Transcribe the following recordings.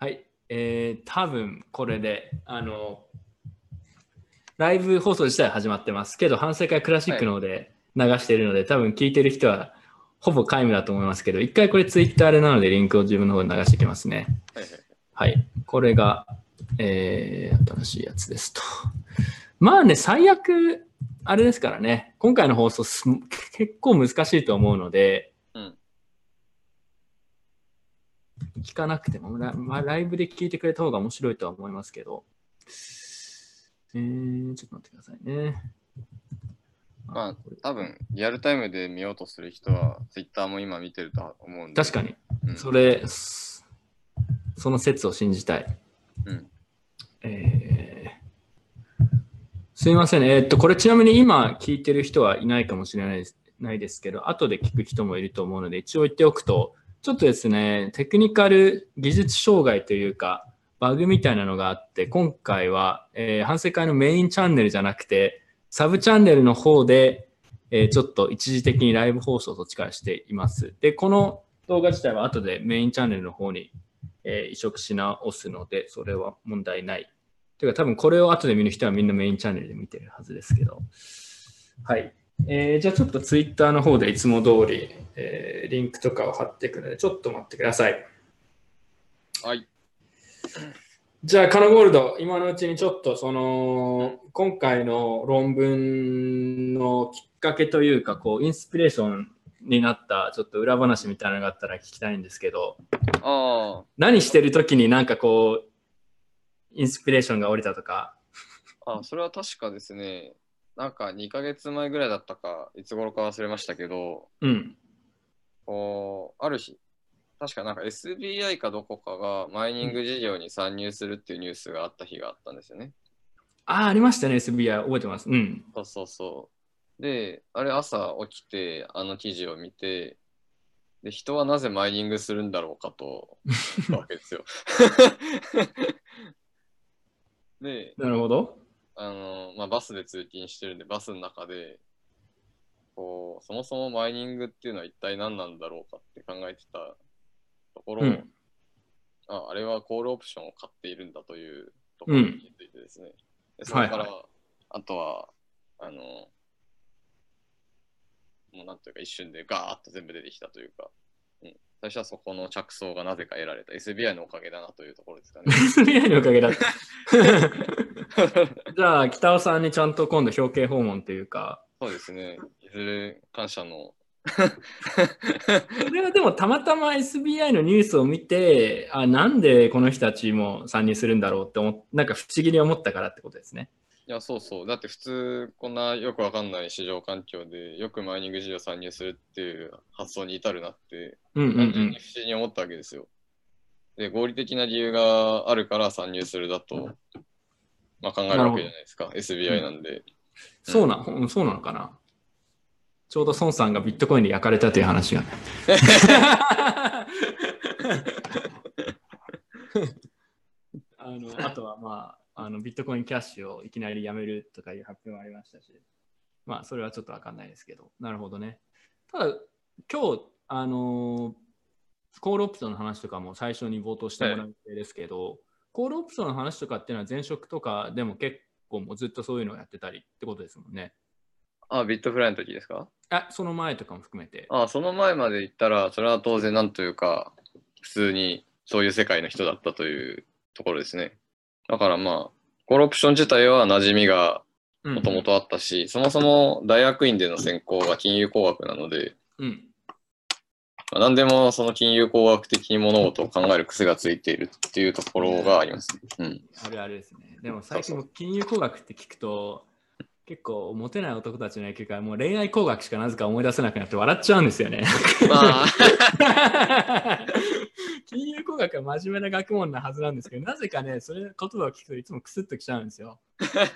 はい。えー、多分これで、あの、ライブ放送自体は始まってますけど、反省会クラシックの方で流しているので、多分聞いてる人はほぼ皆無だと思いますけど、一回これツイッターでなのでリンクを自分の方に流していきますね。はいはい。これが、えー、新しいやつですと。まあね、最悪、あれですからね、今回の放送す結構難しいと思うので、うん聞かなくてもラ、まあ、ライブで聞いてくれた方が面白いとは思いますけど、えー、ちょっと待ってくださいね。まあ多分、リアルタイムで見ようとする人は、ツイッターも今見てると思うんで。確かに、うんそれ、そその説を信じたい。うん。えーすみませんね。えーっと、これちなみに今聞いてる人はいないかもしれないですないですけど、後で聞く人もいると思うので、一応言っておくと、ちょっとですね、テクニカル技術障害というか、バグみたいなのがあって、今回は、えー反省会のメインチャンネルじゃなくて、サブチャンネルの方で、えーちょっと一時的にライブ放送と力しています。で、この動画自体は後でメインチャンネルの方に、えー移植し直すので、それは問題ない。というか多分これを後で見る人はみんなメインチャンネルで見てるはずですけど。はい。えーじゃあちょっとツイッターの方でいつも通り、えーリンクとかを貼っていくので、ちょっと待ってください。はい。じゃあ、カナゴールド、今のうちにちょっとその、今回の論文のきっかけというか、こう、インスピレーションになったちょっと裏話みたいなのがあったら聞きたいんですけど、あ何してる時になんかこう、インスピレーションが降りたとか、あ、あそれは確かですね、なんか2ヶ月前ぐらいだったか、いつ頃か忘れましたけど、うん。こう、ある日、確かなんか SBI かどこかがマイニング事業に参入するっていうニュースがあった日があったんですよね。ああ、ありましたね、SBI。覚えてます。うん。そうそうそう。で、あれ朝起きて、あの記事を見て、で、人はなぜマイニングするんだろうかと 思ったわけですよ。で、なるほど。あの、まあ、バスで通勤してるんで、バスの中で、こう、そもそもマイニングっていうのは一体何なんだろうかって考えてたところ、うん。ああれはコールオプションを買っているんだというところに気づいてですね。でそれから、はいあとは、あの、もうなんというか一瞬でガーッと全部出てきたというか、うん、最初はそこの着想がなぜか得られた SBI のおかげだなというところですかね。SBI のおかげだった。じゃあ、北尾さんにちゃんと今度表敬訪問というか、そうですね。いずれ感謝の それはでもたまたま SBI のニュースを見て、あ、なんでこの人たちも参入するんだろうって思っなんか不思議に思ったからってことですね。いや、そうそう。だって普通、こんなよくわかんない市場環境で、よくマイニング事業参入するっていう発想に至るなって、うんうんうん単純に。不思議に思ったわけですよ。で、合理的な理由があるから参入するだと、まあ、考えるわけじゃないですか。SBI なんで。そうな、ほんそうなのかな。ちょうど孫さんがビットコインで焼かれたという話が。あのあとは、まあ、あのビットコインキャッシュをいきなりやめるとかいう発表もありましたし、まあ、それはちょっとわかんないですけど、なるほどね。ただ、今日、あのコールオプションの話とかも最初に冒頭してもらう予定ですけど、コールオプションの話とかっていうのは前職とかでも結構もうずっとそういうのをやってたりってことですもんね。あ、ビットフライの時ですか？あ、その前とかも含めて。あ、その前まで言ったら、それは当然なんというか、普通にそういう世界の人だったというところですね。だからまあ、コールオプション自体は馴染みがもともとあったし、そもそも大学院での専攻が金融工学なので、うん。まあ何でもその金融工学的に物事を考える癖がついているっていうところがあります。うん。あるあるですね。でも最近も金融工学って聞くと、結構モテない男たちの影響からもう恋愛工学しかなぜか思い出せなくなって笑っちゃうんですよね。まあ、金融工学は真面目な学問なはずなんですけど、なぜかね、それ言葉を聞くといつもクスッときちゃうんですよ。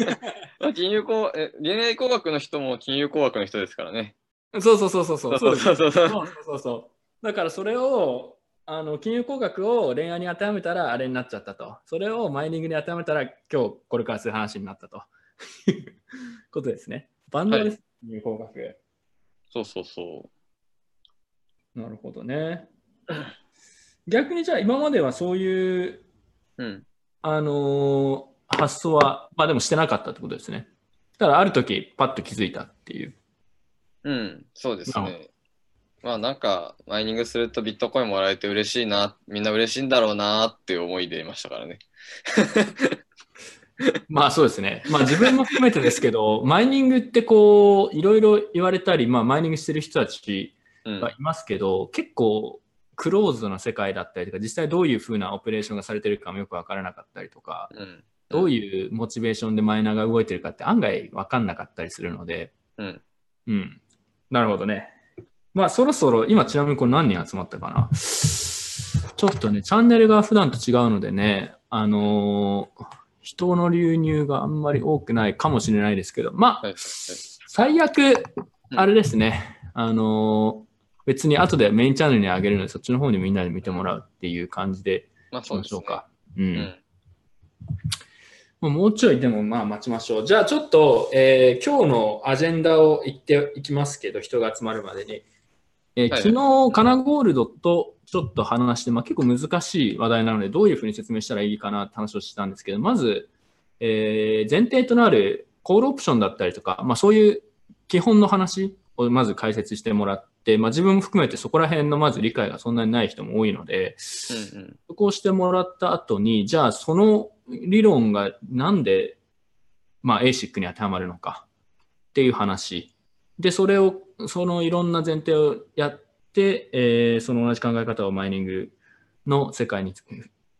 金融工え恋愛工学の人も金融工学の人ですからね。そうそうそうそうそう。そうそうそうそうそうそうそう。だからそれをあの金融工学を恋愛に当てはめたらあれになっちゃったと。それをマイニングに当てはめたら今日これからする話になったと。いうことですね。バンドです、金融工学。そうそうそなるほどね。逆にじゃあ今まではそういううん。あのー発想は、まあでもしてなかったってことですね。だからある時、パッと気づいたっていう。うん、そうですね。まあなんか、マイニングするとビットコインもらえて嬉しいな、みんな嬉しいんだろうなっていう思いでいましたからね。まあそうですね。まあ自分も含めてですけど、マイニングってこう、いろいろ言われたり、まあマイニングしてる人たちうんがいますけど、結構クローズドな世界だったりとか、実際どういうふうなオペレーションがされてるかもよくわからなかったりとか、うん。どういうモチベーションでマイナーが動いてるかって案外わかんなかったりするので、うん。うん。なるほどね。まあそろそろ、今ちなみにこれ何人集まったかなちょっとね、チャンネルが普段と違うのでね、あのー人の流入があんまり多くないかもしれないですけど、まあ。最悪、あれですね、あのー別に後でメインチャンネルに上げるので、そっちの方にみんなで見てもらうっていう感じでまあそうでしょうか。う。うんもうちょいでもまあ待ちましょう。じゃあちょっと、えー今日のアジェンダを言っていきますけど、人が集まるまでに。えーはい昨日、カナゴールドとちょっと話して、まあ、結構難しい話題なので、どういうふうに説明したらいいかなって話をしたんですけど、まず、えー前提となるコールオプションだったりとか、まあ、そういう基本の話をまず解説してもらって、まあ、自分も含めてそこら辺のまず理解がそんなにない人も多いので、うんうん。そこをしてもらった後に、じゃあその理論がなんで、まあ、ASIC に当てはまるのかっていう話。で、それを、そのいろんな前提をやって、えーその同じ考え方をマイニングの世界に、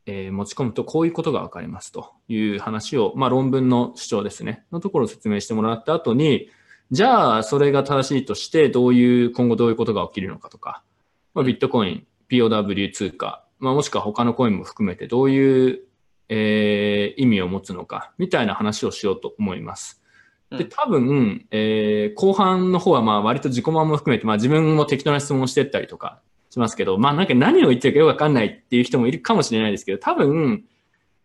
えー持ち込むと、こういうことがわかりますという話を、まあ、論文の主張ですね、のところを説明してもらった後に、じゃあ、それが正しいとして、どういう、今後どういうことが起きるのかとか、まあ、ビットコイン、POW 通貨、まあ、もしくは他のコインも含めてどういう、えー意味を持つのか、みたいな話をしようと思います。で、うん多分、えー後半の方はまあ割と自己満も含めて、まあ自分も適当な質問をしてったりとかしますけど、まあなんか何を言ってるかよくわかんないっていう人もいるかもしれないですけど、多分、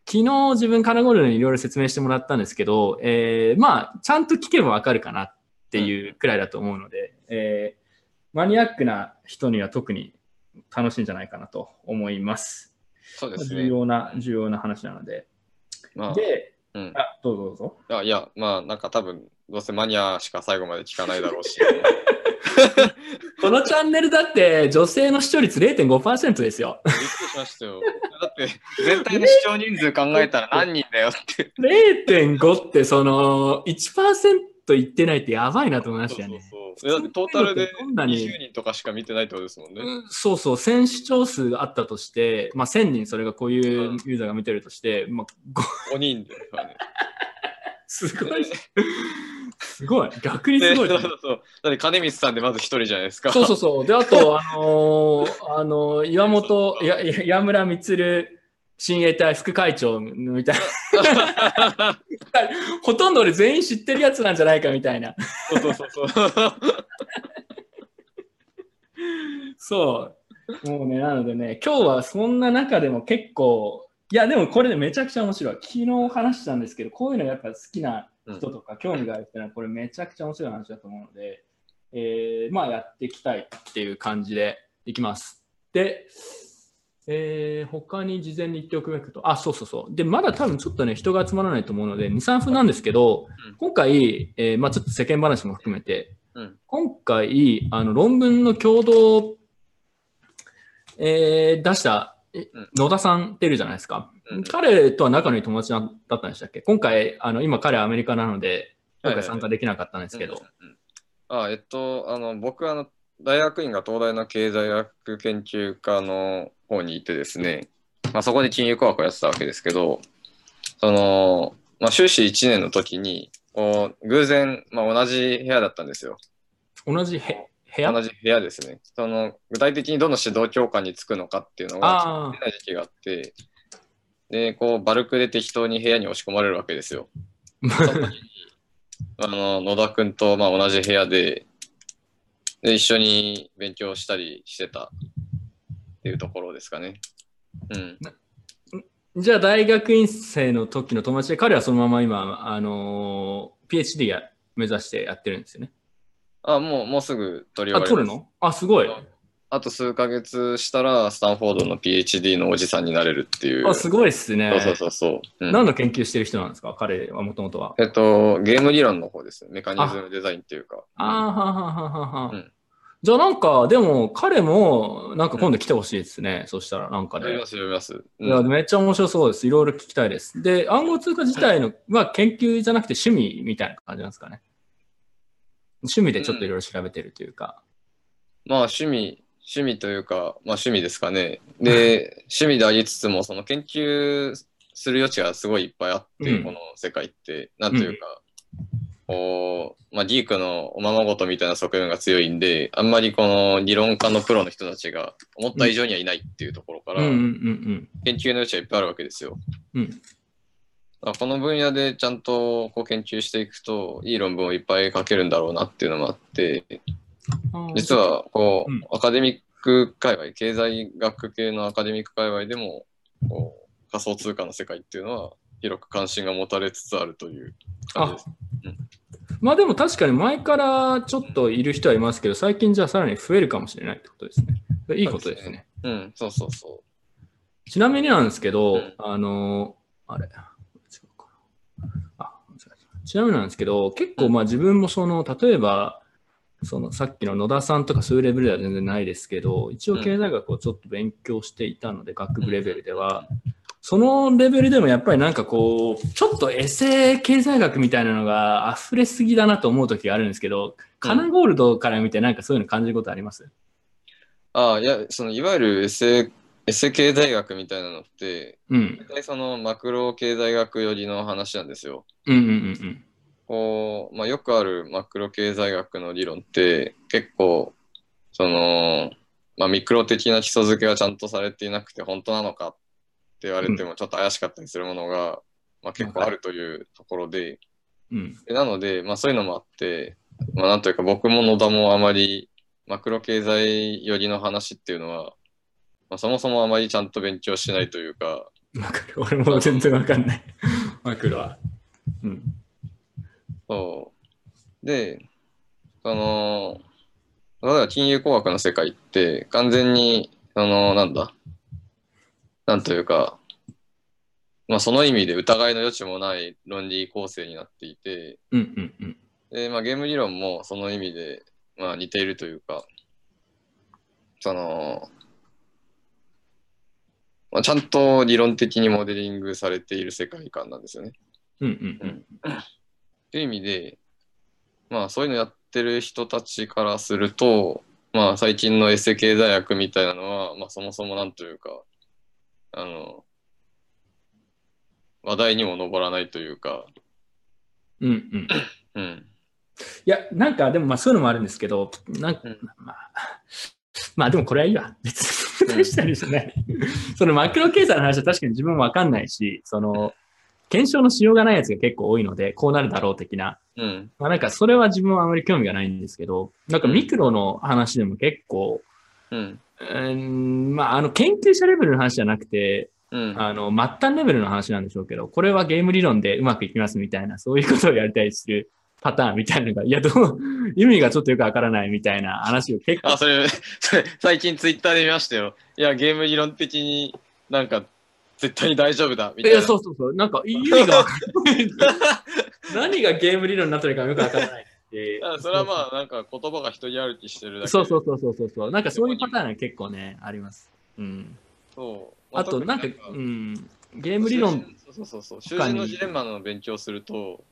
昨日自分カナゴールドにいろいろ説明してもらったんですけど、えーまあちゃんと聞けばわかるかなっていうくらいだと思うので、えーマニアックな人には特に楽しいんじゃないかなと思います。重そうですね。要な、重要な話なので。まで、うんあ、どうぞどうぞ。あ、いや、まあなんか多分、どうせマニアしか最後まで聞かないだろうし。このチャンネルだって女性の視聴率0.5%ですよ。びっくりしましたよ。だって、全体の視聴人数考えたら何人だよって。0.5ってその1%いってないってやばいなと思いましたよね。そうそうそうトータルでどんなに20人とかしか見てないってことですもんね。うんそうそう、1000視聴数があったとして、まあ、1000人それがこういうユーザーが見てるとして、まあ、ご5人で。はい すごい。すごい。逆にすごいで。そうそうだって金光さんでまず1人じゃないですか。そうそうそう。で、あと、あのーあのー岩本、やや岩村充親衛隊副会長みたいな。ほとんど俺全員知ってるやつなんじゃないかみたいな。そうそうそうそう。そう。もうね、なのでね、今日はそんな中でも結構、いや、でもこれでめちゃくちゃ面白い。昨日話したんですけど、こういうのやっぱ好きな人とか興味があるっていうのは、これめちゃくちゃ面白い話だと思うので、えーまあやっていきたいっていう感じでいきます。で、えー他に事前に言っておくべきと、あ、そうそうそう。で、まだ多分ちょっとね、人が集まらないと思うので、2、3分なんですけど、うん。今回、えーまあちょっと世間話も含めて、うん。今回、あの論文の共同、えー出した野田さんっているじゃないですか。うん。彼とは仲のいい友達だったんでしたっけ今回、あの今彼はアメリカなので、今回参加できなかったんですけど。あ、えっと、あの、僕はあの大学院が東大の経済学研究科の方にいてですね、まあ、そこで金融工学をやってたわけですけど、その、まあ、修士1年の時に、こう偶然、まあ、同じ部屋だったんですよ。同じへ部屋？同じ部屋ですね。その具体的にどの指導教官につくのかっていうのがあ決めない時期があって、で、こう、バルクで適当に部屋に押し込まれるわけですよ。あの、野田くんと、まあ、同じ部屋で、で、一緒に勉強したりしてたっていうところですかね。うん。じゃあ大学院生の時の友達で、彼はそのまま今、あのー PhD や目指してやってるんですよね。あ、もう、もうすぐ取りあ、終わり。取るの？あ、すごい。あと数ヶ月したら、スタンフォードの PhD のおじさんになれるっていう。あ、すごいっすね。そうそうそうそう、うん何の研究してる人なんですか？彼はもともとは。えっと、ゲーム理論の方です。メカニズムデザインっていうか。ああ、ははははは。うんじゃあなんか、でも彼もなんか今度来てほしいですね。そしたらなんかね読みま。す、読みます。うんいや、めっちゃ面白そうです。いろいろ聞きたいです。で、暗号通貨自体のは研究じゃなくて趣味みたいな感じなんですかね。趣味でちょっといろいろ調べてるというか。まあ趣味、趣味というか、まあ趣味ですかね。で、趣味でありつつも、その研究する余地がすごいいっぱいあって、うんこの世界って、なんというか、こう、まあギークのおままごとみたいな側面が強いんで、あんまりこの理論家のプロの人たちが思った以上にはいないっていうところから、うんうんうん研究の余地がいっぱいあるわけですよ。うん。この分野でちゃんとこう研究していくと、いい論文をいっぱい書けるんだろうなっていうのもあって、実はこう、うんアカデミック界隈、経済学系のアカデミック界隈でもこう仮想通貨の世界っていうのは広く関心が持たれつつあるという感じです。まあでも確かに前からちょっといる人はいますけど、最近じゃあさらに増えるかもしれないってことですね。いいことですね。うん、そうそうそちなみになんですけど、うん。あの、あれ、ちなみになんですけど、結構まあ自分もその、例えば、そのさっきの野田さんとかそういうレベルでは全然ないですけど、一応経済学をちょっと勉強していたので、学部レベルでは、そのレベルでもやっぱりなんかこう、ちょっとエセ経済学みたいなのが溢れすぎだなと思う時があるんですけど、カナゴールドから見てなんかそういうの感じることあります？う。ああ、いや、そのいわゆるエセ、エセ経済学みたいなのって、うん。大体そのマクロ経済学寄りの話なんですよ。うんうんうんこう、まあ、よくあるマクロ経済学の理論って結構その、まあ、ミクロ的な基礎づけがちゃんとされていなくて本当なのかって言われてもちょっと怪しかったりするものが、まあ、結構あるというところでうん。なので、まあ、そういうのもあって、まあ、なんというか僕も野田もあまりマクロ経済寄りの話っていうのは、まあ、そもそもあまりちゃんと勉強しないというか、わかる。俺も全然わかんない。マクロは。うん。そう。で、その、例えば金融工学の世界って完全に、その、なんだ、なんというか、まあその意味で疑いの余地もない論理構成になっていて、うんうんうん。で、まあゲーム理論もその意味で、まあ似ているというか、その、まあ、ちゃんと理論的にモデリングされている世界観なんですよね。うんうんうん。っていう意味で、まあそういうのやってる人たちからすると、まあ最近のエセ経済学みたいなのは、まあそもそもなんというか、あの、話題にも上らないというか、うんうん。うん。いや、なんかでもまあそういうのもあるんですけど、なんか、うんまあ、まあでもこれはいいわ。別に大したりしない。そのマクロ経済の話は確かに自分もわかんないし、その、検証のしようがないやつが結構多いので、こうなるだろう的な。うん。まあなんかそれは自分はあまり興味がないんですけど、なんかミクロの話でも結構、うん。うーん、まああの研究者レベルの話じゃなくて、うん。あの、末端レベルの話なんでしょうけど、これはゲーム理論でうまくいきますみたいな、そういうことをやりたりするパターンみたいなのが、いや、どう、意味がちょっとよくわからないみたいな話を結構あ、それ、それ、最近ツイッターで見ましたよ。いや、ゲーム理論的になんか絶対に大丈夫だ、みたいな。いや、そうそうそう。なんか、意味がわからない。何がゲーム理論になってるかよくわからないって。あそれはまあ、なんか言葉が一人歩きしてるだけで。そうそうそうそうそうそう。なんかそういうパターンが結構ね、あります。うん。そう。あと、なんか、うん。ゲーム理論、そうそうそう。囚人のジレンマの勉強すると、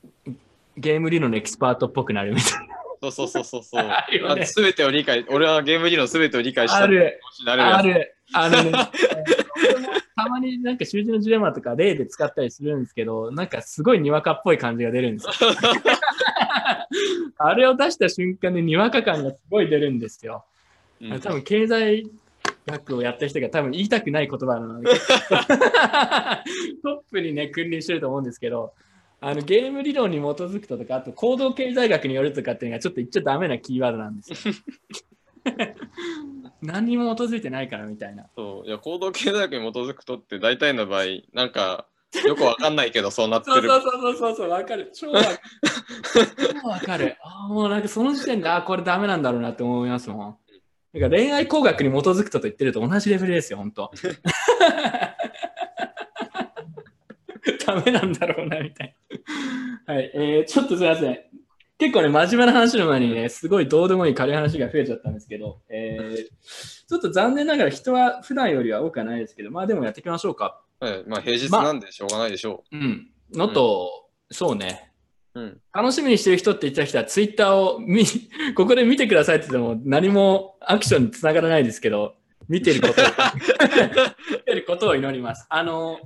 ゲーム理論のエキスパートっぽくなるみたいそうそうそうそうそう。ねてを理解、俺はゲーム理論すべてを理解しな。たある。ある。あのね、たまになんか習字のジレンマとか例で使ったりするんですけど、なんかすごいにわかっぽい感じが出るんですよ。あれを出した瞬間ににわか感がすごい出るんですよ。うん多分経済学をやった人が多分言いたくない言葉なので、トップにね、君臨してると思うんですけど、あのゲーム理論に基づくととか、あと行動経済学によるとかっていうのがちょっと言っちゃダメなキーワードなんですよ。何にも基づいてないからみたいな。そういや行動経済学に基づくとって大体の場合、なんか よくわかんないけどそうなってる。そうそうそうそうそう、わかる。超わかる。超わかる。あもうなんかその時点で、あーこれダメなんだろうなって思いますもん。なんか恋愛工学に基づくとと言ってると同じレベルですよ、本当。ダメなんだろうな、みたいな。はい、えー、ちょっとすいません。結構ね、真面目な話の前にね、すごいどうでもいい軽い話が増えちゃったんですけど、えー、ちょっと残念ながら人は普段よりは多くはないですけど、まあでもやっていきましょうか。はい、まあ平日なんでしょうがないでしょう。まうん。のと、うん、そうね。うん、楽しみにしてる人って言った人は、ツイッターを見、ここで見てくださいって言っても何もアクションにつながらないですけど、見てることを、見てることを祈ります。あの、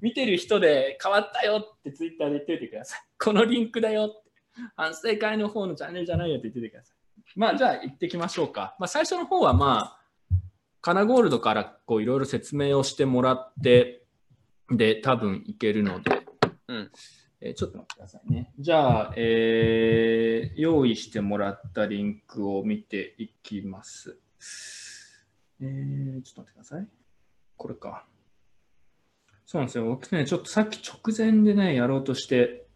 見てる人で変わったよってツイッターで言っておいてください。このリンクだよって。反省会の方のチャンネルじゃないよって言っててください。まあ、じゃあ行ってきましょうか。まあ、最初の方はまあ、カナゴールドからこういろいろ説明をしてもらって、で、多分いけるので、うん、えー、ちょっと待ってくださいね。じゃあ、えー、用意してもらったリンクを見ていきます。えー、ちょっと待ってください。これか。そうなんですよ。僕ね、ちょっとさっき直前でね、やろうとして、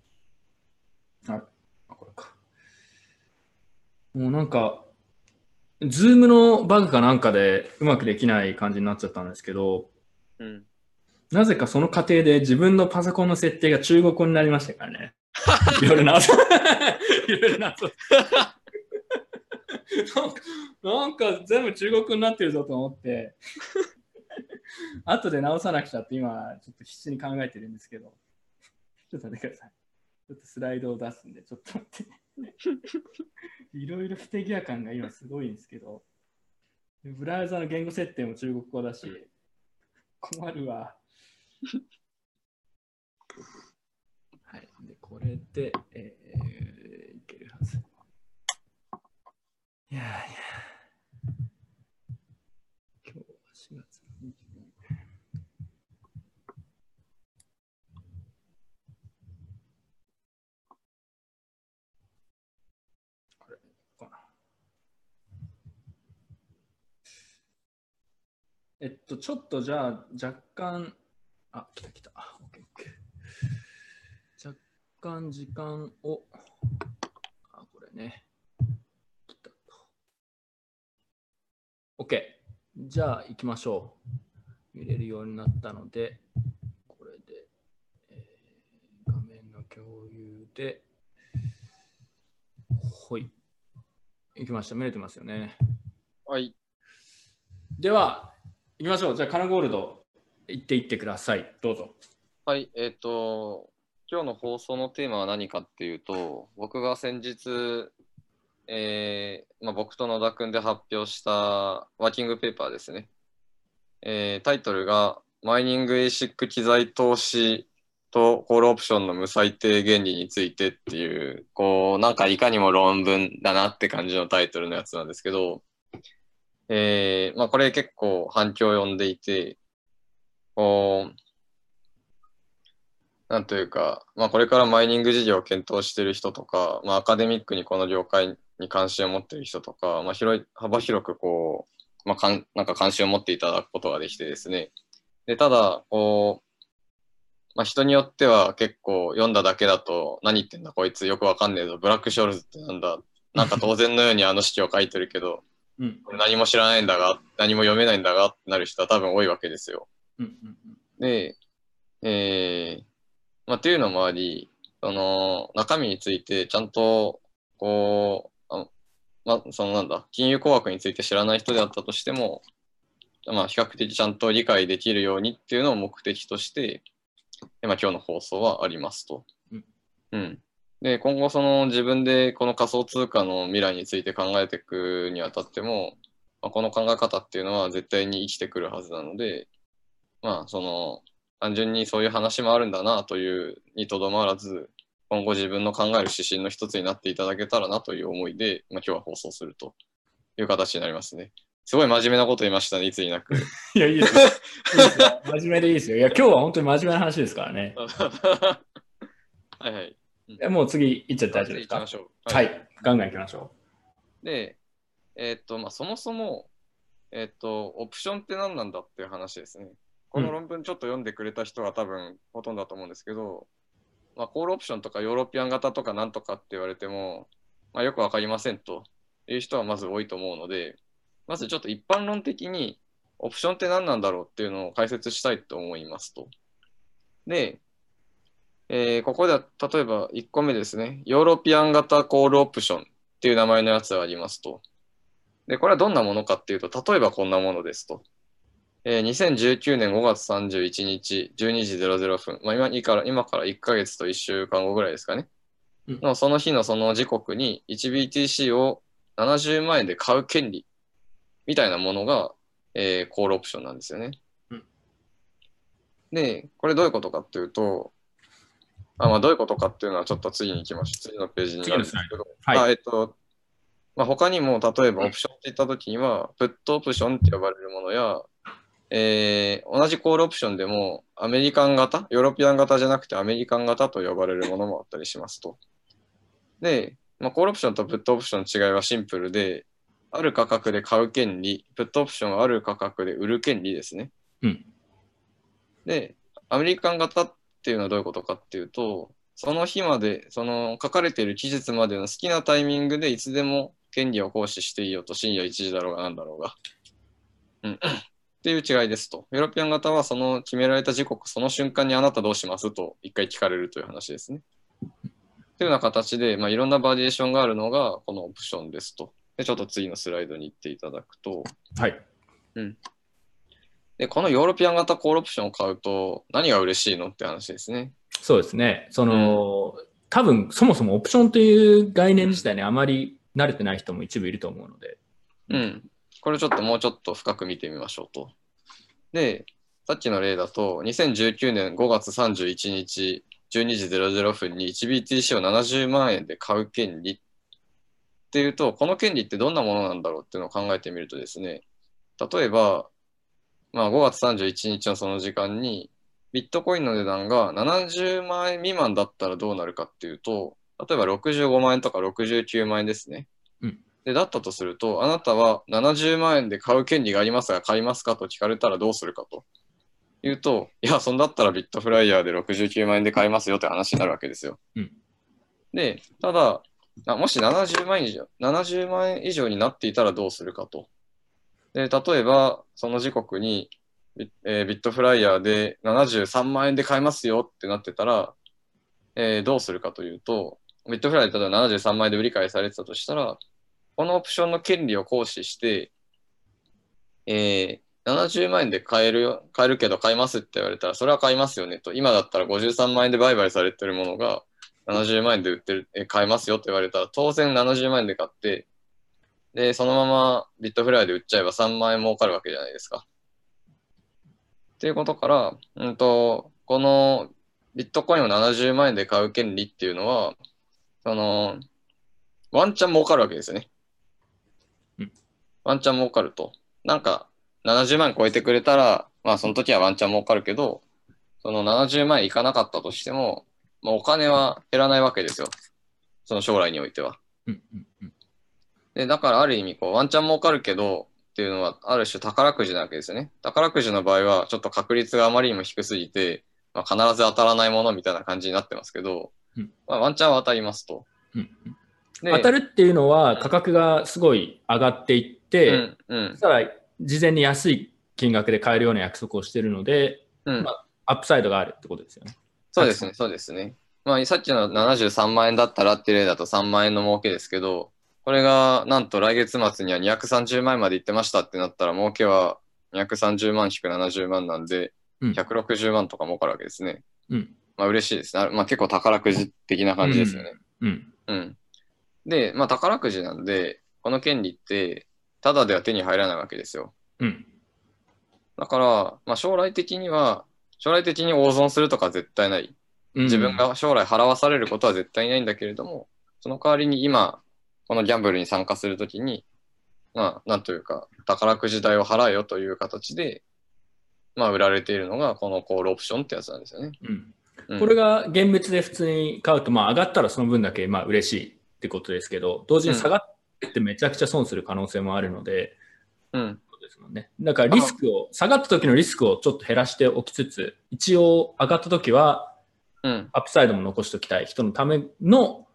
あ、これか。もうなんか、ズームのバグかなんかでうまくできない感じになっちゃったんですけど、うん、なぜかその過程で自分のパソコンの設定が中国語になりましたからね。いろいろな、いろいろ な、なんか全部中国語になってるぞと思って、後で直さなくちゃって今、ちょっと必死に考えてるんですけど、ちょっと待ってください。ちょっとスライドを出すんで、ちょっと待って。いろいろ不手際感が今すごいんですけど、ブラウザの言語設定も中国語だし、困るわ。はい。で、これで、えー、いけるはず。いやいや。今日は4月の24これ、かな。えっと、ちょっとじゃあ、若干、あ、来た来た。若干時間を、あ、これね。来たと。OK。じゃあ行きましょう。見れるようになったので、これで、えー、画面の共有で、ほい。行きました。見れてますよね。はい。では、行きましょう。じゃあ、カナゴールド。言っていってください。どうぞ。はい、えっ、ー、と、今日の放送のテーマは何かっていうと、僕が先日、えーまあ、僕と野田君で発表したワーキングペーパーですね。えー、タイトルが、マイニング ASIC 機材投資とコールオプションの無最低原理についてっていう、こう、なんかいかにも論文だなって感じのタイトルのやつなんですけど、えーまあ、これ結構反響を呼んでいて、こう、なんというか、まあ、これからマイニング事業を検討している人とか、まあ、アカデミックにこの業界に関心を持っている人とか、まあ、広い幅広くこう、まあ、かんなんか関心を持っていただくことができてですね。でただこう、まあ、人によっては結構読んだだけだと何言ってんだこいつよくわかんねえぞブラックショールズってなんだなんか当然のようにあの式を書いてるけど、うん、何も知らないんだが何も読めないんだがってなる人は多分多いわけですよ。で、えー、まあ、っていうのもあり、その中身についてちゃんと、こう、あまあ、そのなんだ、金融工学について知らない人であったとしても、まあ、比較的ちゃんと理解できるようにっていうのを目的として、まあ、今日の放送はありますと。うん、うん。で、今後その自分でこの仮想通貨の未来について考えていくにあたっても、まあ、この考え方っていうのは絶対に生きてくるはずなので、まあ、その、単純にそういう話もあるんだなというにとどまらず、今後自分の考える指針の一つになっていただけたらなという思いで、まあ、今日は放送するという形になりますね。すごい真面目なこと言いましたね、いつになく。いや、いいですよ。真面目でいいですよ。いや、今日は本当に真面目な話ですからね。はいはい。いやもう次行っちゃって大丈夫ですか？はい、はい、ガンガン行きましょう。で、えー、っと、まあ、そもそも、えー、っと、オプションって何なんだっていう話ですね。この論文ちょっと読んでくれた人は多分ほとんどだと思うんですけど、まあ、コールオプションとかヨーロピアン型とかなんとかって言われても、まあ、よくわかりませんという人はまず多いと思うので、まずちょっと一般論的にオプションって何なんだろうっていうのを解説したいと思いますと。で、えーここでは例えば1個目ですね、ヨーロピアン型コールオプションっていう名前のやつがありますと。で、これはどんなものかっていうと、例えばこんなものですと。えー2019年5月31日12時00分、まあ、今から今から1ヶ月と1週間後ぐらいですかね。うんのその日のその時刻に 1BTC を70万円で買う権利みたいなものが、えーコールオプションなんですよね。うんで、これどういうことかっていうと、あまあ、どういうことかっていうのはちょっと次に行きましょう。次のページになるんですけど、はいあえっと、まあ、他にも例えばオプションって言ったときには、プットオプションって呼ばれるものや、えー同じコールオプションでもアメリカン型、ヨーロピアン型じゃなくてアメリカン型と呼ばれるものもあったりしますと。で、まあ、コールオプションとプットオプションの違いはシンプルで、ある価格で買う権利、プットオプションはある価格で売る権利ですね。うんで、アメリカン型っていうのはどういうことかっていうと、その日まで、その書かれている期日までの好きなタイミングでいつでも権利を行使していいよと、深夜1時だろうがなんだろうが。うん。っていう違いですと。ヨーロピアン型はその決められた時刻、その瞬間にあなたどうしますと一回聞かれるという話ですね。というような形で、まあ、いろんなバリエーションがあるのがこのオプションですと。で、ちょっと次のスライドに行っていただくと、はい。で、このヨーロピアン型コールオプションを買うと何が嬉しいのって話ですね。そうですね。その、多分そもそもオプションという概念自体にあまり慣れてない人も一部いると思うので。うん。これちょっともうちょっと深く見てみましょうと。で、さっきの例だと、2019年5月31日12時00分に 1BTC を70万円で買う権利っていうと、この権利ってどんなものなんだろうっていうのを考えてみるとですね、例えば、まあ、5月31日のその時間に、ビットコインの値段が70万円未満だったらどうなるかっていうと、例えば65万円とか69万円ですね。うんで、だったとすると、あなたは70万円で買う権利がありますが、買いますかと聞かれたらどうするかというと、いや、そんだったらビットフライヤーで69万円で買いますよって話になるわけですよ。うんで、ただ、あもし70万円以上、70万円以上になっていたらどうするかと。で、例えば、その時刻にビ,、えービットフライヤーで73万円で買えますよってなってたら、えーどうするかというと、ビットフライヤーで例えば73万円で売り買いされてたとしたら、このオプションの権利を行使して、えー70万円で買えるよ、買えるけど買いますって言われたら、それは買いますよねと。今だったら53万円で売買されてるものが70万円で売ってる、え買えますよって言われたら、当然70万円で買って、で、そのままビットフライで売っちゃえば3万円儲かるわけじゃないですか。っていうことから、うんと、このビットコインを70万円で買う権利っていうのは、その、ワンチャン儲かるわけですよね。ワンチャン儲かると。なんか、70万円超えてくれたら、まあその時はワンチャン儲かるけど、その70万円いかなかったとしても、まあお金は減らないわけですよ。その将来においては。うんうんうんで、だからある意味、こう、ワンチャン儲かるけど、っていうのは、ある種宝くじなわけですよね。宝くじの場合は、ちょっと確率があまりにも低すぎて、まあ、必ず当たらないものみたいな感じになってますけど、うんまあ、ワンチャンは当たりますと。うんうんで当たるっていうのは価格がすごい上がっていって、うん、うんそし、たら事前に安い金額で買えるような約束をしているので、うんま。アップサイドがあるってことですよね。そうですね、そうですね。まあ、さっきの73万円だったらっていう例だと3万円の儲けですけど、これがなんと来月末には230万円までいってましたってなったら、儲けは230万引く70万なんで、うん160万とか儲かるわけですね。うん。まあ嬉しいですね。あまあ結構宝くじ的な感じですよね。うん。うん。で、まあ宝くじなんで、この権利って、ただでは手に入らないわけですよ。うん。だから、まあ将来的には、将来的に大損するとか絶対ない。うん自分が将来払わされることは絶対ないんだけれども、その代わりに今、このギャンブルに参加するときに、まあ、なんというか、宝くじ代を払えよという形で、まあ、売られているのが、このコールオプションってやつなんですよね。うんうんこれが現物で普通に買うと、まあ、上がったらその分だけまあ嬉しいってことですけど、同時に下がってめちゃくちゃ損する可能性もあるので、うん。そうですもんね。だからリスクを、下がった時のリスクをちょっと減らしておきつつ、一応上がった時はうん。アップサイドも残しておきたい人のための、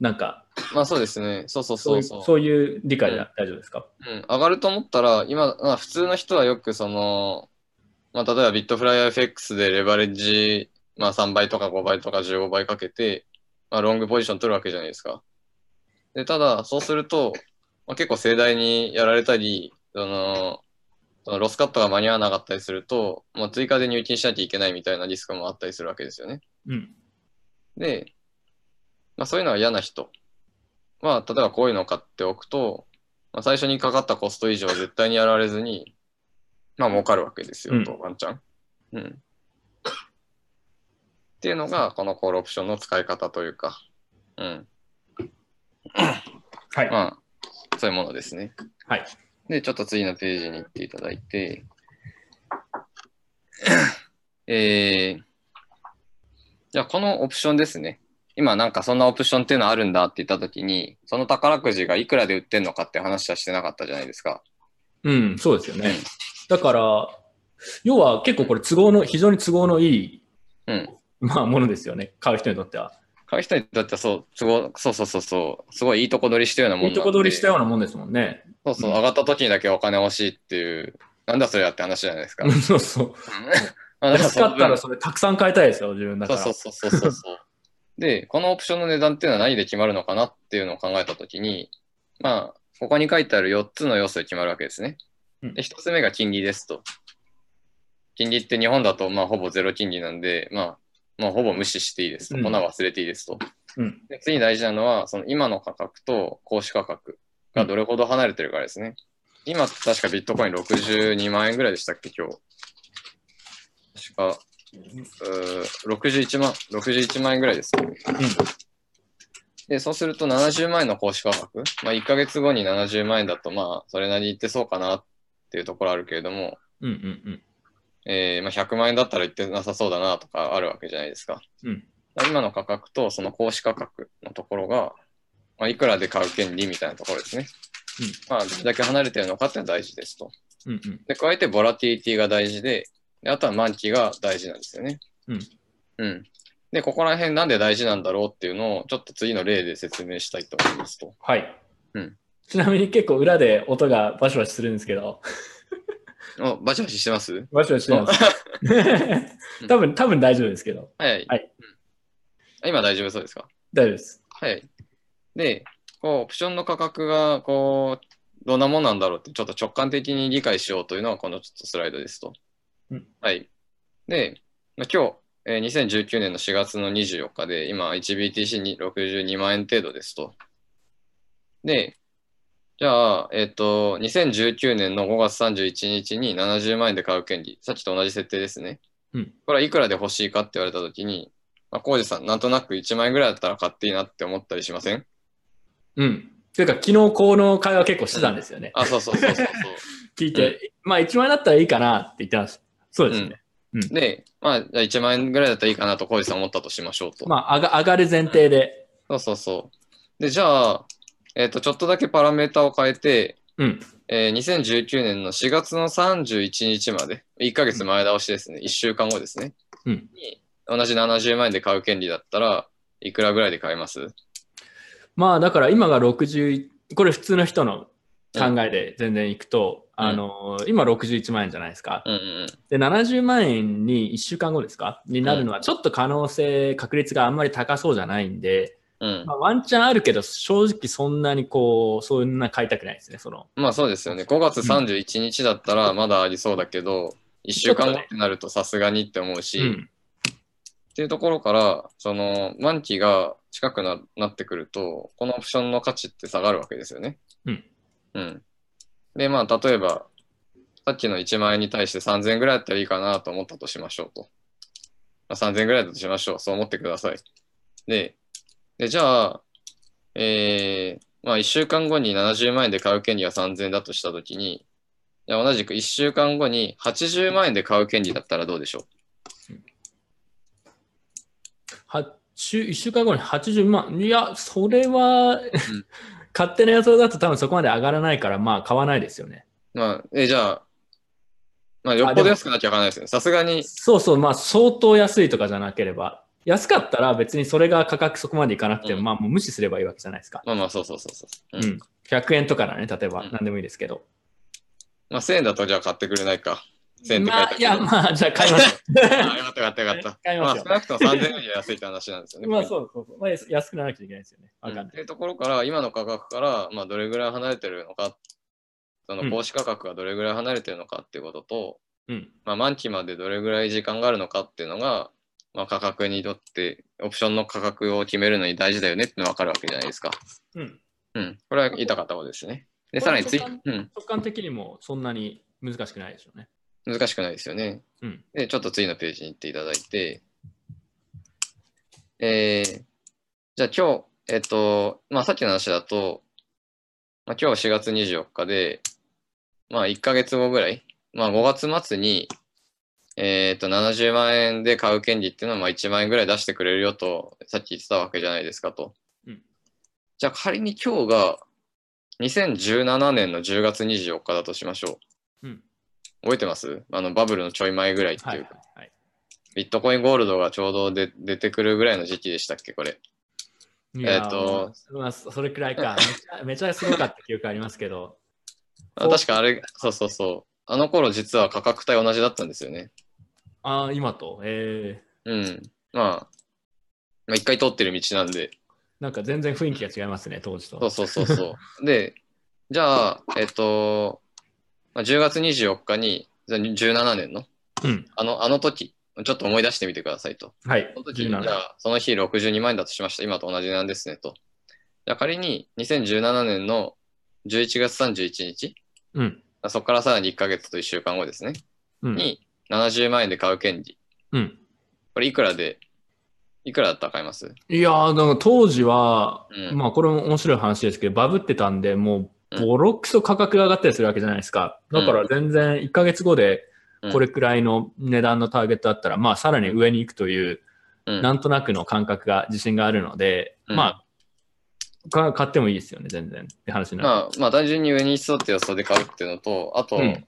なんかまあそうですね。そうそうそうそう。そういう理解で大丈夫ですか、うん、上がると思ったら、今、まあ、普通の人はよくその、まあ、例えばビットフライヤー FX でレバレッジ、まあ、3倍とか5倍とか15倍かけて、まあ、ロングポジション取るわけじゃないですか。で、ただ、そうすると、まあ、結構盛大にやられたり、その、そのロスカットが間に合わなかったりすると、まあ、追加で入金しなきゃいけないみたいなリスクもあったりするわけですよね。うん。で、まあ、そういうのは嫌な人は、例えばこういうのを買っておくと、まあ、最初にかかったコスト以上絶対にやられずに、まあ儲かるわけですよ、うんと、ワンチャン。うん。っていうのが、このコールオプションの使い方というか、うん。はい。まあ、そういうものですね。はい。で、ちょっと次のページに行っていただいて、えー、じゃあこのオプションですね。今なんかそんなオプションっていうのあるんだって言ったときに、その宝くじがいくらで売ってんのかって話はしてなかったじゃないですか。うん、そうですよね。だから、要は結構これ都合の、非常に都合のいい、うん。まあ、ものですよね。買う人にとっては。買う人にとってはそう、都合、そうそうそうそう、すごいいいとこ取りしたようなもんいいとこ取りしたようなもんですもんね。そうそう、うん上がった時にだけお金欲しいっていう、なんだそれやって話じゃないですか。そうそう。安かったらそそれたくさん買いたいですよ、自分だから。そうそうそうそうそう。で、このオプションの値段っていうのは何で決まるのかなっていうのを考えたときに、まあ、ここに書いてある4つの要素で決まるわけですね。うんで、1つ目が金利ですと。金利って日本だと、まあ、ほぼゼロ金利なんで、まあ、まあ、ほぼ無視していいですと。うん粉忘れていいですと。うん。で次に大事なのは、その今の価格と公式価格がどれほど離れてるかですね。今、確かビットコイン62万円ぐらいでしたっけ、今日。確か、うー61万、61万円ぐらいですよね。で、そうすると70万円の公式価格、まあ1ヶ月後に70万円だと、まあそれなりにいってそうかなっていうところあるけれども、うんうんうんえーまあ、100万円だったらいってなさそうだなとかあるわけじゃないですか。うん。今の価格とその公式価格のところが、まあ、いくらで買う権利みたいなところですね。まあ、どれだけ離れてるのかっていうのは大事ですと。うんうんで、加えてボラティリティが大事で、であとは満期が大事なんですよね。うん。うん。で、ここら辺なんで大事なんだろうっていうのを、ちょっと次の例で説明したいと思いますと。はい。うんちなみに結構裏で音がバシバシするんですけど、お、バチバチしてます？バシバシしてます。多分、多分大丈夫ですけど、はい。はいうん今大丈夫そうですか？大丈夫です。はい。で、こう、オプションの価格が、こう、どんなもんなんだろうって、ちょっと直感的に理解しようというのが、このちょっとスライドですと。うんはい。で、まあ今日、えー2019年の4月の24日で、今、1BTC に62万円程度ですと。で、じゃあ、えっ、と、2019年の5月31日に70万円で買う権利、さっきと同じ設定ですね。うんこれはいくらで欲しいかって言われたときに、まあ、コウジさん、なんとなく1万円ぐらいだったら買っていいなって思ったりしません？うん。というか、昨日この会話結構してたんですよね。あ、そうそうそうそう 聞いて、まあ1万円だったらいいかなって言ってます。そうですね。そう。で、まあ、じゃあ1万円ぐらいだったらいいかなとコウジさん思ったとしましょうと。まあ上が上がる前提で。そうそうそう。で、じゃあ、えっ、と、ちょっとだけパラメータを変えて、うん。えー2019年の4月の31日まで、1ヶ月前倒しですね、1週間後ですね。うん。に同じ70万円で買う権利だったらいくらぐらいで買えます？まあだから今が60、これ普通の人の考えで全然いくと、うん。あの、今61万円じゃないですか。うんうんで、70万円に1週間後ですか？になるのはちょっと可能性、確率があんまり高そうじゃないんで、うん。まあ、ワンチャンあるけど、正直そんなにこう、そんな買いたくないですね、その。まあそうですよね。5月31日だったらまだありそうだけど、1週間後ってなるとさすがにって思うし、うん。っていうところから、その満期が近くななってくると、このオプションの価値って下がるわけですよね。うん。うん。で、まあ、例えば、さっきの1万円に対して3000円ぐらいだったらいいかなと思ったとしましょうと。まあ、3000円ぐらいだとしましょう。そう思ってください。で、でじゃあ、えー、まあ、1週間後に70万円で買う権利が3000円だとしたときに、同じく1週間後に80万円で買う権利だったらどうでしょう？は週1週間後に80万。いや、それは、勝手な予想だと多分そこまで上がらないから、まあ買わないですよね。まあ、え、じゃあ、まあ、よっぽど安くなきゃわからないですよね。さすがに、そうそう、まあ相当安いとかじゃなければ。安かったら別にそれが価格そこまでいかなくても、うんまあもう無視すればいいわけじゃないですか。まあまあ、そうそうそうそう。うん。100円とかだね、例えばうん何でもいいですけど。まあ、1000円だとじゃあ買ってくれないか。1000円って書いてあるまあ、いや、まあ、じゃあ買います。あよかったよかったよかった。買いますよまあ、少なくとも3000円より安いって話なんですよね。まあそうそうそう。まあ、安くならなきゃいけないですよね。わかんない。うんっていうところから、今の価格から、まあ、どれぐらい離れてるのか、そうんの投資価格がどれぐらい離れてるのかっていうことと、うん。まあ、満期までどれぐらい時間があるのかっていうのが、まあ、価格にとって、オプションの価格を決めるのに大事だよねってのが分かるわけじゃないですか。うん。うん。これは言いたかったことですね。で、さらについ、これうん、直感的にもそんなに難しくないでしょうね。難しくないですよね。うん。で、ちょっと次のページに行っていただいて、えー、じゃあ今日、えっと、まあさっきの話だと、まあ今日4月24日で、まあ1ヶ月後ぐらい、まあ5月末に、えっと、70万円で買う権利っていうのはまあ1万円ぐらい出してくれるよと、さっき言ってたわけじゃないですかと。うんじゃあ仮に今日が2017年の10月24日だとしましょう。うん。覚えてます？あのバブルのちょい前ぐらいってはいいうか。はいはい。ビットコインゴールドがちょうどで出てくるぐらいの時期でしたっけ、これ。えっとまあ、まあ、それくらいか。めちゃめちゃすごかった記憶ありますけど。あ確かあれ、そうそうそう。あの頃実は価格帯同じだったんですよね。ああ、今と？ええうん。まあ、まあ一回通ってる道なんで。なんか全然雰囲気が違いますね、当時と。そうそうそうそう。で、じゃあ、えっと、まあ、10月24日に、じゃあ17年の、うん。あの、あの時、ちょっと思い出してみてくださいと。はいその。時、じゃ17あ、その日62万円だとしました。今と同じなんですねと。じゃあ仮に2017年の11月31日、うん。そこからさらに1ヶ月と1週間後ですね。うん。に70万円で買う権利。うん。これいくらで、いくらだったら買います？いやー、なんか当時は、うんまあこれも面白い話ですけど、バブってたんで、もううんボロクソ価格が上がったりするわけじゃないですか。だから全然1ヶ月後でこれくらいの値段のターゲットだったら、まあさらに上に行くという、うんなんとなくの感覚が自信があるので、うんまあ、か買ってもいいですよね、全然。って話になる。まあ、まあ単純に上に行きそうって予想で買うっていうのと、あと、うん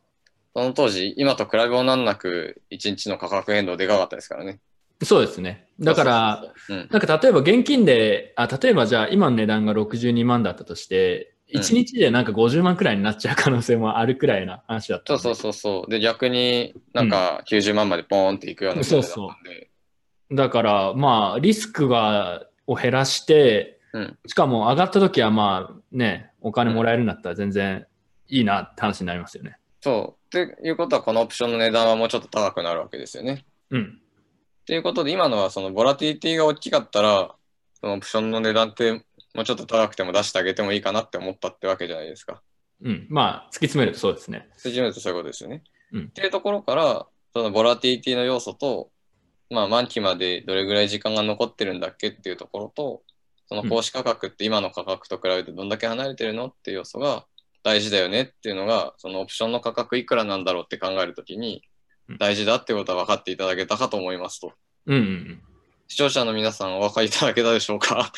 その当時、今と比べもなんなく1日の価格変動でかかったですからね。そうですね。だから、そうそうそう、うんなんか例えば現金で、あ例えばじゃあ今の値段が62万だったとして、うん1日でなんか50万くらいになっちゃう可能性もあるくらいな話だったんで。そうそうそうそう。で、逆になんか90万までポーンっていくようなそうだったんで。だから、まあ、リスクがを減らして、うんしかも上がった時はまあね、お金もらえるんだったら全然いいなって話になりますよね。そう。っていうことは、このオプションの値段はもうちょっと高くなるわけですよね。うん。っていうことで、今のはそのボラティリティが大きかったら、そのオプションの値段ってもうちょっと高くても出してあげてもいいかなって思ったってわけじゃないですか。うん。まあ、突き詰めるとそうですね。説明るとそういうことですよね。うんっていうところから、そのボラティリティの要素と、まあ満期までどれぐらい時間が残ってるんだっけっていうところと、その公式価格って今の価格と比べてどんだけ離れてるのっていう要素が大事だよねっていうのが、そのオプションの価格いくらなんだろうって考えるときにうん大事だってことは分かっていただけたかと思いますと。うんうんうん。視聴者の皆さんお分かりいただけたでしょうか？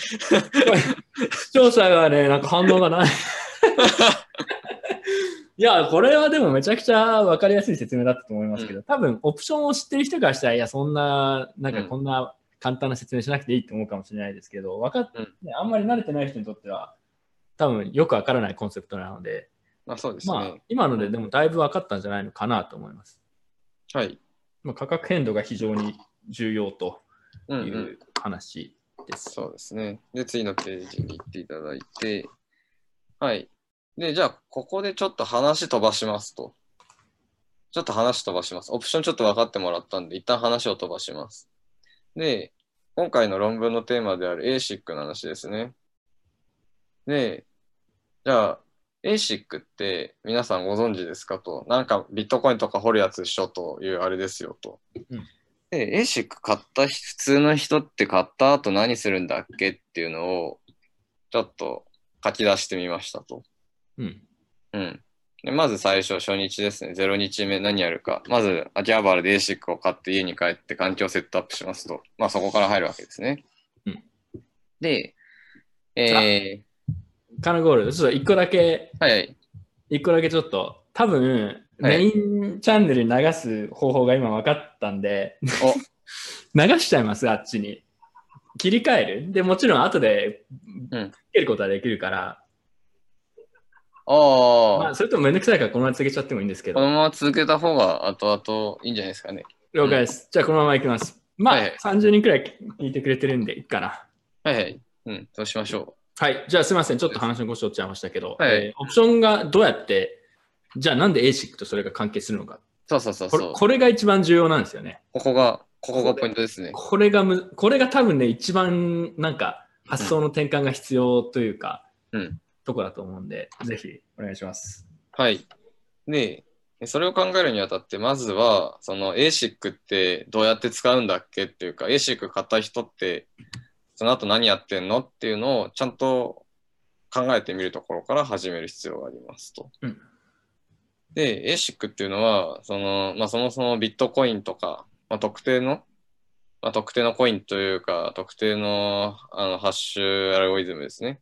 視聴者がね、なんか反応がない。いや、これはでもめちゃくちゃ分かりやすい説明だったと思いますけど、多分オプションを知ってる人からしたら、いや、そんな、なんかこんな簡単な説明しなくていいと思うかもしれないですけど、分かっうんね、あんまり慣れてない人にとっては、多分よく分からないコンセプトなので、まあそうですね。まあ、今のででもだいぶ分かったんじゃないのかなと思います。はい。まあ、価格変動が非常に重要とうん、いうん。う話です。そうですね。で、次のページに行っていただいて、はい。で、じゃあ、ここでちょっと話飛ばしますと。ちょっと話飛ばします。オプションちょっと分かってもらったんで、一旦話を飛ばします。で、今回の論文のテーマである ASIC の話ですね。で、じゃあ、ASIC って皆さんご存知ですかと。なんかビットコインとか掘るやつでしょというあれですよと。うんで、ASIC 買った人、普通の人って買った後何するんだっけっていうのを、ちょっと書き出してみましたと。うん。うん。でまず最初、初日ですね。0日目何やるか。まず、秋葉原で ASIC を買って家に帰って環境をセットアップしますと。まあそこから入るわけですね。うんで、えカナゴールド、ちょっと一個だけ、ー、はいはい。一個だけちょっと、多分、はいメインチャンネルに流す方法が今分かったんで、お 流しちゃいます、あっちに。切り替える。で、もちろん後でうんつけることはできるから、ああ、まあ、それともめんどくさいからこのまま続けちゃってもいいんですけどこの。まま続けた方が後々いいんじゃないですかね。了解です。じゃあこのままいきます。まあ、はいはい30人くらい聞いてくれてるんでいいかな。はいはい。うん、そうしましょはい。じゃあすみません。ちょっと話のごしょっちゃいましたけど、はいえーオプションがどうやって、じゃあなんで ASIC とそれが関係するのか。う。そうそうそうこれそう。これが一番重要なんですよね。ここが、ここがポイントですね。これがむ、これが多分ね、一番なんか発想の転換が必要というか、うんとこだと思うんで、ぜひお願いします。はい。で、それを考えるにあたって、まずは、その ASIC ってどうやって使うんだっけっていうか、ASIC 買った人って、その後何やってんの？っていうのをちゃんと考えてみるところから始める必要がありますと。うんで、ASIC っていうのは、その、まあ、そもそもビットコインとか、まあ、特定の、まあ、特定のコインというか、特定のあのハッシュアルゴリズムですね。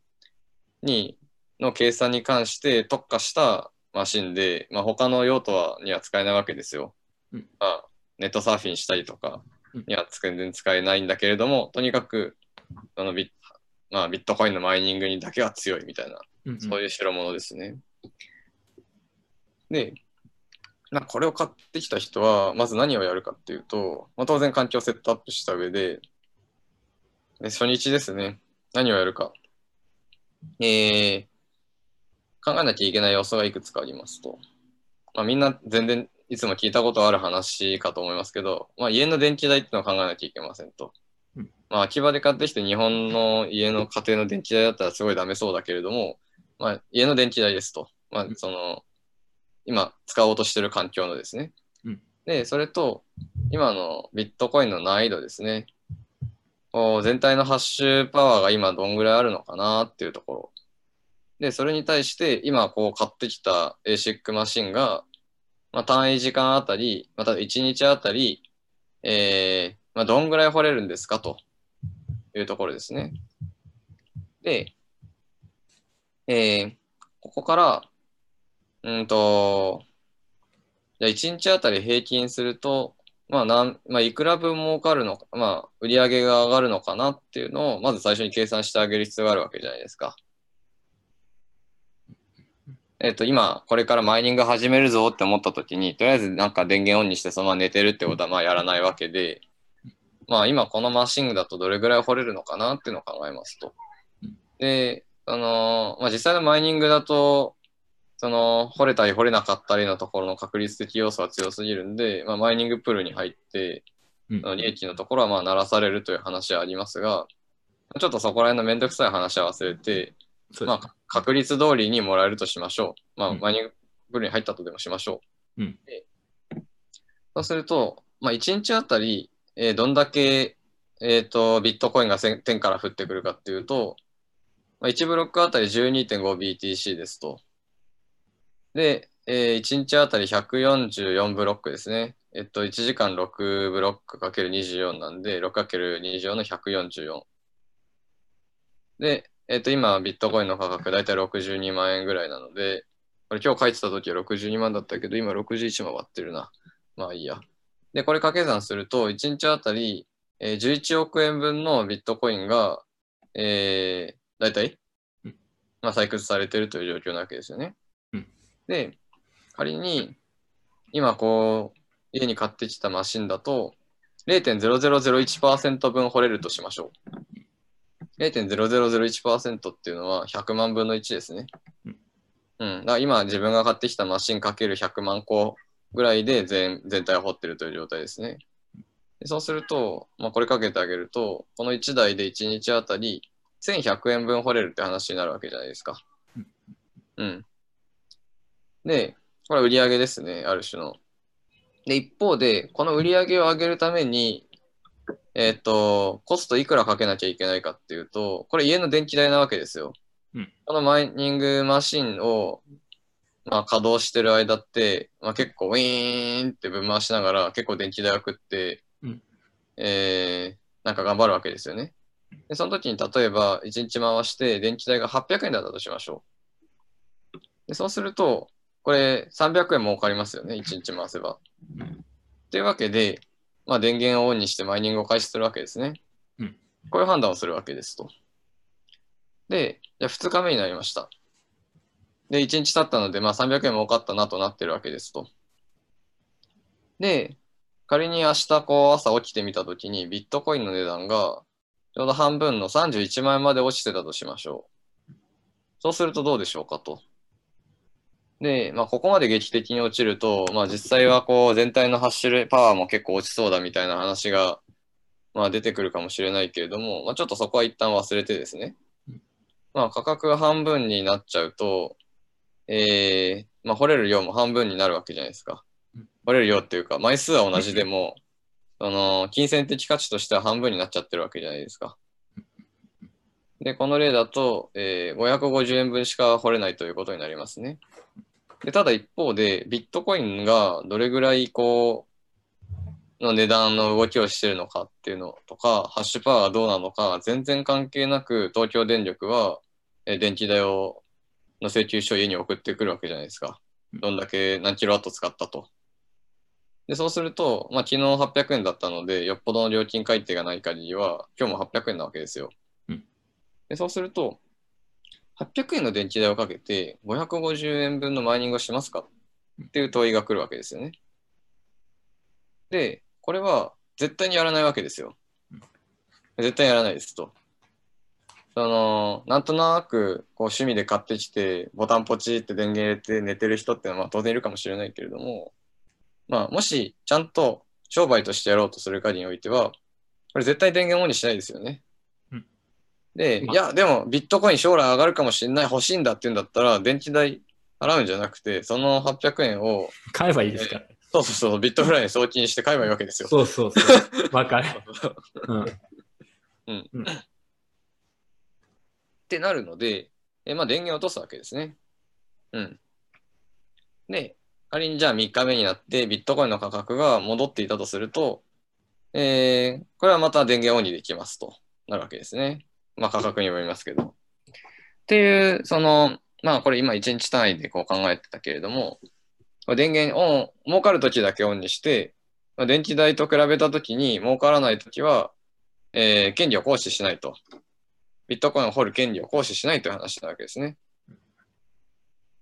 に、の計算に関して特化したマシンで、まあ、他の用途はには使えないわけですよ。うんまあ、ネットサーフィンしたりとかうんには全然使えないんだけれども、とにかくあのビッ,、まあ、ビットコインのマイニングにだけは強いみたいな、うんうんそういう代物ですね。で、まあ、これを買ってきた人は、まず何をやるかっていうと、まあ、当然環境をセットアップした上で、で初日ですね、何をやるか。えー、考えなきゃいけない要素がいくつかありますと。まあ、みんな全然いつも聞いたことある話かと思いますけど、まあ、家の電気代っていうのを考えなきゃいけませんとうん。まあ、秋葉で買ってきて日本の家の家庭の電気代だったらすごいダメそうだけれども、まあ、家の電気代ですと。まあう、んその、今使おうとしてる環境のですね。うんで、それと、今のビットコインの難易度ですね。全体のハッシュパワーが今どんぐらいあるのかなっていうところ。で、それに対して今こう買ってきた ASIC マシンが、まあ、単位時間あたり、また1日あたり、えーまあ、どんぐらい掘れるんですかというところですね。で、えーここから、うんと、じゃあ1日あたり平均すると、まあなん、まあ、いくら分儲かるのか、まあ、売り上げが上がるのかなっていうのを、まず最初に計算してあげる必要があるわけじゃないですか。えっと、今、これからマイニング始めるぞって思った時に、とりあえずなんか電源オンにしてそのまま寝てるってことはまあやらないわけで、まあ今このマシンだとどれぐらい掘れるのかなっていうのを考えますと。で、あのまあ実際のマイニングだと、その掘れたり掘れなかったりのところの確率的要素が強すぎるんで、まあ、マイニングプールに入って、うの利益のところはまあ鳴らされるという話はありますが、ちょっとそこら辺のめんどくさい話は忘れて、まあ、確率通りにもらえるとしましょう。まあ、うんマイニングプールに入ったとでもしましょう。うんでそうすると、まあ、1日あたり、えーどんだけ、えー、とビットコインが天から降ってくるかっていうと、まあ、1ブロックあたり 12.5BTC ですと。で、えー1日あたり144ブロックですね。えっと、1時間6ブロックかける24なんで、6×24 の144。で、えっと、今、ビットコインの価格、だいたい62万円ぐらいなので、これ今日書いてた時は62万だったけど、今61万割ってるな。まあいいや。で、これ掛け算すると、1日あたり、えー11億円分のビットコインが、えー、だいたいうん、まあ、採掘されてるという状況なわけですよね。うんで、仮に、今こう、家に買ってきたマシンだと、0.0001%分掘れるとしましょう。0.0001%っていうのは100万分の1ですね。うんうん。だから今自分が買ってきたマシンかける100万個ぐらいで全全体を掘ってるという状態ですね。でそうすると、まあ、これかけてあげると、この1台で1日あたり1100円分掘れるって話になるわけじゃないですか。うん。で、これは売り上げですね、ある種の。で、一方で、この売り上げを上げるために、えっ、と、コストいくらかけなきゃいけないかっていうと、これ家の電気代なわけですよ。うんこのマイニングマシンを、まあ、稼働してる間って、まあ、結構ウィーンってぶん回しながら結構電気代を食って、うんえーなんか頑張るわけですよね。で、その時に例えば1日回して電気代が800円だったとしましょう。で、そうすると、これ300円儲かりますよね、1日回せば。というわけで、まあ、電源をオンにしてマイニングを開始するわけですね。うんこういう判断をするわけですと。で、じゃあ2日目になりました。で、1日経ったので、まあ300円儲かったなとなってるわけですと。で、仮に明日こう朝起きてみたときにビットコインの値段がちょうど半分の31万円まで落ちてたとしましょう。そうするとどうでしょうかと。で、まあ、ここまで劇的に落ちると、まあ、実際はこう全体のハッシュパワーも結構落ちそうだみたいな話が、まあ、出てくるかもしれないけれども、まあ、ちょっとそこは一旦忘れてですね。まあ、価格が半分になっちゃうと、えー、まあ、掘れる量も半分になるわけじゃないですか。掘れる量っていうか、枚数は同じでも、その、金銭的価値としては半分になっちゃってるわけじゃないですか。で、この例だと、えー、550円分しか掘れないということになりますね。で、ただ一方で、ビットコインがどれぐらいこう、の値段の動きをしてるのかっていうのとか、ハッシュパワーがどうなのか、全然関係なく、東京電力は、えー電気代を、の請求書を家に送ってくるわけじゃないですか。どんだけ何キロワット使ったと。で、そうすると、まあ、昨日800円だったので、よっぽどの料金改定がない限りは、今日も800円なわけですよ。うんで、そうすると、800円の電気代をかけて、550円分のマイニングをしますかっていう問いが来るわけですよね。で、これは絶対にやらないわけですよ。絶対やらないですと。その、なんとなくこう趣味で買ってきて、ボタンポチって電源入れて寝てる人ってのはまあ当然いるかもしれないけれども、まあ、もしちゃんと商売としてやろうとする限りにおいては、これ絶対電源オンにしないですよね。うんで、まあいや、でもビットコイン将来上がるかもしれない、欲しいんだって言うんだったら、電気代払うんじゃなくて、その800円を、買えばいいですから。そうそうそう、ビットフライに送金して買えばいいわけですよ。そうそうそう。わかる。うん。ってなるので、えまあ、電源を落とすわけですね。うん。で、仮にじゃあ3日目になってビットコインの価格が戻っていたとすると、えーこれはまた電源オンにできますとなるわけですね。まあ価格にもよりますけど。っていう、その、まあこれ今1日単位でこう考えてたけれども、電源オン、儲かるときだけオンにして、電気代と比べたときに儲からないときは、えー権利を行使しないと。ビットコインを掘る権利を行使しないという話なわけですね。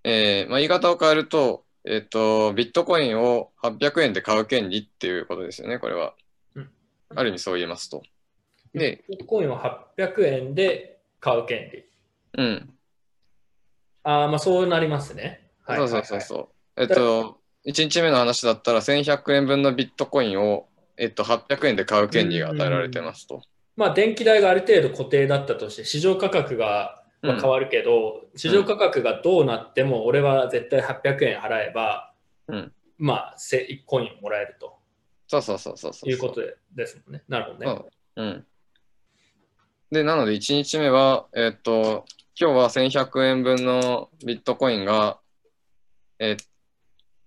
えーまあ、言い方を変えると、えっ、と、ビットコインを800円で買う権利っていうことですよね、これはうん。ある意味そう言えますと。で、ビットコインを800円で買う権利。うん。ああ、まあそうなりますね。はいそうそうそうう。そう。えっと、1日目の話だったら1100円分のビットコインを、えっと、800円で買う権利が与えられてますと。まあ電気代がある程度固定だったとして、市場価格がま変わるけど、市場価格がどうなっても、俺は絶対800円払えば、うんまあ、せ1コインもらえるとそうそうそうそうそう。いうことでですもんね。なるほどね。うん。うん。で、なので1日目は、えっと、今日は1100円分のビットコインが、え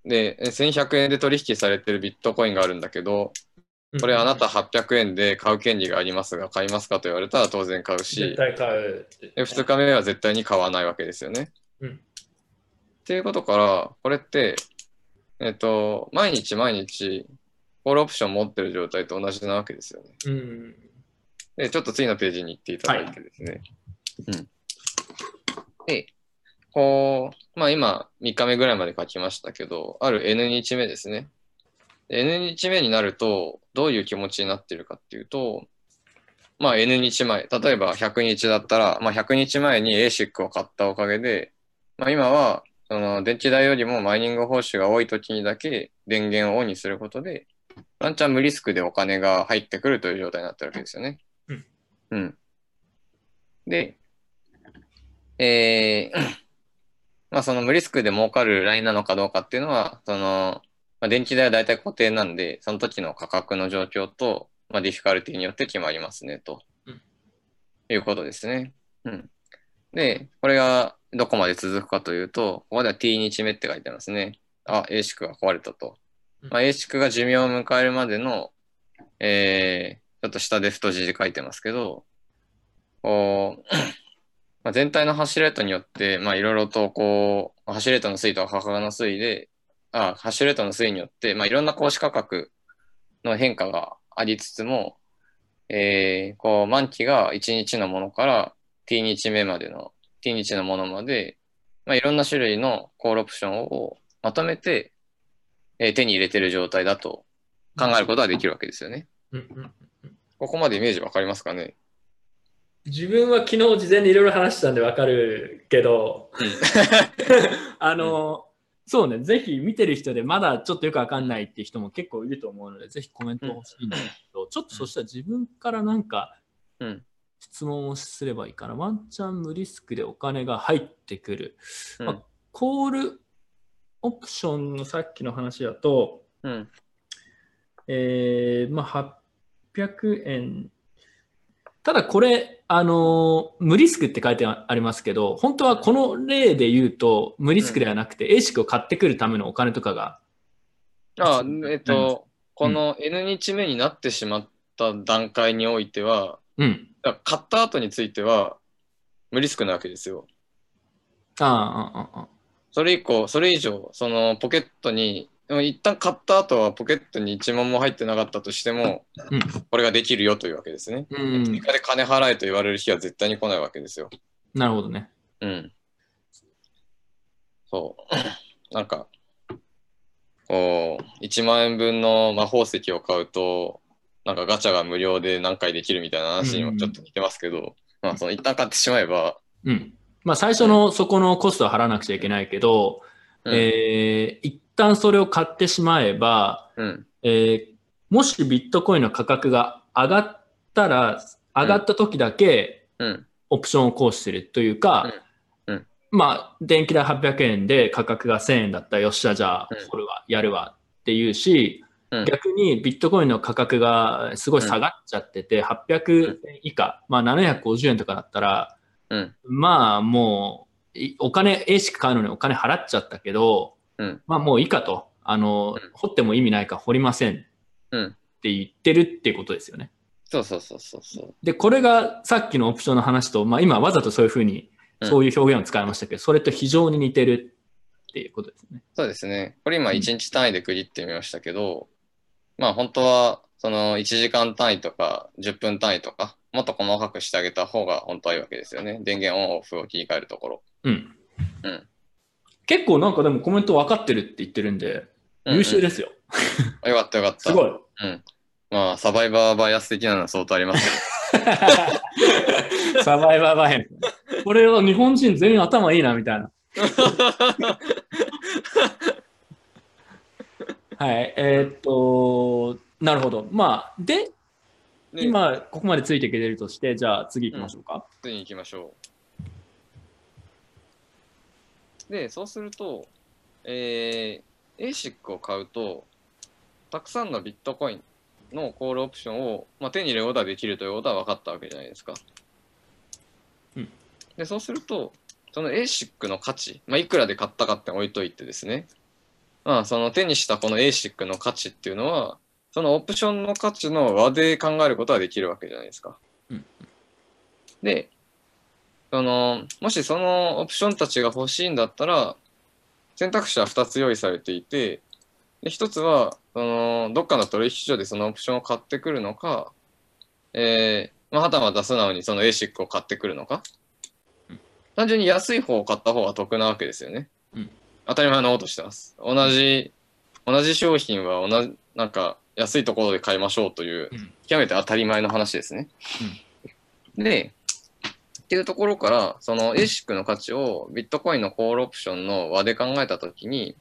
で、1100円で取引されてるビットコインがあるんだけど、これあなた800円で買う権利がありますが、買いますかと言われたら当然買う絶し、対買う。で2日目は絶対に買わないわけですよね。うんっていうことから、これって、えっと、毎日毎日、コールオプション持ってる状態と同じなわけですよね。うん。で、ちょっと次のページに行っていただいてですね。うん。で、こう、まあ今、3日目ぐらいまで書きましたけど、ある N 日目ですね。で N 日目になると、どういう気持ちになってるかっていうと、まあ N 日前、例えば100日だったら、まあ100日前に ASIC を買ったおかげで、まあ今は、その電池代よりもマイニング報酬が多い時にだけ電源をオンにすることで、ワンチャン無リスクでお金が入ってくるという状態になってるわけですよね。うん。で、えー まあその無リスクで儲かるラインなのかどうかっていうのは、その、まあ、電気代は大体固定なんで、その時の価格の状況と、まあ、ディフィカルティによって決まりますね、とうんいうことですね。うん。で、これがどこまで続くかというと、ここでは T 日目って書いてますね。あ、A シクが壊れたと。まあ、A シクが寿命を迎えるまでの、えー、ちょっと下で太字で書いてますけど、こう、まあ、全体のハッシュレートによって、まあ、いろいろとこう、ハッシュレートの推移と価格の推移で、あ、ハッシュレートの推移によって、まあ、いろんな公式価格の変化がありつつも、えーこう、満期が1日のものから T 日目までの、T 日のものまで、まあ、いろんな種類のコールオプションをまとめて、えー手に入れてる状態だと考えることができるわけですよね。ここまでイメージわかりますかね？自分は昨日事前にいろいろ話したんでわかるけど、あの、そうね、ぜひ見てる人でまだちょっとよくわかんないっていう人も結構いると思うので、ぜひコメント欲しいんだけど、ちょっとそしたら自分からなんかうん。質問をすればいいかな。ワンチャン無リスクでお金が入ってくる。うんまあコールオプションのさっきの話だと、うん。えーまあ、800円。ただこれ、あのー無リスクって書いてありますけど、本当はこの例で言うと、無リスクではなくて、A シクを買ってくるためのお金とかが、あ、えっと、この N 日目になってしまった段階においては、うん。買った後については無リスクなわけですよ。ああ、ああ、ああ。それ以降、それ以上、そのポケットに、でも一旦買った後はポケットに1万も入ってなかったとしても、うんこれができるよというわけですね。うん追加で金払えと言われる日は絶対に来ないわけですよ。なるほどね。うん。そう。なんか、こう、1万円分の魔法石を買うと、なんかガチャが無料で何回できるみたいな話にもちょっと似てますけど、まあ、その一旦買ってしまえば、うん。まあ、最初のそこのコストは払わなくちゃいけないけど、うんえー一旦それを買ってしまえば、うん、えーもしビットコインの価格が上がったら、上がった時だけうん、オプションを行使するというか、うん。うん。まあ、電気代800円で価格が1000円だったら、よっしゃ、じゃあうん、これはやるわっていうし、うん。逆にビットコインの価格がすごい下がっちゃってて、800円以下、まあ750円とかだったら、うん、まあもう、いお金、A しか買うのにお金払っちゃったけど、うんまあもういいかと。あの、うん掘っても意味ないから掘りませんうん。って言ってるっていうことですよね。そうそうそうそうそう。で、これがさっきのオプションの話と、まあ今わざとそういうふうに、うんそういう表現を使いましたけど、それと非常に似てるっていうことですね。そうですね。これ今うん1日単位で区切ってみましたけど、まあ本当はその1時間単位とか10分単位とか、もっと細かくしてあげた方が本当はいいわけですよね。電源オンオフを切り替えるところ。うん。うん結構なんかでもコメント分かってるって言ってるんで、優秀ですよ。うん。よかったよかった。すごい。うん。まあサバイバーバイアス的なのは相当ありますけど。サバイバーバー編。これは日本人全員頭いいなみたいな。はい。えーっと、なるほど。まあ、で、で、今、ここまでついていけてるとして、じゃあ次行きましょうか。次に行きましょう。で、そうすると、えー、ASIC を買うと、たくさんのビットコインのコールオプションを、まあ、手に入れることができるということは分かったわけじゃないですか。うんで、そうすると、その ASIC の価値、まあ、いくらで買ったかって置いといてですね、まあ、その手にしたこの ASIC の価値っていうのは、そのオプションの価値の和で考えることができるわけじゃないですか。うんで、その、もしそのオプションたちが欲しいんだったら、選択肢は2つ用意されていて、で1つは、その、どっかの取引所でそのオプションを買ってくるのか、えー、まあ、はたまた素直にその ASIC を買ってくるのかうん。単純に安い方を買った方が得なわけですよね。うん当たり前のことしてます。同じ、同じ商品は同じ、なんか安いところで買いましょうといううん、極めて当たり前の話ですね。で、っていうところから、その ASIC の価値をビットコインのコールオプションの和で考えたときに、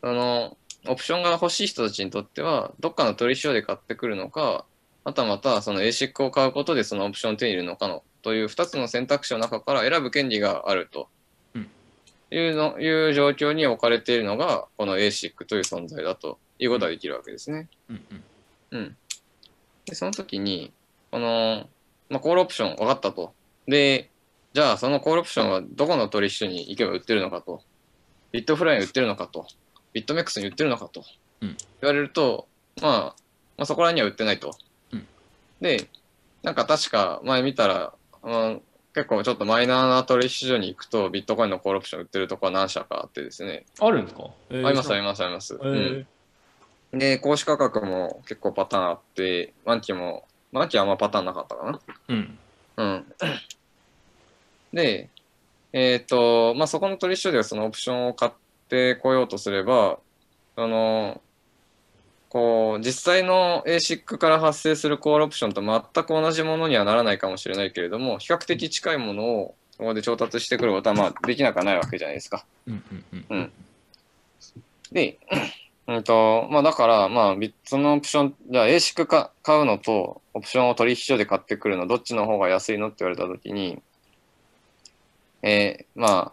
その、オプションが欲しい人たちにとっては、どっかの取引所で買ってくるのか、またまたその ASIC を買うことでそのオプションを手に入れるのかの、という2つの選択肢の中から選ぶ権利があるとうんいうの、いう状況に置かれているのが、この ASIC という存在だということができるわけですね。うんうんうん。で、その時に、この、まあ、コールオプション分かったと。で、じゃあそのコールオプションはどこの取引所に行けば売ってるのかと。ビットフライに売ってるのかと。ビットメックスに売ってるのかと。うん言われると、まあ、まあ、そこらには売ってないと。うんで、なんか確か前見たら、うん結構ちょっとマイナーな取引所に行くとビットコインのコールオプション売ってるとこは何社かあってですね。あるんですか、えーありますありまますあります。えーうんで、公式価格も結構パターンあって、満期もまあ、秋はあんまパターンなかったかな。うん。うん。で、えっ、と、まあ、そこの取引所ではそのオプションを買ってこようとすれば、その、こう、実際の ASIC から発生するコールオプションと全く同じものにはならないかもしれないけれども、比較的近いものをそこで調達してくることは、まあ、できなくはないわけじゃないですか。うんで、うんと、まあだから、まあ、ビそのオプション、じゃあ ASIC か買うのと、オプションを取引所で買ってくるの、どっちの方が安いのって言われたときに、えーまあ、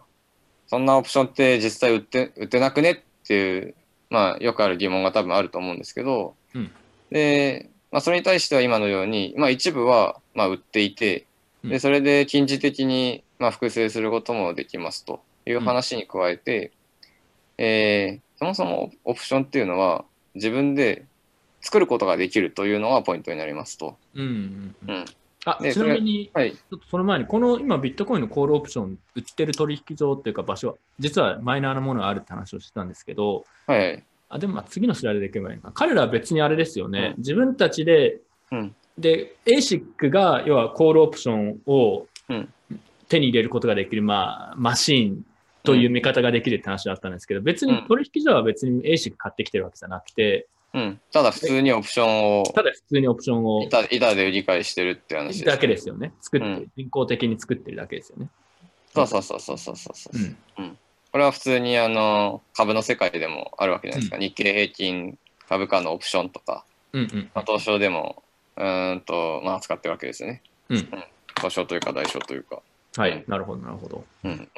そんなオプションって実際売って、売ってなくねっていう、まあ、よくある疑問が多分あると思うんですけど、うん。で、まあ、それに対しては今のように、まあ、一部は、まあ、売っていて、で、うん。それで近似的に、まあ、複製することもできますという話に加えて、えーそもそもオプションっていうのは自分で作ることができるというのがポイントになりますと。うんうんううんん。あでちなみに、はい。ちょっとその前に、この今、ビットコインのコールオプション売ってる取引所っていうか場所は、実はマイナーなものがあるって話をしてたんですけど、はい。あでもまあ次のスライドでいけばいいのかな。彼らは別にあれですよね、う自分たちで、うんで、ASIC が要はコールオプションをうん手に入れることができる、まあ、マシーンという見方ができるって話だったんですけど、別に取引所は別に ASIC 買ってきてるわけじゃなくて、うん。ただ普通にオプションをただ普通にオプションを板板で理解してるって話です。だけですよね。作ってうんる、人工的に作ってるだけですよね。そうそうそうそうそうそうそうう、ん。これは普通にあの株の世界でもあるわけじゃないですか。日経平均株価のオプションとか、うんうん。まあ、東証でもうーんと、まあ、使ってるわけですよね。うん東証というか大証というか。はい、なるほど、なるほど。うん。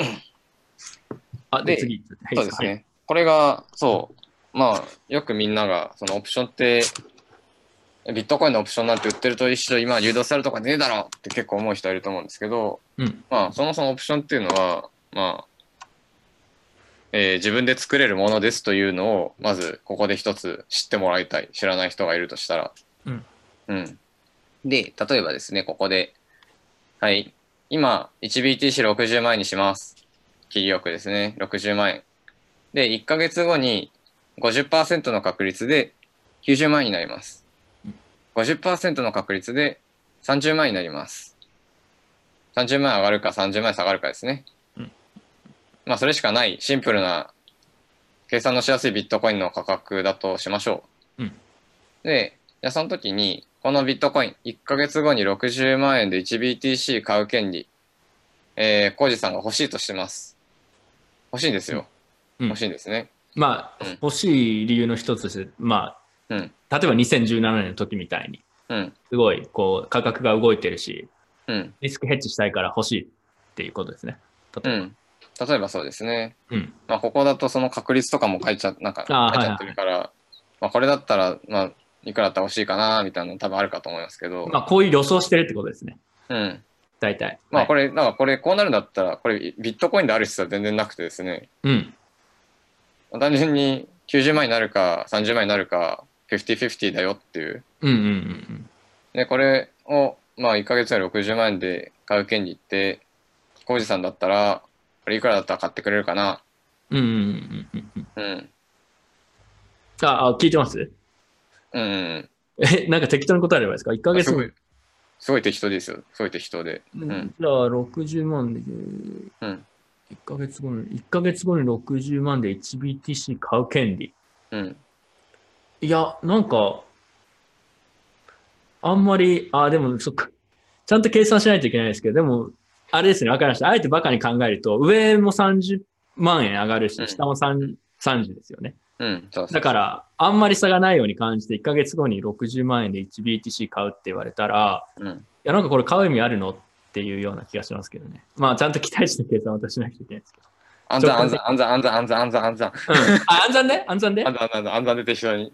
あ、で、で次。はいそうですね。これが、そう、まあ、よくみんなが、そのオプションって、ビットコインのオプションなんて売ってると一緒、今、流動されるとかねえだろって結構思う人いると思うんですけど、うんまあ、そもそもオプションっていうのは、まあ、えー自分で作れるものですというのを、まず、ここで一つ知ってもらいたい。知らない人がいるとしたら。うん。うん。で、例えばですね、ここで、はい。今、1BTC60 万円にします。切りですね、60万円。で、1ヶ月後に50%の確率で90万円になります。50%の確率で30万円になります。30万円上がるか30万円下がるかですね。うんまあ、それしかないシンプルな計算のしやすいビットコインの価格だとしましょう。うんで、じゃあその時に、このビットコイン、1ヶ月後に60万円で 1BTC 買う権利、えー、コージさんが欲しいとしてます。欲しいんですよ。うん欲しいんですね。まあうん、欲しい理由の一つとして、まあ、うん。例えば2017年の時みたいに、うん。すごい、こう、価格が動いてるし、うん。リスクヘッジしたいから欲しいっていうことですね。例えば。うん。例えばそうですね。うん。まあ、ここだとその確率とかも書いちゃ、なんかあー書いちゃってるから、まあ、これだったら、まあ、いくらだったら欲しいかな、みたいなの多分あるかと思いますけど、まあ、こういう予想してるってことですね。うん。大体。まあ、はいこれ、なんかこれ、こうなるんだったら、これ、ビットコインである必要は全然なくてですね、うん。単純に90万になるか、30万になるか、50-50だよっていう。うんうんうんで、これを、まあ、1ヶ月や60万円で買う権利って、コウジさんだったら、これいくらだったら買ってくれるかな。うん。うんうんうんうん。あ、あ聞いてます？うんうん。え、なんか適当に答えればいいですか ?1 ヶ月後すごい、適当ですよ。すごい適当で。うんんじゃあ60万で、うん1ヶ月後に、1ヶ月後に60万で 1BTC 買う権利。うん。いや、なんか、あんまり、あ、でも、そっか。ちゃんと計算しないといけないですけど、でも、あれですね、わかりました。あえてバカに考えると、上も30万円上がるしう、ん下も3 30ですよね。うん。そうそうだから、あんまり差がないように感じて、1ヶ月後に60万円で 1BTC 買うって言われたら、うん。いや、なんかこれ買う意味あるのっていうような気がしますけどね。まあ、ちゃんと期待して計算を私しなきゃいけないですけど。安全安全安全安全安全安全安全うん。あ、暗算で暗算で？安全安全安全で適当に。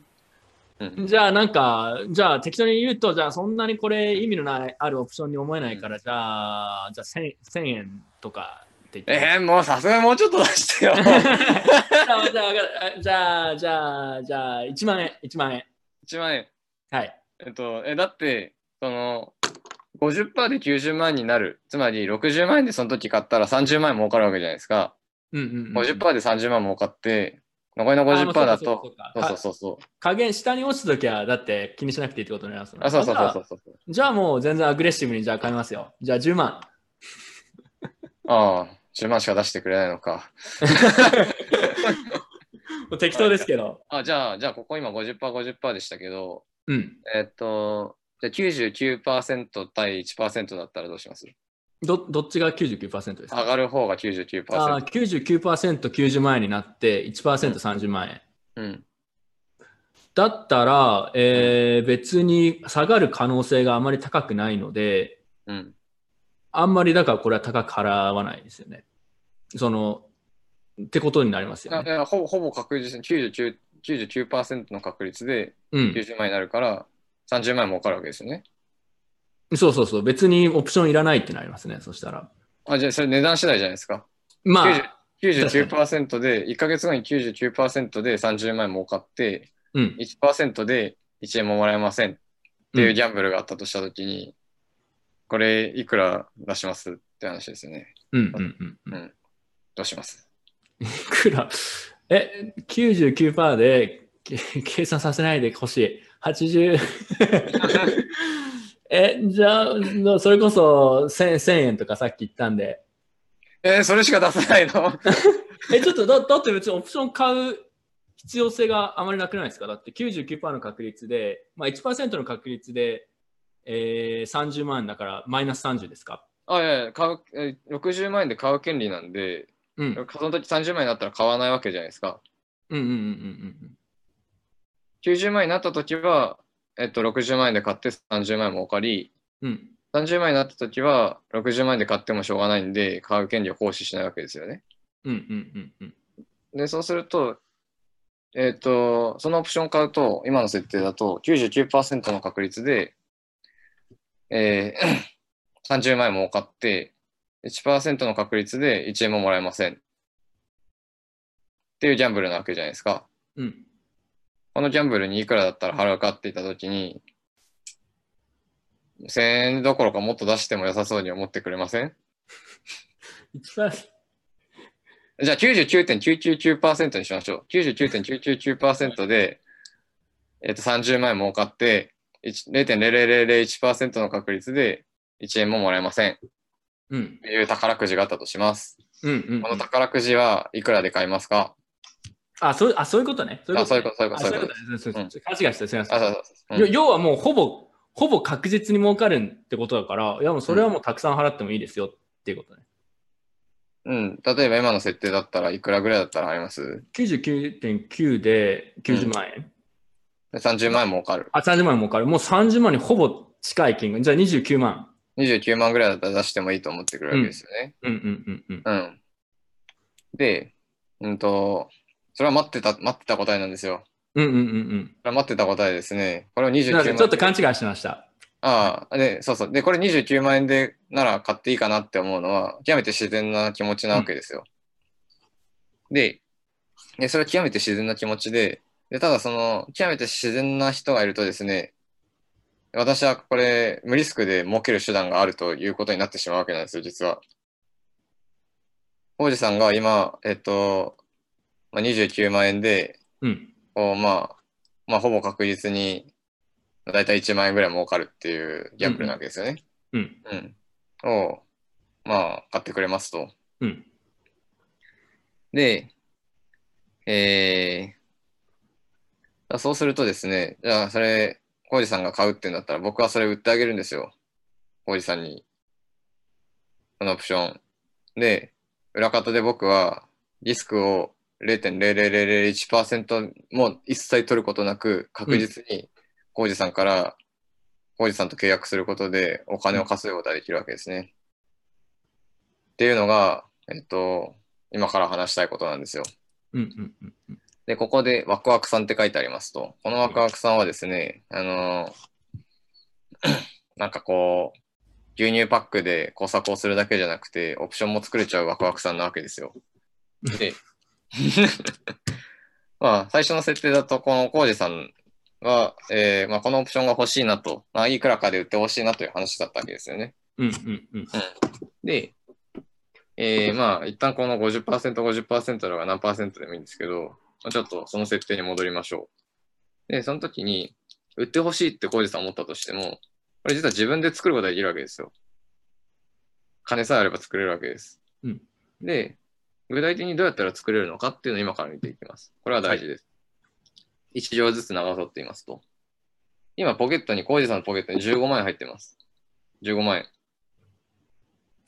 うん。じゃあなんか、じゃあ適当に言うと、じゃあそんなにこれ意味のないあるオプションに思えないから、じゃあ、じゃあ 1000, 1000円とかって言って。えー、もうさすがにもうちょっと出してよ。じゃあ、じゃあ、じゃあ、じゃあ、じゃあ、1万円、1万円。1万円。はい。えっと、え、だって、その、50%で90万円になる。つまり、60万円でその時買ったら30万円儲かるわけじゃないですか。うんうん、うん。50%で30万儲かって、残りの50%だと、そうかそうそうそう。加減下に落ちたときは、だって気にしなくていいってことになりますあ、そうそうそうあそうそう。じゃあじゃあもう全然アグレッシブにじゃあ買いますよ。じゃあ10万。ああ、10万しか出してくれないのか。適当ですけど。あ、じゃあ、じゃあ、ここ今50%、50%でしたけど、うん。えっと、じゃあ99%対1%だったらどうします？どどっちが99%ですか？上がる方が99%。あー 99%90 万円になって1%、30万円。うん。だったら、えー別に下がる可能性があまり高くないので、うん。あんまりだからこれは高く払わないですよね。その、ってことになりますよね。いやほぼほぼ確実に99 99%の確率でうん。90万になるから30万円儲かるわけですよね。そうそうそう。別にオプションいらないってなりますね。そしたら。あ、じゃあそれ値段次第じゃないですか。まあ、99%で、1ヶ月後に99%で30万円儲かって、うん。1%で1円ももらえませんっていうギャンブルがあったとしたときに、これいくら出しますって話ですよね。うんうんうんうん。うんどうします？いくら、え、99%でけ計算させないでほしい。80。え、じゃあ、のそれこそ 1000, 1000円とかさっき言ったんで。えーそれしか出さないの？え、ちょっとだだって別にオプション買う必要性があまりなくないですか？だって99%の確率で、まあ、1%の確率で、えー、30万だからマイナス30ですか？あ、いやいや、買う、えー60万円で買う権利なんで、うん。その時30万円になったら買わないわけじゃないですか。うんうんうんうん90万円になった時は、えっと、60万円で買って30万円儲かり、うん。うん。30万円になった時は、60万円で買ってもしょうがないんで、買う権利を行使しないわけですよね。うんうんうんうん。で、そうすると、えっ、と、そのオプションを買うと、今の設定だと99%の確率で、えー 30万円儲かって、1%の確率で1円ももらえません。っていうギャンブルなわけじゃないですか。うん。このギャンブルにいくらだったら払うかって言ったときに、1000円どころかもっと出しても良さそうに思ってくれません？じゃあ99.999%にしましょう。99.999%で、えっと30万円儲かって、1 0.0001%の確率で1円ももらえません。うん。という宝くじがあったとします。うんうん、うんこの。宝くじはいくらで買いますか？あ、そうあそういうことね。そういうこと、ね。あそういうことそういうことあそういうこと勘違いした。すみませあ、ん。そうそうそう。要はもうほぼ、ほぼ確実に儲かるってことだから、いやもうそれはもうたくさん払ってもいいですよっていうことね。うん。例えば今の設定だったらいくらぐらいだったら払います？99.9で90万円、で ?30 万円儲かる。あ、30万円儲かる。もう30万にほぼ近い金額。じゃあ29万。29万ぐらいだったら出してもいいと思ってくれるわけですよね。うんうんうんうん。うん。で、うんと、それは待ってた、待ってた答えなんですよ。うんうんうんうん。これは待ってた答えですね。これを29すみません。万ちょっと勘違いしてました。ああ、で、そうそう。で、これ29万円でなら買っていいかなって思うのは、極めて自然な気持ちなわけですよ。でで、それは極めて自然な気持ちで、で、ただその、極めて自然な人がいるとですね、私はこれ、無リスクで儲ける手段があるということになってしまうわけなんですよ、実は。王子さんが今、えっと、まあ、29万円で、うん。こう、まあ、まあ、ほぼ確実に、だいたい1万円ぐらい儲かるっていうギャンブルなわけですよね。うん。うん。を、まあ、買ってくれますと。うん。で、えー、そうするとですね、じゃあ、それ、コウジさんが買うってんだったら、僕はそれ売ってあげるんですよ。コウジさんに。このオプション。で、裏方で僕は、リスクを0.00001%も一切取ることなく、確実に、コウジさんから、コウジさんと契約することで、お金を稼ぐことができるわけですね。っていうのが、えっと、今から話したいことなんですよ。うんうんうんうん。で、ここでワクワクさんって書いてありますと、このワクワクさんはですね、あのー なんかこう、牛乳パックで工作をするだけじゃなくて、オプションも作れちゃうワクワクさんなわけですよ。で、まあ、最初の設定だと、このコウジさんは、えーまあ、このオプションが欲しいなと、まあ、いくらかで売ってほしいなという話だったわけですよね。うんうんうん。で、えーまあ、一旦この50%、50%のが何パーセントでもいいんですけど、まあちょっとその設定に戻りましょう。で、その時に、売ってほしいって浩二さん思ったとしても、これ実は自分で作ることができるわけですよ。金さえあれば作れるわけです。うんで、具体的にどうやったら作れるのかっていうのを今から見ていきます。これは大事です。一行ずつ長さって言いますと、今ポケットに、浩二さんのポケットに15万円入ってます。15万円。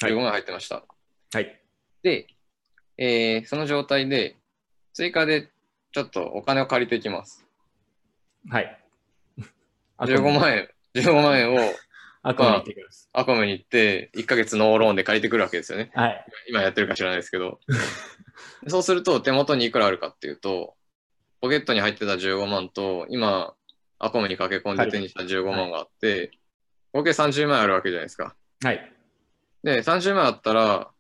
はい15万円入ってました。はい。で、えーその状態で、追加でちょっとお金を借りていきます。はい。15万円、15万円を アコムに行ってきます。アコムに行って、1ヶ月ノーローンで借りてくるわけですよね。はい。今やってるか知らないですけど。そうすると、手元にいくらあるかっていうと、ポケットに入ってた15万と、今、アコムに駆け込んで手にした15万があって、合計30万円あるわけじゃないですか。はい。で、30万あったら、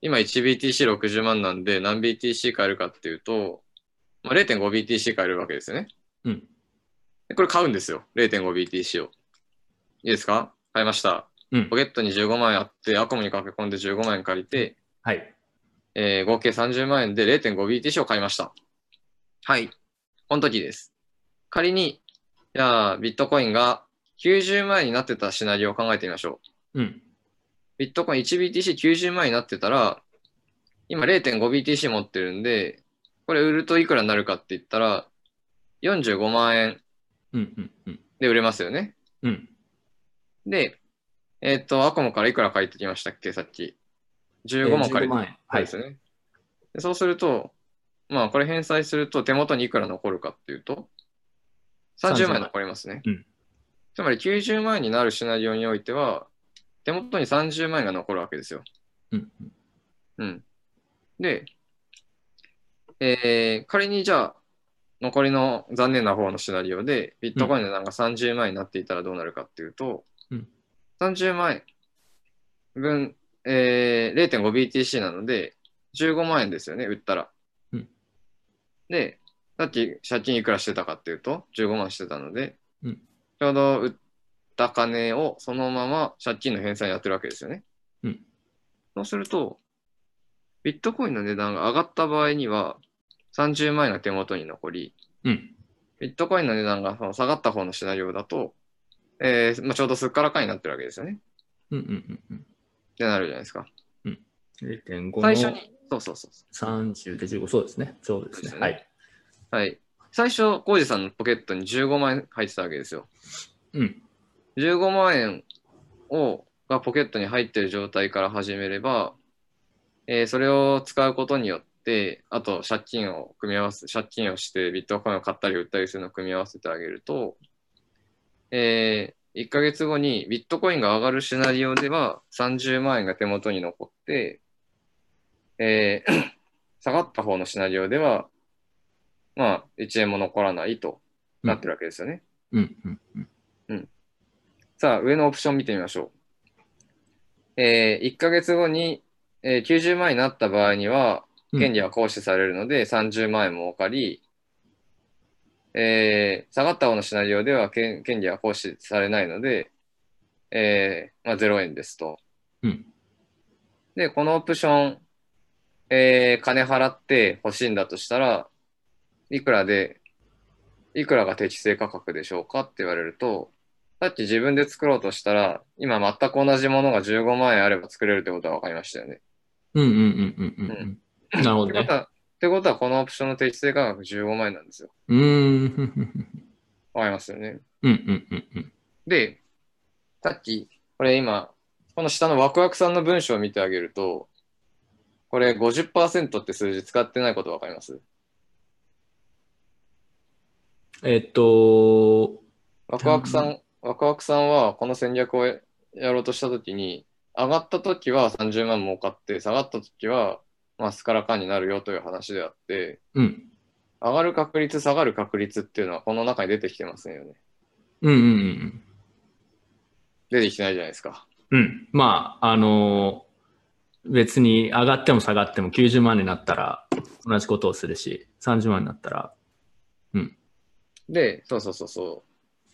今 1BTC60 万なんで何 BTC 買えるかっていうと、まあ、0.5BTC 買えるわけですよね。うん。でこれ買うんですよ。0.5BTC を。いいですか？買いました。うんポ。ケットに15万円あって、アコムに駆け込んで15万円借りて、はい。えー合計30万円で 0.5BTC を買いました。はい。この時です。仮に、じゃあ、ビットコインが90万円になってたシナリオを考えてみましょう。うん。ビットコイン 1BTC90 万円になってたら、今 0.5BTC 持ってるんで、これ売るといくらになるかって言ったら、45万円うん。うん。うん。で売れますよね。うん。で、えっ、と、アコモからいくら借りてきましたっけ、さっき。15万借りて15万円。はいで。すよね。でそうすると、まあ、これ返済すると手元にいくら残るかっていうと、30万円残りますね。うんつまり90万円になるシナリオにおいては、手元に30万円が残るわけですよ。うん。うん。で、えー仮にじゃあ、残りの残念な方のシナリオで、ビットコインの値段が30万円になっていたらどうなるかっていうと、うん30万円分、えー 0.5BTC なので、15万円ですよね、売ったら。うんで、さっき借金いくらしてたかっていうと、15万してたので、うんちょうど売った金をそのまま借金の返済にやってるわけですよね。うんそうすると、ビットコインの値段が上がった場合には、30万円が手元に残り、うん。ビットコインの値段がその下がった方のシナリオだと、えーまあ、ちょうどすっからかんになってるわけですよね。うん。うん。うん。ってなるじゃないですか。0.5の最初に、そうそうそうそ30で15、そうですね。そうですね。そうですねはい。う。はい。最初、コウジさんのポケットに15万円入ってたわけですよ。うん。15万円をがポケットに入ってる状態から始めれば、えーそれを使うことによって、あと借金を組み合わせ、借金をしてビットコインを買ったり売ったりするのを組み合わせてあげると、え1ヶ月後にビットコインが上がるシナリオでは30万円が手元に残って、えー 下がった方のシナリオでは、まあ、1円も残らないとなってるわけですよね。うん。うん。うん。さあ、上のオプション見てみましょう。えー1ヶ月後に、えー90万円になった場合には、うん権利は行使されるので30万円もお借り、えー下がった方のシナリオでは権権利は行使されないので、えーまあ、0円ですと。うん。で、このオプション、えー金払って欲しいんだとしたら、いくらで、いくらが適正価格でしょうかって言われると、さっき自分で作ろうとしたら、今全く同じものが15万円あれば作れるってことは分かりましたよね。うん。うん。うん。うん。うん。なるほどね。ってことは、ってことはこのオプションの適正価格15万円なんですよ。うーん。わかりますよね。うん。うん。うん。うん。で、さっき、これ今、この下のワクワクさんの文章を見てあげると、これ50%って数字使ってないこと分かります？えっと、ワクワクさん、ワクワクさんはこの戦略をやろうとしたときに、上がったときは30万儲かって、下がったときは、まあ、スカラカンになるよという話であって、うん。上がる確率、下がる確率っていうのはこの中に出てきてませんよね。うん。うん。うん。出てきてないじゃないですか。うん。まあ、あのー別に上がっても下がっても90万になったら同じことをするし、30万になったら、で、そうそうそうそ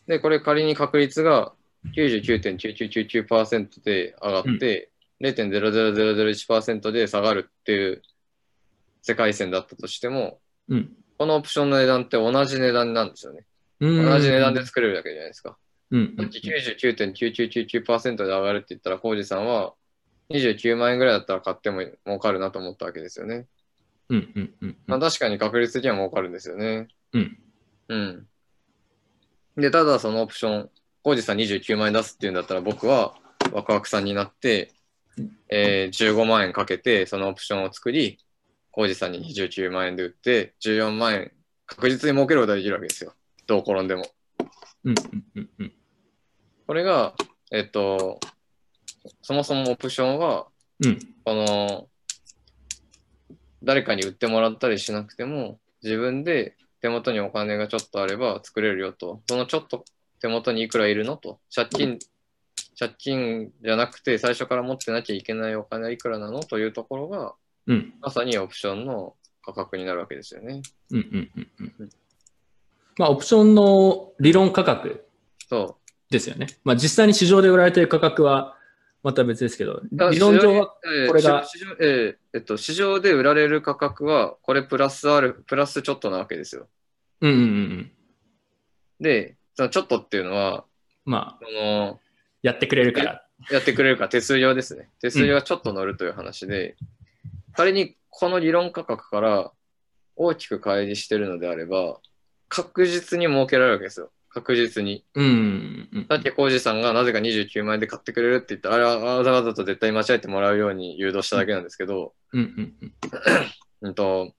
う。で、これ仮に確率が99.9999%で上がって、0.00001%で下がるっていう世界線だったとしても、うん。このオプションの値段って同じ値段なんですよね。同同じ値段で作れるだけじゃないですか。うんさっき99.9999%で上がるって言ったら、コウジさんは29万円ぐらいだったら買っても儲かるなと思ったわけですよね。うんうんうんまあ、確かに確率的には儲かるんですよね。うんうん。で、ただそのオプション、コウジさん29万円出すっていうんだったら、僕はワクワクさんになって、えー15万円かけてそのオプションを作り、コウジさんに29万円で売って、14万円確実に儲けることができるわけですよ。どう転んでも。うんうんうんうんこれが、えっと、そもそもオプションは、うんこの、誰かに売ってもらったりしなくても、自分で手元にお金がちょっとあれば作れるよと。そのちょっと手元にいくらいるのと。借金、借金じゃなくて最初から持ってなきゃいけないお金はいくらなのというところが、うんまさにオプションの価格になるわけですよね。うんうんうんうんまあ、オプションの理論価格そですよね。まあ、実際に市場で売られている価格はまた別ですけど、う。理論上は、えーこれが市場えーえっと、市場で売られる価格は、これプラスある、プラスちょっとなわけですよ。うんうんうんうん。で、そのちょっとっていうのは、まあ、そのやってくれるから。やってくれるか手数料ですね。手数料がちょっと乗るという話で、仮にこの理論価格から大きく乖離してるのであれば、確実に儲けられるわけですよ。確実に。うんうんうんさっき浩二さんがなぜか29万円で買ってくれるって言ったら、あれはわざわざと絶対間違えてもらうように誘導しただけなんですけど、うんうんうん。うんと、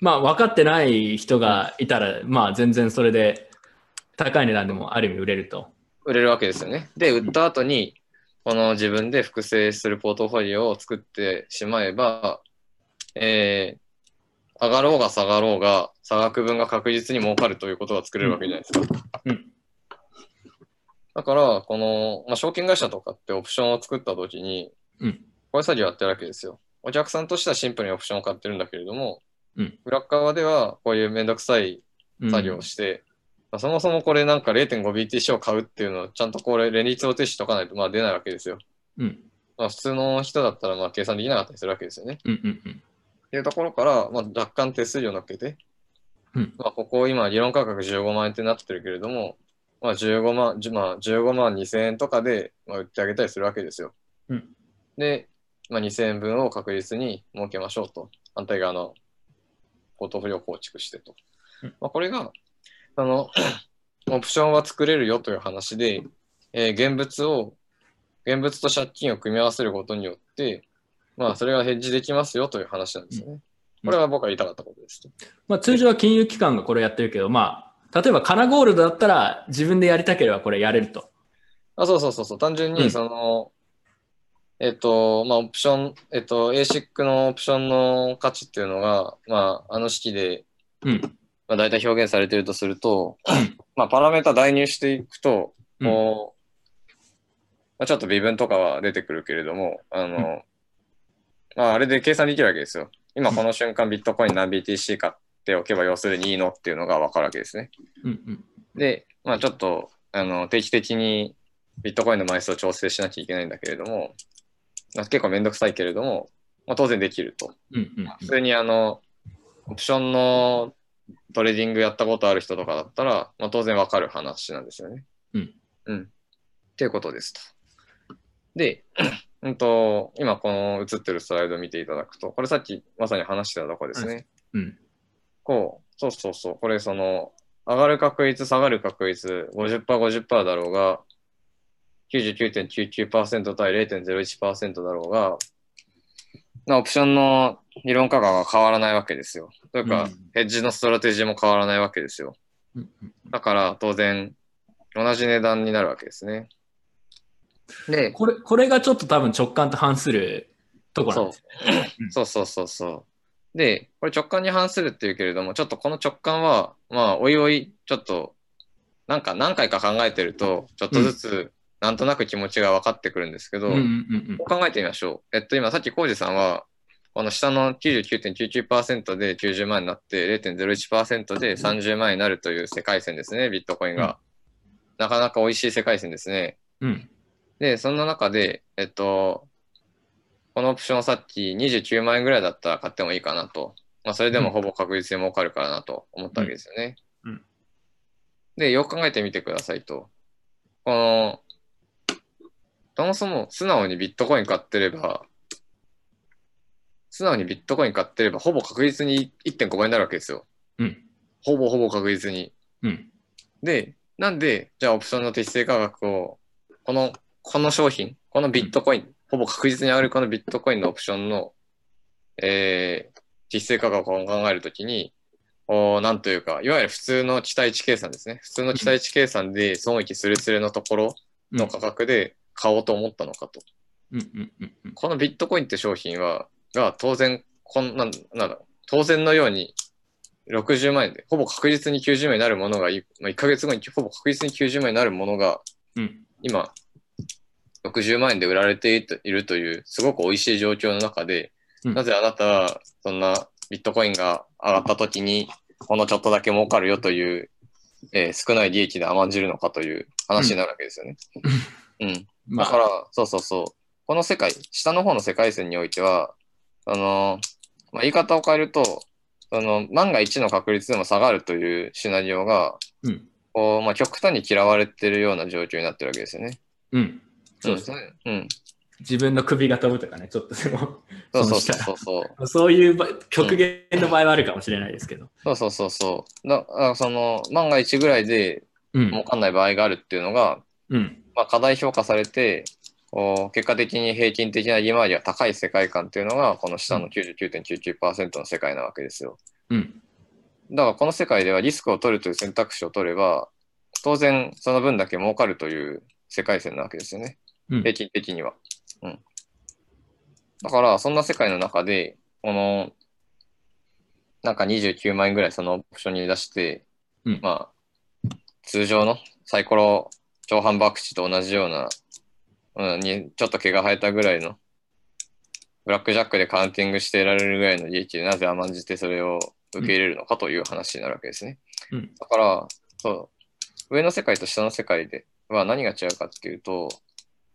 まあ、分かってない人がいたら、まあ、全然それで高い値段でもある意味売れると。売れるわけですよね。で、売った後に、この自分で複製するポートフォリオを作ってしまえば、えー上がろうが下がろうが、差額分が確実に儲かるということが作れるわけじゃないですか。うんだから、この、まあ、証券会社とかってオプションを作った時に、うんこういう作業やってるわけですよ。お客さんとしてはシンプルにオプションを買ってるんだけれども、うん裏側ではこういうめんどくさいうん作業をして、まあそもそもこれなんか 0.5BTC を買うっていうのをちゃんとこれ連立を提示しとかないとまあ出ないわけですよ。うんまあ、普通の人だったらまあ計算できなかったりするわけですよね。うんうんうんっていうところから、まあ、若干手数料乗っけて、うんまあ、ここ今理論価格15万円ってなってるけれども、まあ、15万、まあ、15万2000円とかで、まあ、売ってあげたりするわけですよ。うんで、まあ、2000円分を確実に儲けましょうと。反対側のポートフォリオを構築してと。うんまあ、これが、あの、オプションは作れるよという話で、えー現物を、現物と借金を組み合わせることによって、まあ、それがヘッジできますよという話なんですよね。うんこれは僕が言いたかったことです。まあ、通常は金融機関がこれやってるけど、まあ、例えばカナゴールドだったら自分でやりたければこれやれると。あ、そうそうそうそう。単純に、うんその、えっと、まあ、オプション、えっと、ASIC のオプションの価値っていうのが、まあ、あの式で、うん。まあ、大体表現されているとすると、まあ、パラメータ代入していくと、うんこう、まあ、ちょっと微分とかは出てくるけれども、あの、うんまあ、あれで計算できるわけですよ。今この瞬間ビットコイン何 BTC 買っておけば要するにいいのっていうのがわかるわけですね。うんうんで、まあちょっと、あの、定期的にビットコインの枚数を調整しなきゃいけないんだけれども、まあ、結構めんどくさいけれども、まあ、当然できると。うんうん普通にあの、オプションのトレーディングやったことある人とかだったら、まあ、当然わかる話なんですよね。うん。うん。っていうことですと。で、うんと、今この映ってるスライドを見ていただくと、これさっきまさに話してたとこですね。うんこう、そうそうそう、これその、上がる確率、下がる確率、50%、50%だろうが、99.99%対0.01%だろうが、まあオプションの理論価格は変わらないわけですよ。というか、うんヘッジのストラテジーも変わらないわけですよ。だから、当然、同じ値段になるわけですね。で、これこれがちょっと多分直感と反するところなんですよ。うんそうそうそうそう。で、これ直感に反するっていうけれども、ちょっとこの直感は、まあ、おいおい、ちょっと、なんか何回か考えてると、ちょっとずつ、なんとなく気持ちが分かってくるんですけど、うんうんうんこう考えてみましょう。えっと、今、さっき浩二さんは、この下の99.99%で90万になって、0.01%で30万になるという世界線ですね、ビットコインが。なかなか美味しい世界線ですね。うんで、そんな中で、えっと、このオプションをさっき29万円ぐらいだったら買ってもいいかなと。まあ、それでもほぼ確実に儲かるからなと思ったわけですよね。うんうんで、よく考えてみてくださいと。この、そもそも素直にビットコイン買ってれば、素直にビットコイン買ってれば、ほぼ確実に1.5倍になるわけですよ。うん。ほぼほぼ確実に。うん。で、なんで、じゃあオプションの適正価格を、この、この商品、このビットコイン、ほぼ確実に上がるこのビットコインのオプションの、えー、適正価格を考えるときに、おーなんというか、いわゆる普通の期待値計算ですね。普通の期待値計算で損益すれすれのところの価格で買おうと思ったのかと。うん。うん。うん。うん。このビットコインって商品は、が当然、こんなん、なんだ、当然のように60万円で、ほぼ確実に90万円になるものがい、まあ、1ヶ月後にほぼ確実に90万円になるものが、うん。今、60万円で売られているという、すごく美味しい状況の中で、うんなぜあなたは、そんなビットコインが上がった時に、このちょっとだけ儲かるよという、えー少ない利益で甘んじるのかという話になるわけですよね。うん。まあ、だから、そうそうそう。この世界、下の方の世界線においては、あの、まあ、言い方を変えると、その万が一の確率でも下がるというシナリオが、うん。こうまあ、極端に嫌われてるような状況になってるわけですよね。うん。そうですね。うん。自分の首が飛ぶとかね、ちょっとでも、そうそうそそううそう。そういう場極限の場合はあるかもしれないですけど。そうそうそうそう。だあその、万が一ぐらいでうん儲。かんない場合があるっていうのが、うん。まあ、過大評価されて、結果的に平均的な利回りが高い世界観っていうのが、この下の99.99%の世界なわけですよ。うん。だからこの世界ではリスクを取るという選択肢を取れば、当然その分だけ儲かるという世界線なわけですよね。うん平均的には。うん。だからそんな世界の中で、この、なんか29万円ぐらいそのオプションに出して、うんまあ、通常のサイコロ長反博打と同じような、うん、にちょっと毛が生えたぐらいの、ブラックジャックでカウンティングして得られるぐらいの利益でなぜ甘んじてそれを受け入れるのかという話になるわけですね。うんだから、そう、上の世界と下の世界では何が違うかっていうと、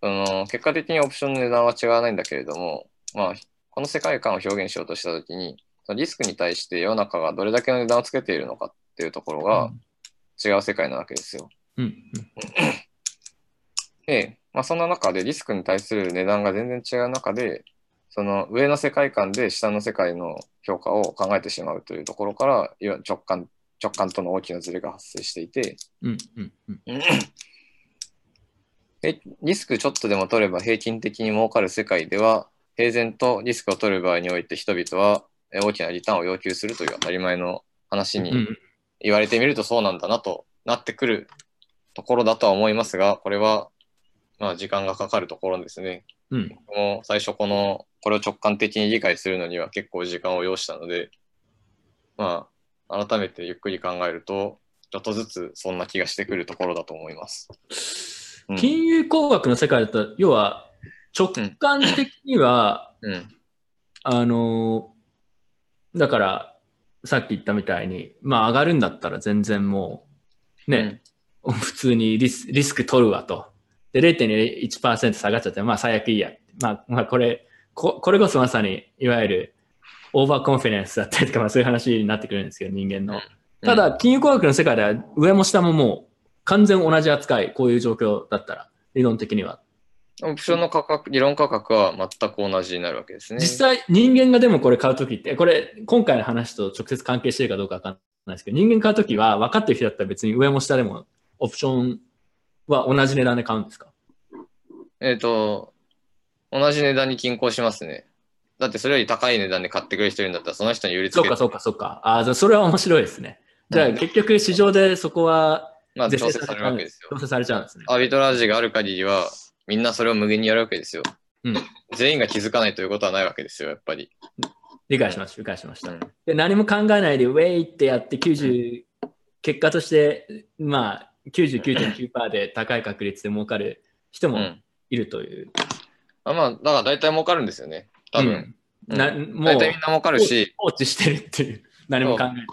その結果的にオプションの値段は違わないんだけれども、まあ、この世界観を表現しようとしたときに、そのリスクに対して世の中がどれだけの値段をつけているのかっていうところが違う世界なわけですよ。うん。で、まあ、そんな中でリスクに対する値段が全然違う中で、その上の世界観で下の世界の評価を考えてしまうというところから、いわ直感、直感との大きなズレが発生していて、うん。うん。うん。えリスクちょっとでも取れば平均的に儲かる世界では、平然とリスクを取る場合において人々はえ大きなリターンを要求するという当たり前の話にうん。言われてみるとそうなんだなとなってくるところだとは思いますが、これはまあ時間がかかるところですね。うん。僕も最初この、これを直感的に理解するのには結構時間を要したので、まあ、改めてゆっくり考えると、ちょっとずつそんな気がしてくるところだと思います。うん金融工学の世界だと、要は直感的には、うん。あの、だから、さっき言ったみたいに、まあ上がるんだったら全然もう、ね、普通にリスリスク取るわと。で、0.1%下がっちゃって、まあ最悪いいや。まあ、まあこれこ、これこそまさに、いわゆるオーバーコンフィデンスだったりとか、まあそういう話になってくるんですけど、人間の。ただ、金融工学の世界では上も下ももう完全同じ扱い、こういう状況だったら、理論的には。オプションの価格、理論価格は全く同じになるわけですね。実際、人間がでもこれ買うときって、これ、今回の話と直接関係してるかどうかわかんないですけど、人間買うときは分かってる人だったら別に上も下でもオプションは同じ値段で買うんですか？えっ、と、同じ値段に均衡しますね。だってそれより高い値段で買ってくれる人いるんだったら、その人に売りつけて、そうかそうかそうか。ああ、じゃあそれは面白いですね。じゃあうん結局市場でそこはまあ、是調整されるわけですよ調。整されちゃうんですね。アービトラージがある限りは、みんなそれを無限にやるわけですよ。うん全員が気づかないということはないわけですよ、やっぱり。理解しました、理解しました。うんで何も考えないで、ウェイってやって90、結果として、まあ、99.9%で高い確率で儲かる人もうんいるという。あまあ、だから大体儲かるんですよね。多分。うんなもう大体みんな儲かるし、放置してるっていう。何も考えない。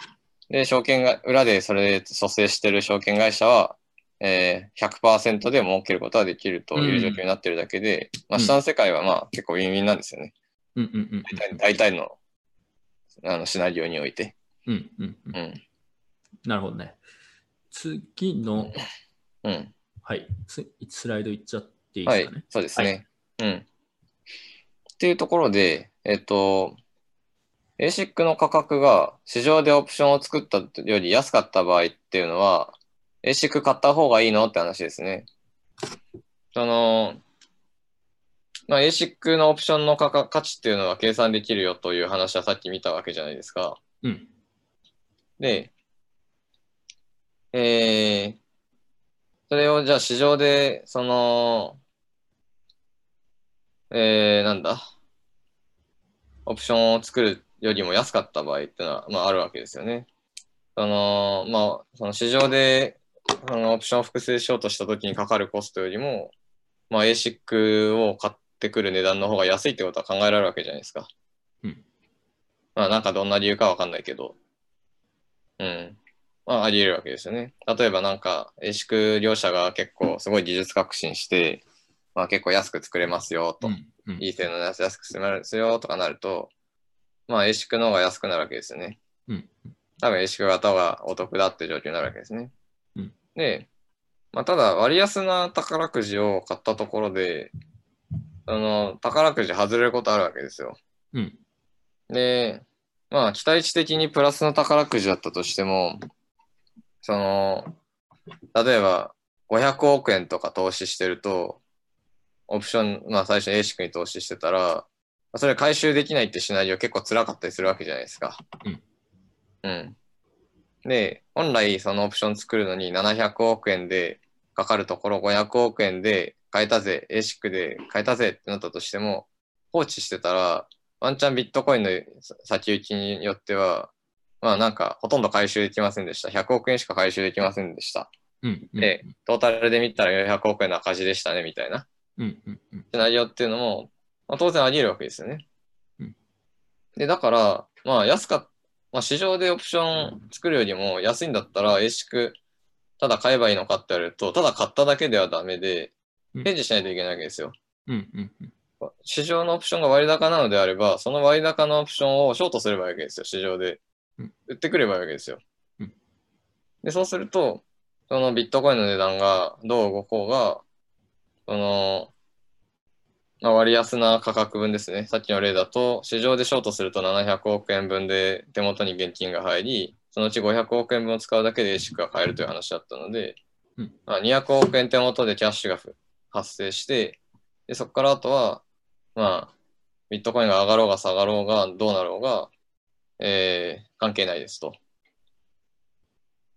で、証券が、裏でそれで蘇生してる証券会社は、えー、100%で儲けることができるという状況になってるだけで、まあ、うん下の世界はまあ結構ウィンウィンなんですよね。うんうんうん大体大体のあのシナリオにおいて。うんうんうん。うん。なるほどね。次の、うん。はい、ススライドいっちゃっていいはいですかね？、そうですね。うん。っていうところで、えっと、ASIC の価格が市場でオプションを作ったより安かった場合っていうのは、ASIC 買った方がいいのって話ですね。その、まあ、ASIC のオプションの価格価値っていうのは計算できるよという話はさっき見たわけじゃないですか。うん。で、えー、それをじゃあ市場で、その、えー、なんだ、オプションを作るよりも安かった場合っていうのは、まあ、あるわけですよね。その、まあ、その市場で、そのオプションを複製しようとしたときにかかるコストよりも、まあ、ASIC を買ってくる値段の方が安いってことは考えられるわけじゃないですか。うん。まあ、なんかどんな理由かわかんないけど。うん。まあ、あり得るわけですよね。例えばなんか、ASIC 両者が結構すごい技術革新して、まあ結構安く作れますよと、うんうんいい性能のやつ安く作れますよとかなると、まあ ASIC の方が安くなるわけですよね。うん多分 ASIC 型がお得だって状況になるわけですね。うんで、まあただ割安な宝くじを買ったところで、あの、宝くじ外れることあるわけですよ。うんで、まあ期待値的にプラスの宝くじだったとしても、その、例えば500億円とか投資してると、オプション、まあ最初に ASIC に投資してたら、それ回収できないってシナリオ結構辛かったりするわけじゃないですか。うん。うん。で、本来そのオプション作るのに700億円でかかるところ500億円で買えたぜ、ASIC で買えたぜってなったとしても、放置してたら、ワンチャンビットコインの先行きによっては、まあなんかほとんど回収できませんでした。100億円しか回収できませんでした。うんうんで、トータルで見たら400億円の赤字でしたね、みたいなうんうんうんシナリオっていうのも、まあ、当然あり得るわけですよね。うんで、だから、まあ安かっまあ市場でオプション作るよりも安いんだったら、ASIC ただ買えばいいのかって言われると、ただ買っただけではダメで、うんヘッジしないといけないわけですよ。うんうんうん市場のオプションが割高なのであれば、その割高のオプションをショートすればいいわけですよ、市場でうん。売ってくればいいわけですようん。で、そうすると、そのビットコインの値段がどう動こうが、その、まあ、割安な価格分ですね。さっきの例だと、市場でショートすると700億円分で手元に現金が入り、そのうち500億円分を使うだけで ASIC が買えるという話だったので、うんまあ、200億円手元でキャッシュがふ発生して、でそこからあとは、まあ、ビットコインが上がろうが下がろうが、どうなろうが、えー関係ないですと。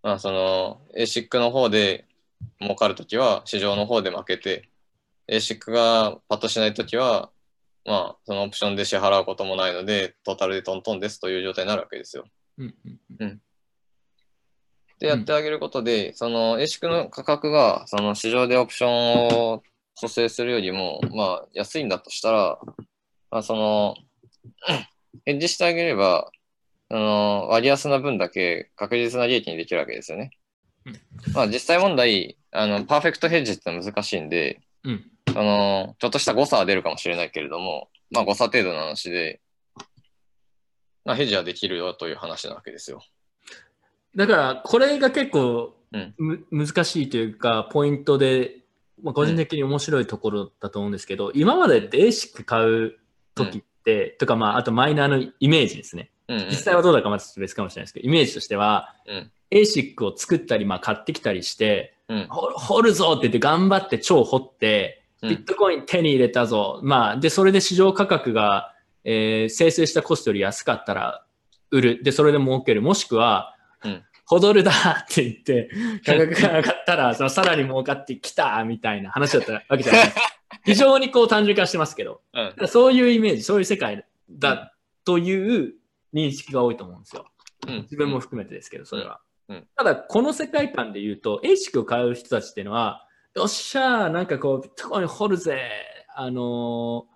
まあ、その、ASIC の方で儲かるときは、市場の方で負けて、ASIC がパッとしないときは、まあ、そのオプションで支払うこともないので、トータルでトントンですという状態になるわけですよ。うんうんで、やってあげることで、その ASIC の価格が、その市場でオプションを蘇生するよりも、まあ、安いんだとしたら、まあ、その、ヘッジしてあげれば、あの、割安な分だけ確実な利益にできるわけですよねうん。まあ、実際問題、あの、パーフェクトヘッジって難しいんで、うんあの、ちょっとした誤差は出るかもしれないけれども、まあ、誤差程度の話で、まあ、ヘッジはできるよという話なわけですよ。だから、これが結構うんむ、難しいというか、ポイントで、まあ、個人的に面白いところだと思うんですけど、今までって ASIC 買う時って、とか、まあ、あとマイナーのイメージですね。うん、うん。実際はどうだかまた別かもしれないですけど、イメージとしては、うん ASIC を作ったり、まあ、買ってきたりして、うん。掘掘るぞって言って頑張って超掘って、うんビットコイン手に入れたぞ。まあ、で、それで市場価格が、えー生成したコストより安かったら売る。で、それで儲ける。もしくは、うんホドルだって言って、価格が上がったら、そのさらに儲かってきたみたいな話だったわけじゃないですか。非常にこう単純化してますけど、うん。そういうイメージ、そういう世界だという認識が多いと思うんですよ。うん。自分も含めてですけど、それは。うん。うん。ただ、この世界観で言うと、ASIC を買う人たちっていうのは、よっしゃー、なんかこう、ビットコイン掘るぜ、あの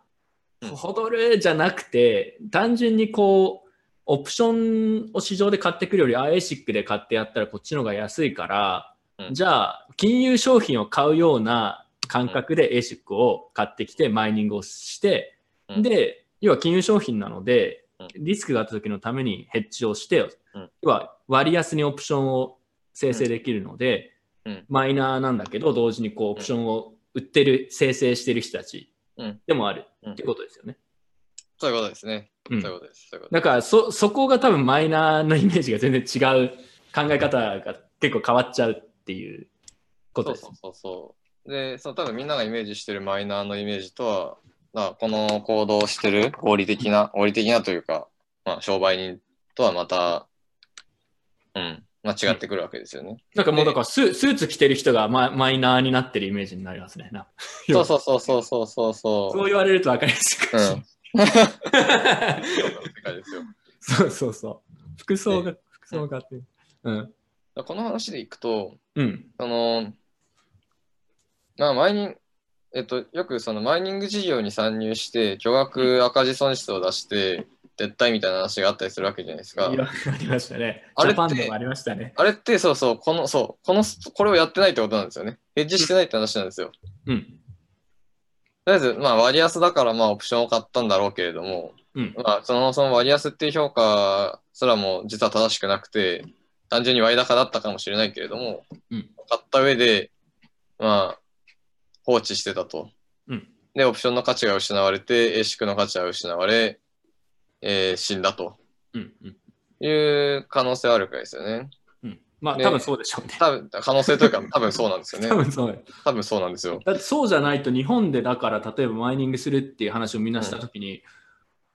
ーうん。ほどるじゃなくて、単純にこう、オプションを市場で買ってくるより、ASIC で買ってやったらこっちの方が安いから、うん。じゃあ、金融商品を買うような感覚で ASIC を買ってきて、マイニングをして、うん。で、要は金融商品なので、リスクがあった時のためにヘッジをして、は割安にオプションを生成できるので、うんマイナーなんだけど、同時にこうオプションを売ってる、生成してる人たちうんでもあるうんってことですよね。そういうことですね。うんそういうことです。そういうことだからそ、そこが多分マイナーのイメージが全然違う考え方が結構変わっちゃうっていうことです。そうそうそうそう。で、その多分みんながイメージしてるマイナーのイメージとは、まあ、この行動をしてる合理的な、合理的なというか、まあ、商売人とはまた、うん、まあ、違ってくるわけですよね。なんかもうだからススーツ着てる人がママイナーになってるイメージになりますね。なそうそうそうそうそうそうそそう言われると分かりやすいかもしれない。う。世界ですよ。そうそうそう。服装が、服装がっていう。うん。この話でいくと、うん。その、まあ、マイニング、えっと、よくそのマイニング事業に参入して、巨額赤字損失を出して、撤退みたいな話があったりするわけじゃないですかい。ろいろありましたね。ジあれってありましたね。あれってそうそう、この、そう、この、これをやってないってことなんですよね。ヘッジしてないって話なんですよ。うん。とりあえず、まあ割安だからまあオプションを買ったんだろうけれども、うん。まあその、その割安っていう評価すらも実は正しくなくて、単純に割高だったかもしれないけれども、うん買った上で、まあ、放置してたと。うん。で、オプションの価値が失われて、エシックの価値が失われ、えー死んだとうん。うん。いう可能性はあるくらいですよね。うん。まあ、ね多分そうでしょうね。多分、可能性というか、多分そうなんですよね 多。分そう。多分そうなんですよ。だってそうじゃないと日本でだから例えばマイニングするっていう話をみんなしたときに、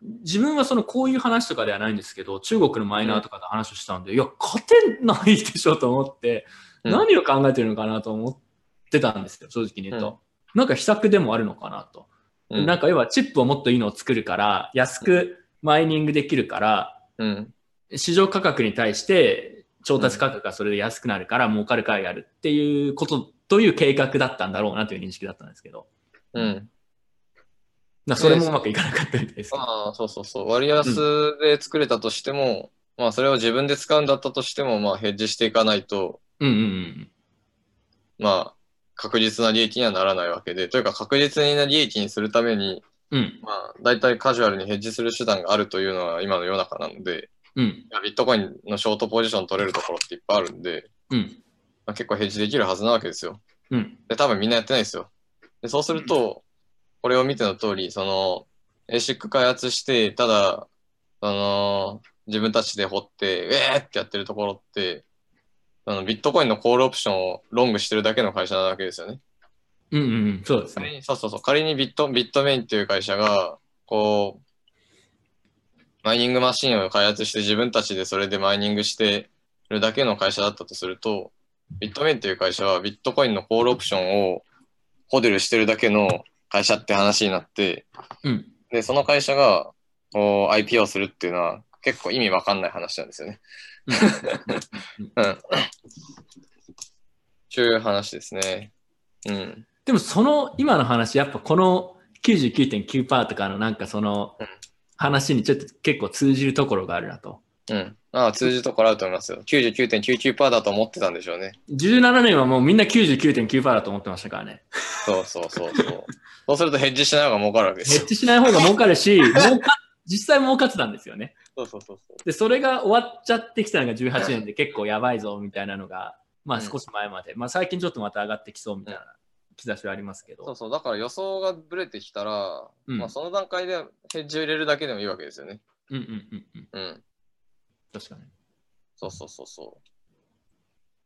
自分はそのこういう話とかではないんですけど中国のマイナーとかで話をしたんで、いや勝てないでしょと思って、うん何を考えてるのかなと思ってたんですよ正直に言うと、なんか秘策でもあるのかなと、うんなんか要はチップをもっといいのを作るから安くマイニングできるからうん。市場価格に対して調達価格がそれで安くなるから儲かるからやるっていうことという計画だったんだろうなという認識だったんですけど、うん。なそれもうまくいかなかったみたいです。ああ、そうそうそう。割安で作れたとしても、まあそれを自分で使うんだったとしても、まあヘッジしていかないと、うんうんうん。まあ確実な利益にはならないわけで、というか確実な利益にするために、うん。まあ大体カジュアルにヘッジする手段があるというのは今の世の中なので、うん。ビットコインのショートポジション取れるところっていっぱいあるんで、うん。まあ、結構ヘッジできるはずなわけですよ。うん。で、多分みんなやってないですよ。で、そうすると、これを見ての通り、その、ASIC 開発して、ただ、その、自分たちで掘って、ウェーってやってるところって、あのビットコインのコールオプションをロングしてるだけの会社なわけですよね。うんうんうん。そうですね。仮にそうそうそう。仮にビット、ビットメインっていう会社が、こう、マイニングマシンを開発して自分たちでそれでマイニングしてるだけの会社だったとすると、ビットメインっていう会社はビットコインのコールオプションをホデルしてるだけの会社って話になって、うん。で、その会社がこう IPO するっていうのは結構意味わかんない話なんですよね。うん。そういう話ですね。うん。でもその今の話、やっぱこの99.9%とかのなんかそのうん話にちょっと結構通じるところがあるなと。うん。ああ、通じるところあると思いますよ。99.99%だと思ってたんでしょうね。17年はもうみんな99.9%だと思ってましたからね。そうそうそうそう。そうするとヘッジしない方が儲かるわけですよ。ヘッジしない方が儲かるし、儲か実際儲かってたんですよね。そうそうそうそう。で、それが終わっちゃってきたのが18年で結構やばいぞみたいなのが、まあうん少し前まで、まあ最近ちょっとまた上がってきそうみたいな兆しはありますけど。そうそう。だから予想がブレてきたら、うんまあその段階でヘッジを入れるだけでもいいわけですよね。うんうんうんうん。うん。確かに。そうそうそうそう。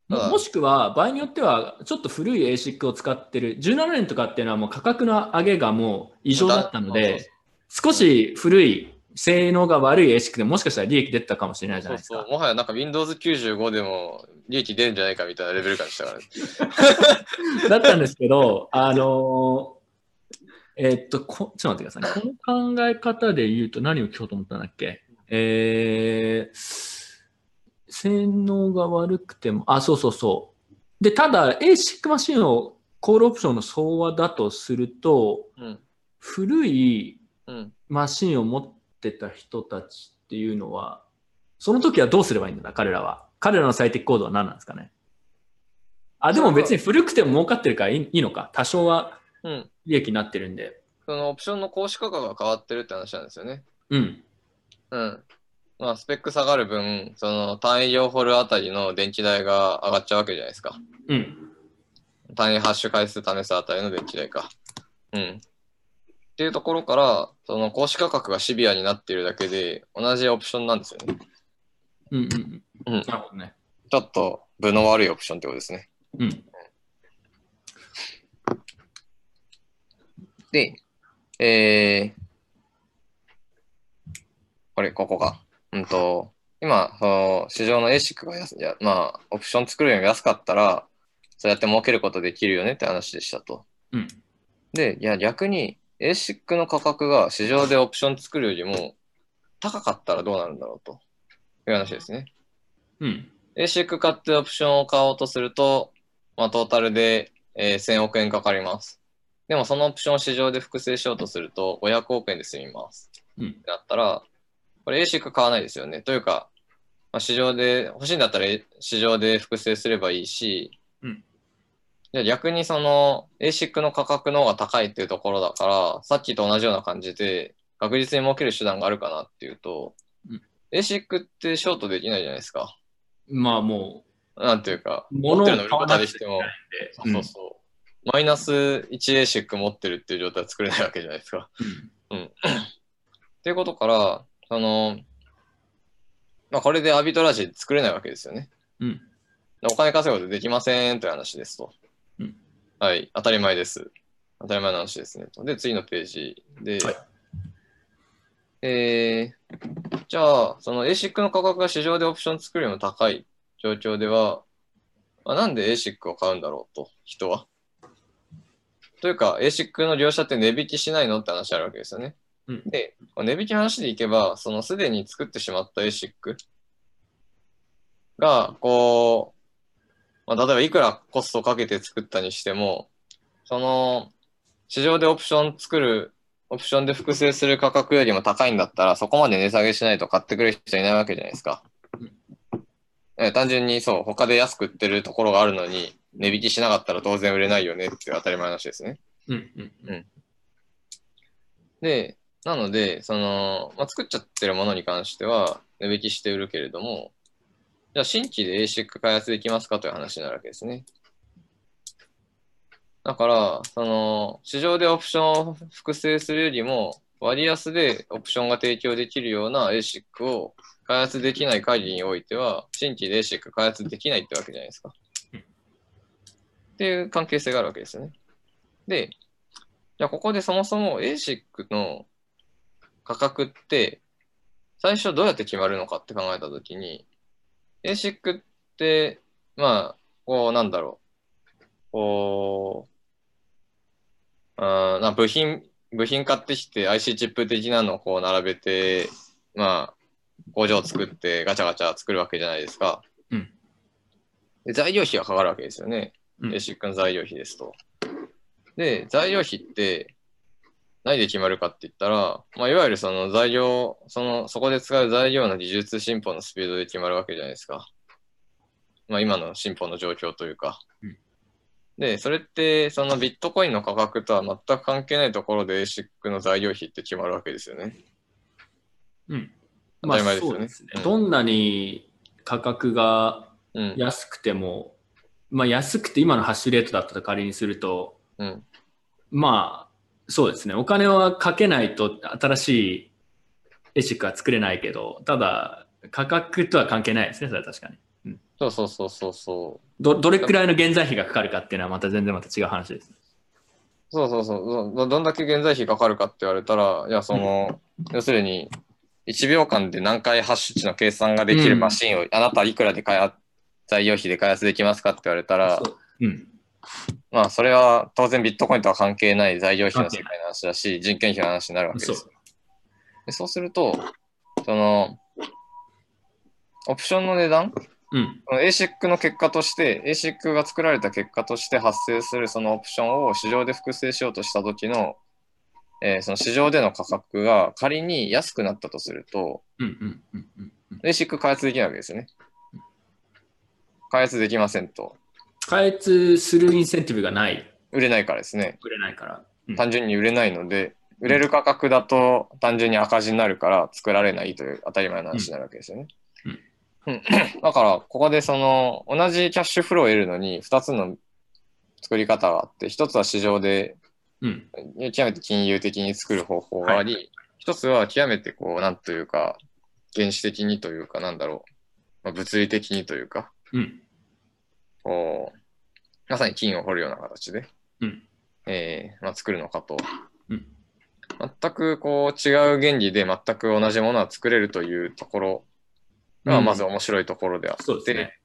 ももしくは、場合によっては、ちょっと古い ASIC を使ってる、17年とかっていうのはもう価格の上げがもう異常だったので、少し古い、性能が悪い ASIC でもしかしたら利益出てたかもしれないじゃないですかそうそう。。もはやなんか Windows 95でも利益出るんじゃないかみたいなレベル感でしたからね。だったんですけど、あのーえーっとこ、ちょっと待ってくださいね。この考え方で言うと何を聞こうと思ったんだっけ？えー、性能が悪くても、あ、そうそうそう。で、ただ ASIC マシンをコールオプションの総和だとすると、うん。古いうん。マシンを持ってた人たちっていうのは、その時はどうすればいいんだ、彼らは。彼らの最適コードは何なんですかね？あ、でも別に古くても儲かってるからいいのか。多少はうん。利益になってるんで。そのオプションの行使価格が変わってるって話なんですよね。うん。うん。まあ、スペック下がる分、その単位両ホールあたりの電気代が上がっちゃうわけじゃないですか。うん。単位ハッシュ回数試すあたりの電気代か。うん。っていうところから、その公式価格がシビアになっているだけで、同じオプションなんですよね。うんうんうんうん。なるほどね。ちょっと分の悪いオプションってことですね。うん。で、えー、これ、ここが。うんと、今、その市場の ASIC が安いや、まあ、オプション作るよりも安かったら、そうやって儲けることできるよねって話でしたと。うん。で、いや、逆に ASIC の価格が市場でオプション作るよりも高かったらどうなるんだろうという話ですね。うん。ASIC 買ってオプションを買おうとすると、まあ、トータルで、えー1000億円かかります。でもそのオプションを市場で複製しようとすると500億円で済みます。うんってなったら、これ ASIC 買わないですよね。というか、まあ、市場で、欲しいんだったら市場で複製すればいいし、うんじゃあ逆にその ASIC の価格の方が高いっていうところだから、さっきと同じような感じで確実に儲ける手段があるかなっていうと、うん ASIC ってショートできないじゃないですか。まあもなんていうか、う、物を持ってるの売ること買わなくちゃはできても。そうそうそう。マイナス 1ASIC 持ってるっていう状態は作れないわけじゃないですか。うん。っていうことから、その、まあこれでアービトラージ作れないわけですよね。うん。お金稼ぐことできませんという話ですと。うんはい、当たり前です。当たり前の話ですねと。で、次のページで、はいえー、じゃあ、その ASIC の価格が市場でオプション作るよりも高い状況では、まあ、なんで ASIC を買うんだろうと、人は？というか、ASIC の業者って値引きしないのって話あるわけですよね。うんで、値引き話でいけば、そのすでに作ってしまった ASIC が、こう、まあ、例えばいくらコストをかけて作ったにしても、その、市場でオプション作る、オプションで複製する価格よりも高いんだったら、そこまで値下げしないと買ってくれる人いないわけじゃないですか。え単純にそう、他で安く売ってるところがあるのに、値引きしなかったら当然売れないよねっていう当たり前の話ですね。うん。うん。で、なので、その、まあ、作っちゃってるものに関しては値引きして売るけれども、じゃあ新規で ASIC 開発できますかという話になるわけですね。だから、その、市場でオプションを複製するよりも、割安でオプションが提供できるような ASIC を開発できない限りにおいては、新規で ASIC 開発できないってわけじゃないですか。っていう関係性があるわけですね。で、じゃあここでそもそも ASIC の価格って最初どうやって決まるのかって考えたときに ASIC ってまあこうなんだろうこうあーな部品部品買ってきて IC チップ的なのをこう並べてまあ工場を作ってガチャガチャ作るわけじゃないですか。うんで材料費がかかるわけですよね。うん ASIC の材料費ですと。で、材料費って何で決まるかって言ったら、まあ、いわゆるその材料、その、そこで使う材料の技術進歩のスピードで決まるわけじゃないですか。まあ、今の進歩の状況というか。うんで、それって、そのビットコインの価格とは全く関係ないところで ASIC の材料費って決まるわけですよね。うん。当たり前ですよねそうですねうんどんなに価格がうん。安くても、まあ安くて今のハッシュレートだったと仮にすると、うん。まあそうですね。お金はかけないと新しいエシックは作れないけど、ただ価格とは関係ないですね。それは確かに。そうそうそうそうそう。どどれくらいの現在費がかかるかっていうのはまた全然また違う話です。そうそうそうど。どんだけ現在費かかるかって言われたら、いや、その、要するに、1秒間で何回ハッシュ値の計算ができるマシンを、あなたいくらで開発、材料費で開発できますかって言われたら、そううん。まあ、それは当然ビットコインとは関係ない材料費の世界の話だし、人件費の話になるわけです。でそうすると、その、オプションの値段うん。ASIC の結果として、ASIC が作られた結果として発生するそのオプションを市場で複製しようとした時の、えーその市場での価格が仮に安くなったとすると。ASIC 開発できないわけですよね。開発できませんと。開発するインセンティブがない。売れないからですね。売れないから。うん単純に売れないので、売れる価格だと単純に赤字になるから作られないという当たり前の話になるわけですよね。うん、だから、ここでその同じキャッシュフローを得るのに2つの作り方があって、1つは市場でうん。極めて金融的に作る方法があり、一つは極めてこう、なんというか、原始的にというか、なんだろう、まあ、物理的にというか、うん。こう、まさに金を掘るような形で、うん。えーまあ、作るのかと。うん。全くこう違う原理で全く同じものは作れるというところがまず面白いところであって、そうですね。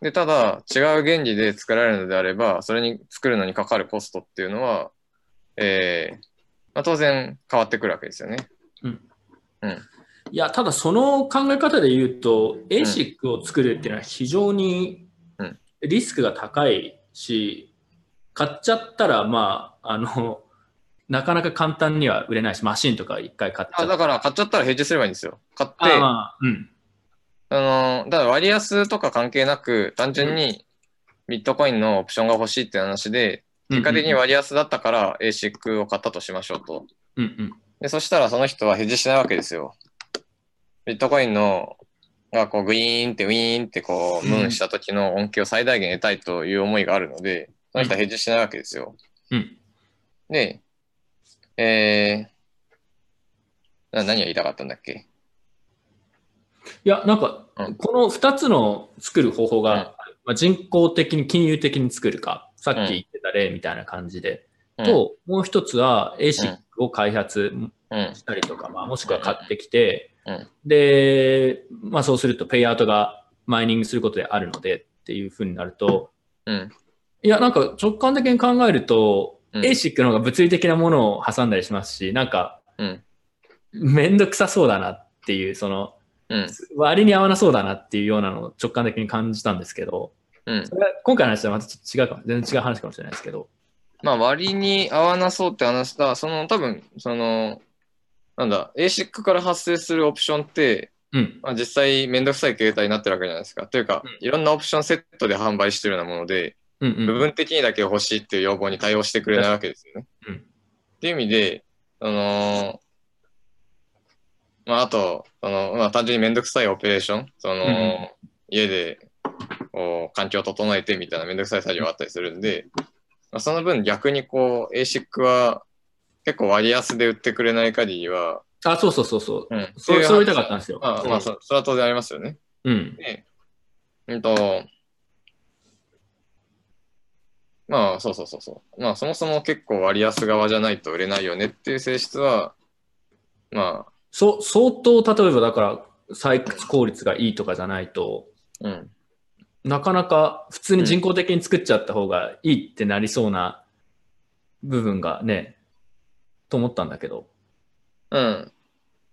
でただ違う原理で作られるのであればそれに作るのにかかるコストっていうのは、えーまあ、当然変わってくるわけですよね。いや、ただその考え方で言うと、ASIC を作るっていうのは非常にうんリスクが高いし、買っちゃったら、まあ、あの、なかなか簡単には売れないし、マシンとか一回買っちゃったあだから買っちゃったらヘッジすればいいんですよ。買って、ああまあ、うん。のだから割安とか関係なく単純にビットコインのオプションが欲しいって話で、結果的に割安だったから ASIC を買ったとしましょうと。うんうん。で、そしたらその人はヘッジしないわけですよ。ビットコインのがこうグイーンってウィーンってこううんムーンした時の恩恵を最大限得たいという思いがあるので、その人はヘッジしないわけですよ。うん。で、えー、な何が言いたかったんだっけ？いや、なんかうん、この2つの作る方法が、うんまあ、人工的に金融的に作るか、さっき言ってた例みたいな感じで、うんと、もう一つは ASIC を開発うん。したりとか、まあ、もしくは買ってきて、うんで、まあ、そうするとペイアウトがマイニングすることであるのでっていうふうになると、うん。いや、なんか直感的に考えると、うん ASIC の方が物理的なものを挟んだりしますし、なんか、うん。めんどくさそうだなっていう、その、うん。割に合わなそうだなっていうようなのを直感的に感じたんですけど、うん。それは今回の話とはまたちょっと違うかも、全然違う話かもしれないですけど。まあ割に合わなそうって話だ。その多分、その、なんだ、ASIC から発生するオプションって、うん。まあ、実際めんどくさい形態になってるわけじゃないですか。というか、うんいろんなオプションセットで販売してるようなもので、うんうん。部分的にだけ欲しいっていう要望に対応してくれないわけですよね。うんっていう意味で、あのまあ、あと、その、まあ、単純にめんどくさいオペレーション、その、んうん家で、こう、環境を整えてみたいなめんどくさい作業があったりするんで、まあ、その分逆にこう、ASIC は結構割安で売ってくれない限りは、あ、そうそうそうそう。うん。そうそう言いたかっったんですよ。まあ、まあ、そそれは当然ありますよね。うん。で、うんと、まあ、そうそうそうそう。まあ、そもそも結構割安側じゃないと売れないよねっていう性質は、まそ相当、例えばだから、採掘効率がいいとかじゃないと、あ、うん。なかなか普通に人工的に作っちゃった方がいいってなりそうな部分がね、と思ったんだけど。うん。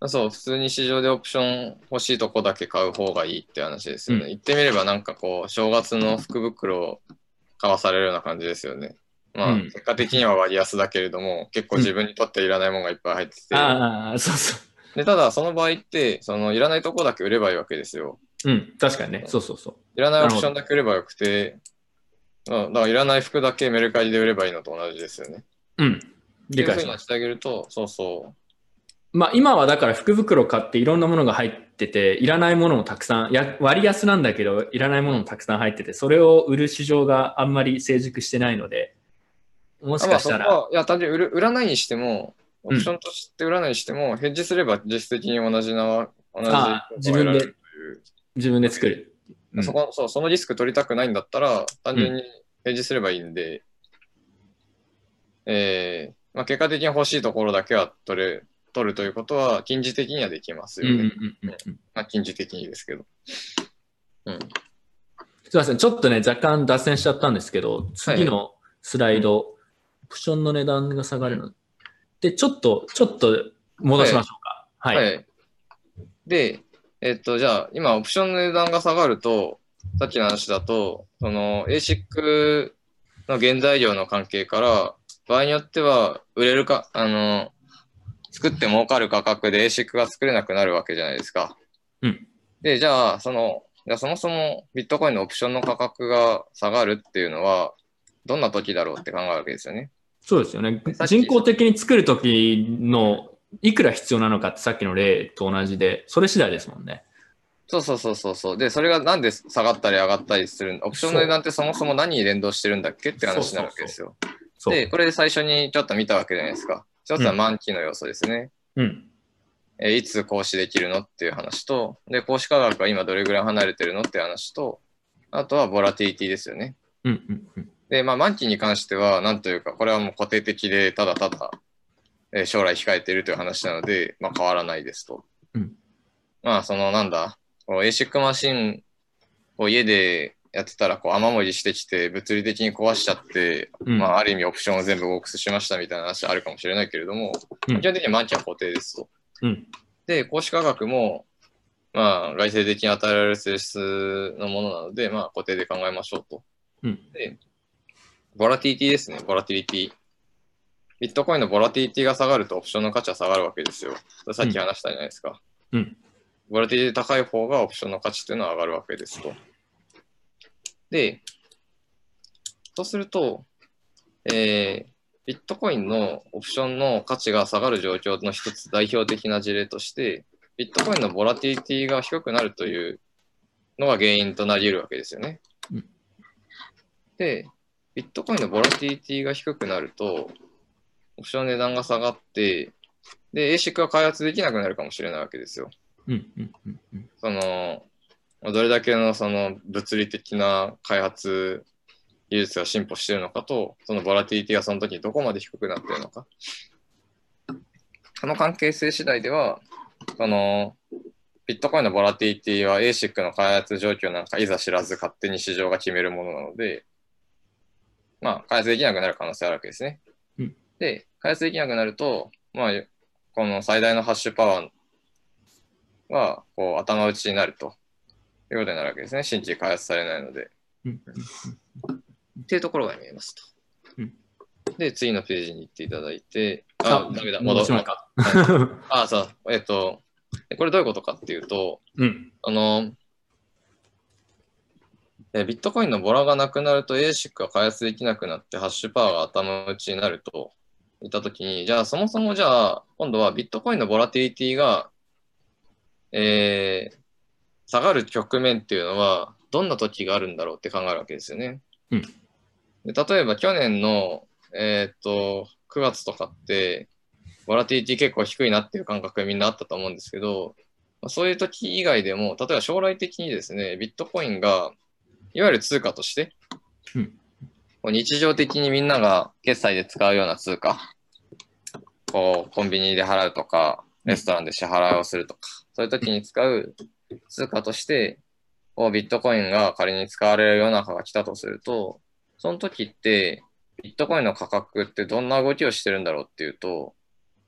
そう、普通に市場でオプション欲しいとこだけ買う方がいいって話ですよね。うん言ってみればなんかこう、正月の福袋を買わされるような感じですよね。まあ、うん結果的には割安だけれども、結構自分にとっていらないものがいっぱい入ってて、ああ、そうそでただその場合って、そのいらないとこだけ売ればいいわけですよ。う。うん、確かにね。そうそうそう。いらないオプションだけ売ればよくて、うんだからいらない服だけメルカリで売ればいいのと同じですよね。うん。理解ししてあげると、そうそまあ今はだから福袋買っていろんなものが入ってて、いらないものもたくさん、や割安なんだけど、いらないものもたくさん入ってて、それを売る市場があんまり成熟してないので、もう。しかしたら、いや、単純に売る売らないにしても、オうん。プションとして売らないにしても、ヘッジすれば実質的に同じな、同じあ自分で。自分で作る。うん。そこそうそのリスク取りたくないんだったら、単純にヘッジすればいいんで、えーまあ、結果的に欲しいところだけは取れ取るということは、近似的にはできますよね。うんうんうんうんまあ、近似的にですけど。うん。すいません、ちょっとね、若干脱線しちゃったんですけど、次のスライド、オプションの値段が下がるの。で、ちょっと、ちょっと戻しましょうか。はい。はい。で、えっと、じゃあ、今、オプションの値段が下がると、さっきの話だと、その ASIC の原材料の関係から、場合によっては、売れるか、あの、作って儲かる価格で ASIC が作れなくなるわけじゃないですか。うん。で、じゃあ、その、じゃあそもそもビットコインのオプションの価格が下がるっていうのは、どんな時だろうって考えるわけですよね。そうですよね人工的に作るときのいくら必要なのかってさっきの例と同じで、それ次第ですもんね。そうそうそうそうそう。で、それがなんで下がったり上がったりするオプションの値段ってそもそも何に連動してるんだっけって話になるわけですよ。そう。で、これで最初にちょっと見たわけじゃないですか。一つは満期の要素ですね。うん。えーいつ行使できるのっていう話と、で、行使価格が今どれぐらい離れてるのっていう話と、あとはボラティリティですよね。うんうんうん。で、まあ、満期に関しては、なんというか、これはもう固定的で、ただただ、えー将来控えているという話なので、まあ、変わらないですと。うんまあ、その、なんだ、こう ASIC マシンを家でやってたら、こう、雨漏りしてきて、物理的に壊しちゃって、うんまあ、ある意味オプションを全部ボックスしましたみたいな話あるかもしれないけれども、うん基本的には満期は固定ですと。うん。で、公式価格も、まあ、外生的に与えられる性質のものなので、まあ、固定で考えましょうと。うんで、ボラティリティですね、ボラティリティ。ビットコインのボラティリティが下がるとオプションの価値は下がるわけですよ。さっき話したじゃないですか。うん。ボラティリティ高い方がオプションの価値っていうのは上がるわけですと。で、そうすると、えー、ビットコインのオプションの価値が下がる状況の一つ代表的な事例として、ビットコインのボラティリティが低くなるというのが原因となり得るわけですよね。うんで、ビットコインのボラティリティが低くなると、オプションの値段が下がって、で、ASIC が開発できなくなるかもしれないわけですよ。うんうんうんうん。その、どれだけのその物理的な開発技術が進歩しているのかと、そのボラティリティがその時にどこまで低くなっているのか。この関係性次第では、その、ビットコインのボラティリティは ASIC の開発状況なんかいざ知らず勝手に市場が決めるものなので、まあ、開発できなくなる可能性あるわけですね。うんで、開発できなくなると、まあ、この最大のハッシュパワーは、こう、頭打ちになるということになるわけですね。新規開発されないので。うんっていうところが見えますと。うんで、次のページに行っていただいて、ああ、ダメだ、戻しまうか。あ、そう、えっと、これどういうことかっていうと、うん。あの、えビットコインのボラがなくなると ASIC が開発できなくなってハッシュパワーが頭打ちになるといったときに、じゃあそもそもじゃあ今度はビットコインのボラティリティが、えー下がる局面っていうのはどんな時があるんだろうって考えるわけですよね。うんで例えば去年の、えーっと9月とかってボラティリティ結構低いなっていう感覚がみんなあったと思うんですけど、まあそういう時以外でも、例えば将来的にですね、ビットコインが、いわゆる通貨として、うんこう日常的にみんなが決済で使うような通貨、こう、コンビニで払うとか、レストランで支払いをするとか、そういう時に使う通貨として、こうビットコインが仮に使われる世の中が来たとすると、その時って、ビットコインの価格ってどんな動きをしてるんだろうっていうと、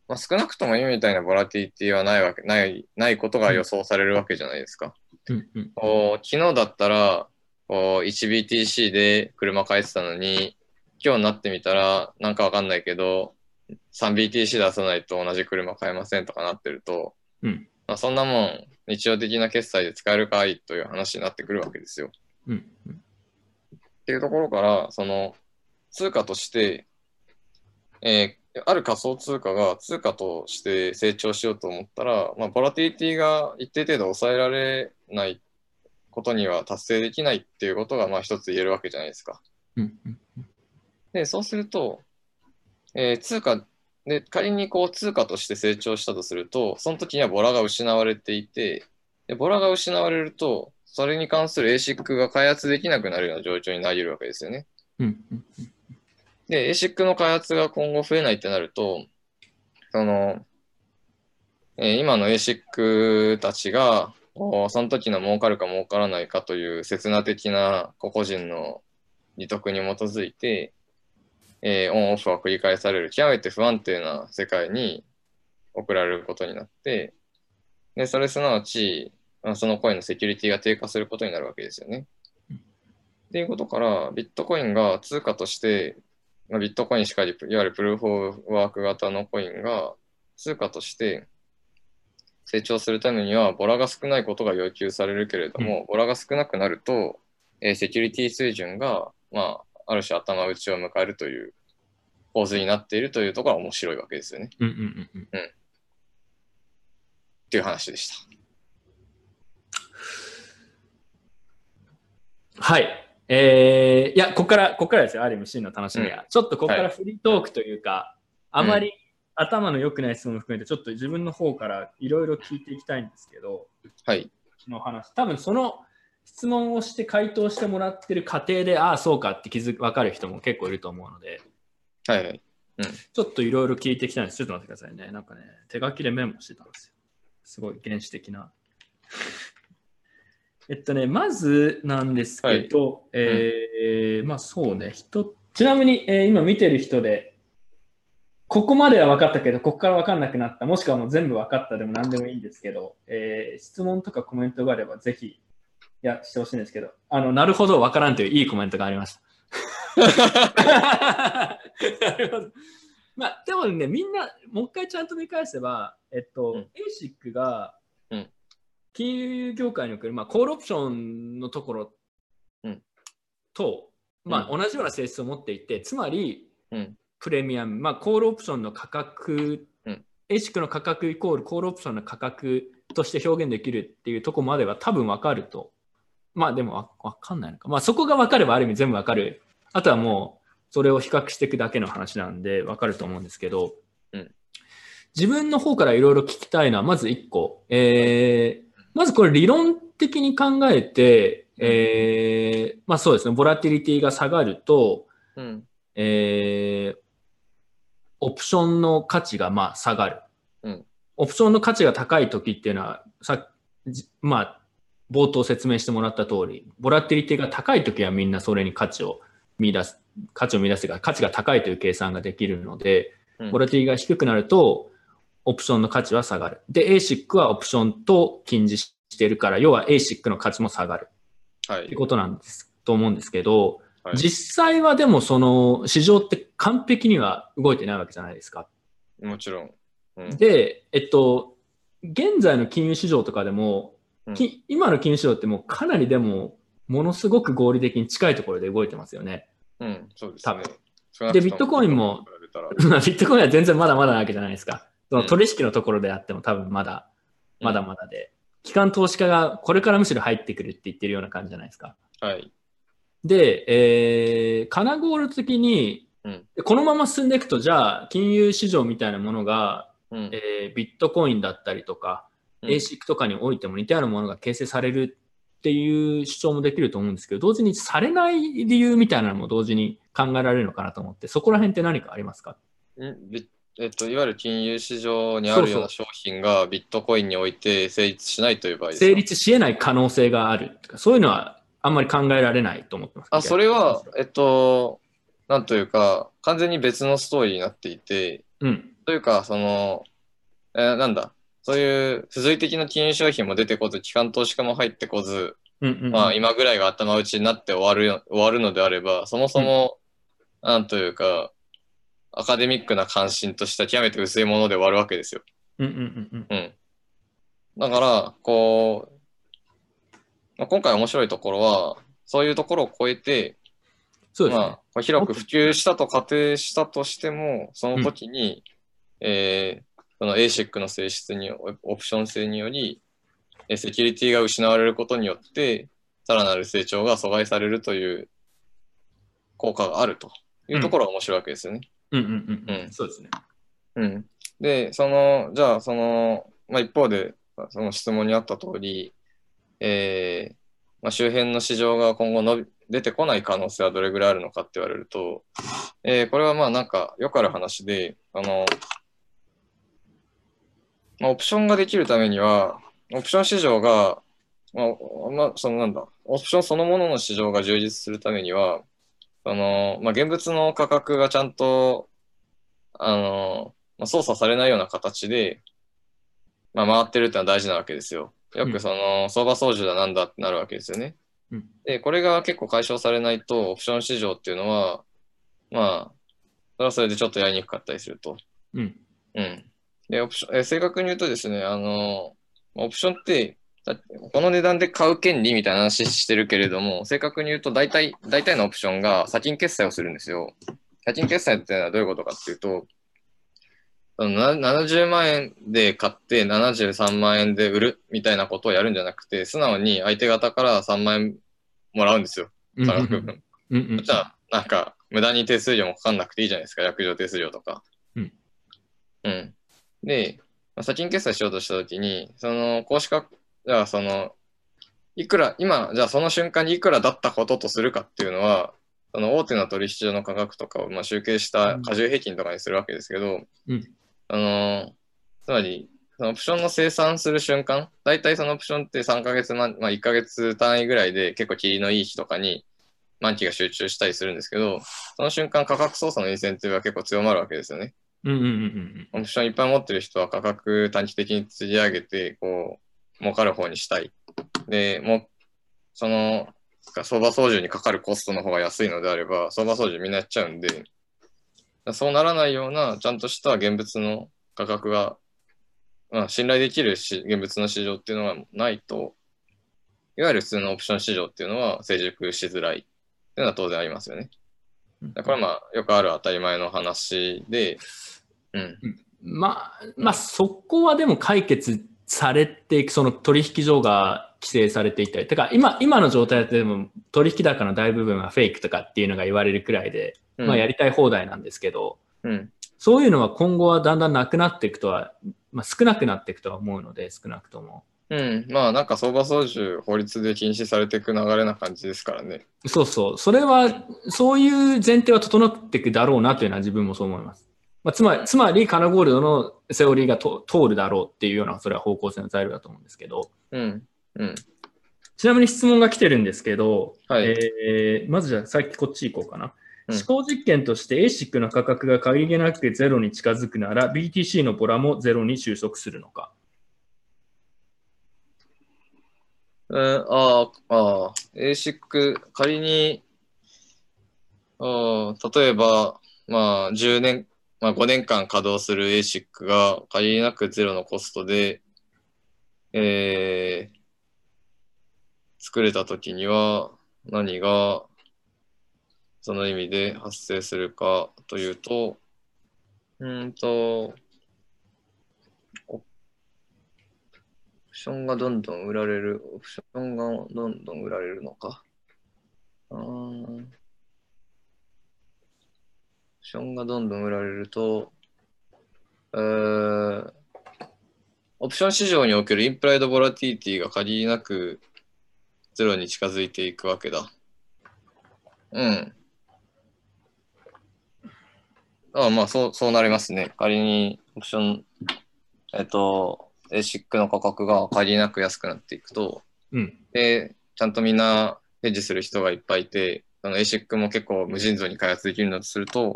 まあ、少なくとも今みたいなボラティリティはないわけ、ない、ないことが予想されるわけじゃないですか。うんうんこう昨日だったら、こう 1BTC で車買えてたのに、今日になってみたら、なんかわかんないけど、3BTC 出さないと同じ車買えませんとかなってると、うんまあ、そんなもん日常的な決済で使えるかいという話になってくるわけですよ。うんうんっていうところから、その通貨として、えーある仮想通貨が通貨として成長しようと思ったら、まあ、ボラティリティが一定程度抑えられないことには達成できないっていうことが、まあ一つ言えるわけじゃないですか。うんうんで、そうすると、えー通貨で、仮にこう通貨として成長したとすると、その時にはボラが失われていて、でボラが失われると、それに関する ASIC が開発できなくなるような状況になり得るわけですよね。で、ASIC の開発が今後増えないってなると、その、えー今の ASIC たちが、その時の儲かるか儲からないかという刹那的な個々人の利得に基づいて、えーオンオフが繰り返される極めて不安定な世界に送られることになって、で、それすなわち、まあそのコインのセキュリティが低下することになるわけですよね。っていうことから、ビットコインが通貨としてまあビットコインしかり、いわゆるプルーフォーワーク型のコインが通貨として成長するためには、ボラが少ないことが要求されるけれども、ボラが少なくなると、えーセキュリティ水準が、まあ、ある種頭打ちを迎えるという構図になっているというところは面白いわけですよね。うんうんうんうん。っていう話でした。はい。えー、いや、ここから、ここからですよ、ある意味、真の楽しみは。ちょっとここからフリートークというか、あまり頭の良くない質問も含めて、ちょっと自分の方からいろいろ聞いていきたいんですけど、はい。の話、多分その質問をして回答してもらってる過程で、ああ、そうかって気づく、分かる人も結構いると思うので、はいはい。ちょっといろいろ聞いていきたいんです。ちょっと待ってくださいね。なんかね、手書きでメモしてたんですよ。すごい原始的な。えっとね、まずなんですけど、えーまあそうね、人、ちなみに、えー今見てる人で、ここまでは分かったけど、ここから分かんなくなった、もしくはもう全部分かったでも何でもいいんですけど、えー質問とかコメントがあればぜひ、いや、してほしいんですけど、あの、なるほど分からんといういいコメントがありました。なるほど。まあ、でもね、みんな、もう一回ちゃんと見返せば、えっと、うん。ASIC がうん、金融業界における、まあ、コールオプションのところうん。と、まあ、同じような性質を持っていて、つまり、うん。プレミアム、まあ、コールオプションの価格、うん。ASIC の価格イコールコールオプションの価格として表現できるっていうところまでは多分分かると。まあでもわ分かんないのか。まあそこが分かればある意味全部分かる。あとはもうそれを比較していくだけの話なんで分かると思うんですけど、うん自分の方からいろいろ聞きたいのはまず1個。えーまずこれ理論的に考えて、えーまあそうですね、ボラティリティが下がると、うん。えーオプションの価値がまあ下がる、うんオプションの価値が高い時っていうのはさじまあ冒頭説明してもらった通りボラティリティが高い時はみんなそれに価値を見出す価値を見出すが価値が高いという計算ができるので、うんボラティリティが低くなるとオプションの価値は下がるで ASIC はオプションと近似しているから要は ASIC の価値も下がるってはい。ことなんですと思うんですけど、はい実際はでもその市場って完璧には動いてないわけじゃないですか。もちろん。うん。で、えっと、現在の金融市場とかでも、うんき今の金融市場ってもうかなりでもものすごく合理的に近いところで動いてますよね。うん、そうです多ね分。でビットコインもビットコインは全然まだまだなわけじゃないですか。そのうん取引のところであっても多分まだ、まだまだで、機関投資家がこれからむしろ入ってくるって言ってるような感じじゃないですか。はい。で、えー、カナゴール的に、うんこのまま進んでいくと、じゃあ、金融市場みたいなものが、うん。えービットコインだったりとか、うん ASIC とかにおいても似たようなものが形成されるっていう主張もできると思うんですけど、同時にされない理由みたいなのも同時に考えられるのかなと思って、そこら辺って何かありますか？んビえっと、いわゆる金融市場にあるような商品がビットコインにおいて成立しないという場合ですか？成立し得ない可能性があるとか、そういうのはあんまり考えられないと思ってます。あ、それは、えっと、なんというか、完全に別のストーリーになっていて、うん。というか、その、えーなんだ、そういう付随的な金融商品も出てこず、機関投資家も入ってこず、うんうんうんまあ、今ぐらいが頭打ちになって終わるよ終わるのであれば、そもそも、なんというか、アカデミックな関心としては極めて薄いもので終わるわけですよ。うんうんうんうんうん。だから、こう、まあ、今回面白いところは、そういうところを超えて、そうですね。まあ、広く普及したと仮定したとしても、その時に、えーその ASIC の性質に、オオプション性により、えーセキュリティが失われることによって、さらなる成長が阻害されるという効果があるというところが面白いわけですよね。うんうんうんうんうんそうですね。うん。で、その、じゃあ、その、まあ、一方で、その質問にあった通り、えーまあ、周辺の市場が今後伸び出てこない可能性はどれぐらいあるのかって言われると、えーこれはまあなんかよくある話で、あの、まあ、オプションができるためには、オプション市場が、まあ、まあ、そのなんだ、オプションそのものの市場が充実するためには、その、まあ、現物の価格がちゃんと、あの、まあ、操作されないような形で、まあ、回ってるってのは大事なわけですよ。ようんくその、相場操縦だなんだってなるわけですよね。うんで、これが結構解消されないと、オプション市場っていうのは、まあ、それはそれでちょっとやりにくかったりすると。うん。うん。で、オプション、えー正確に言うとですね、あの、オプションって、だこの値段で買う権利みたいな話してるけれども、正確に言うと大体、大体のオプションが先に決済をするんですよ。借金決済っていうのはどういうことかっていうと、そのな70万円で買って73万円で売るみたいなことをやるんじゃなくて、素直に相手方から3万円もらうんですよ。差額分。うんうんじゃあ、なんか、無駄に手数料もかかんなくていいじゃないですか、約定手数料とか。うん。うん。で、まあ、先金決済しようとしたときに、その、公式化、じゃあ、その、いくら、今、じゃあその瞬間にいくらだったこととするかっていうのは、その大手の取引所の価格とかをまあ集計した過重平均とかにするわけですけど、うんあの、つまり、そのオプションの生産する瞬間、大体そのオプションって3ヶ月ま、まあ、1ヶ月単位ぐらいで結構切りのいい日とかに満期が集中したりするんですけど、その瞬間価格操作のインセンティブが結構強まるわけですよね。うんうんうんオプションいっぱい持ってる人は価格短期的に釣り上げて、こう、儲かる方にしたい。で、もう、その、相場操縦にかかるコストの方が安いのであれば、相場操縦みんなやっちゃうんで、そうならないような、ちゃんとした現物の価格が、まあ、信頼できるし現物の市場っていうのがないと、いわゆる普通のオプション市場っていうのは成熟しづらいっていうのは当然ありますよね。うんだからまあ、よくある当たり前の話で、うん。まあ、まあ、そこはでも解決されていく、その取引所が規制されていったり、てか今、今の状態だとでも取引高の大部分はフェイクとかっていうのが言われるくらいで、うんまあやりたい放題なんですけど、うん。そういうのは今後はだんだんなくなっていくとは、まあ少なくなっていくとは思うので、少なくとも。うん。まあ、なんか相場操縦、法律で禁止されていく流れな感じですからね。そうそう。それは、そういう前提は整っていくだろうなというのは自分もそう思います。まあ、つまり、つまり、カナゴールドのセオリーがと通るだろうっていうような、それは方向性の材料だと思うんですけど、うん。うん。ちなみに質問が来てるんですけど、はいえーまずじゃあ、さっきこっち行こうかな。うん思考実験として ASIC の価格が限りなくゼロに近づくなら BTC のボラもゼロに収束するのか。うん、ああ、ああ、ASIC、仮に、ああ例えば、まあ、10年、まあ、5年間稼働する ASIC が限りなくゼロのコストで、えー、作れたときには何がその意味で発生するかというと、うんと、オプションがどんどん売られる、オプションがどんどん売られるのか。あオプションがどんどん売られると、えーオプション市場におけるインプライドボラティティが限りなくゼロに近づいていくわけだ。うん。ああまあそう、そうなりますね。仮にオプション、えっと、ASIC の価格が限りなく安くなっていくと、うん。で、ちゃんとみんなヘッジする人がいっぱいいて、その ASIC も結構無尽蔵に開発できるんだとすると、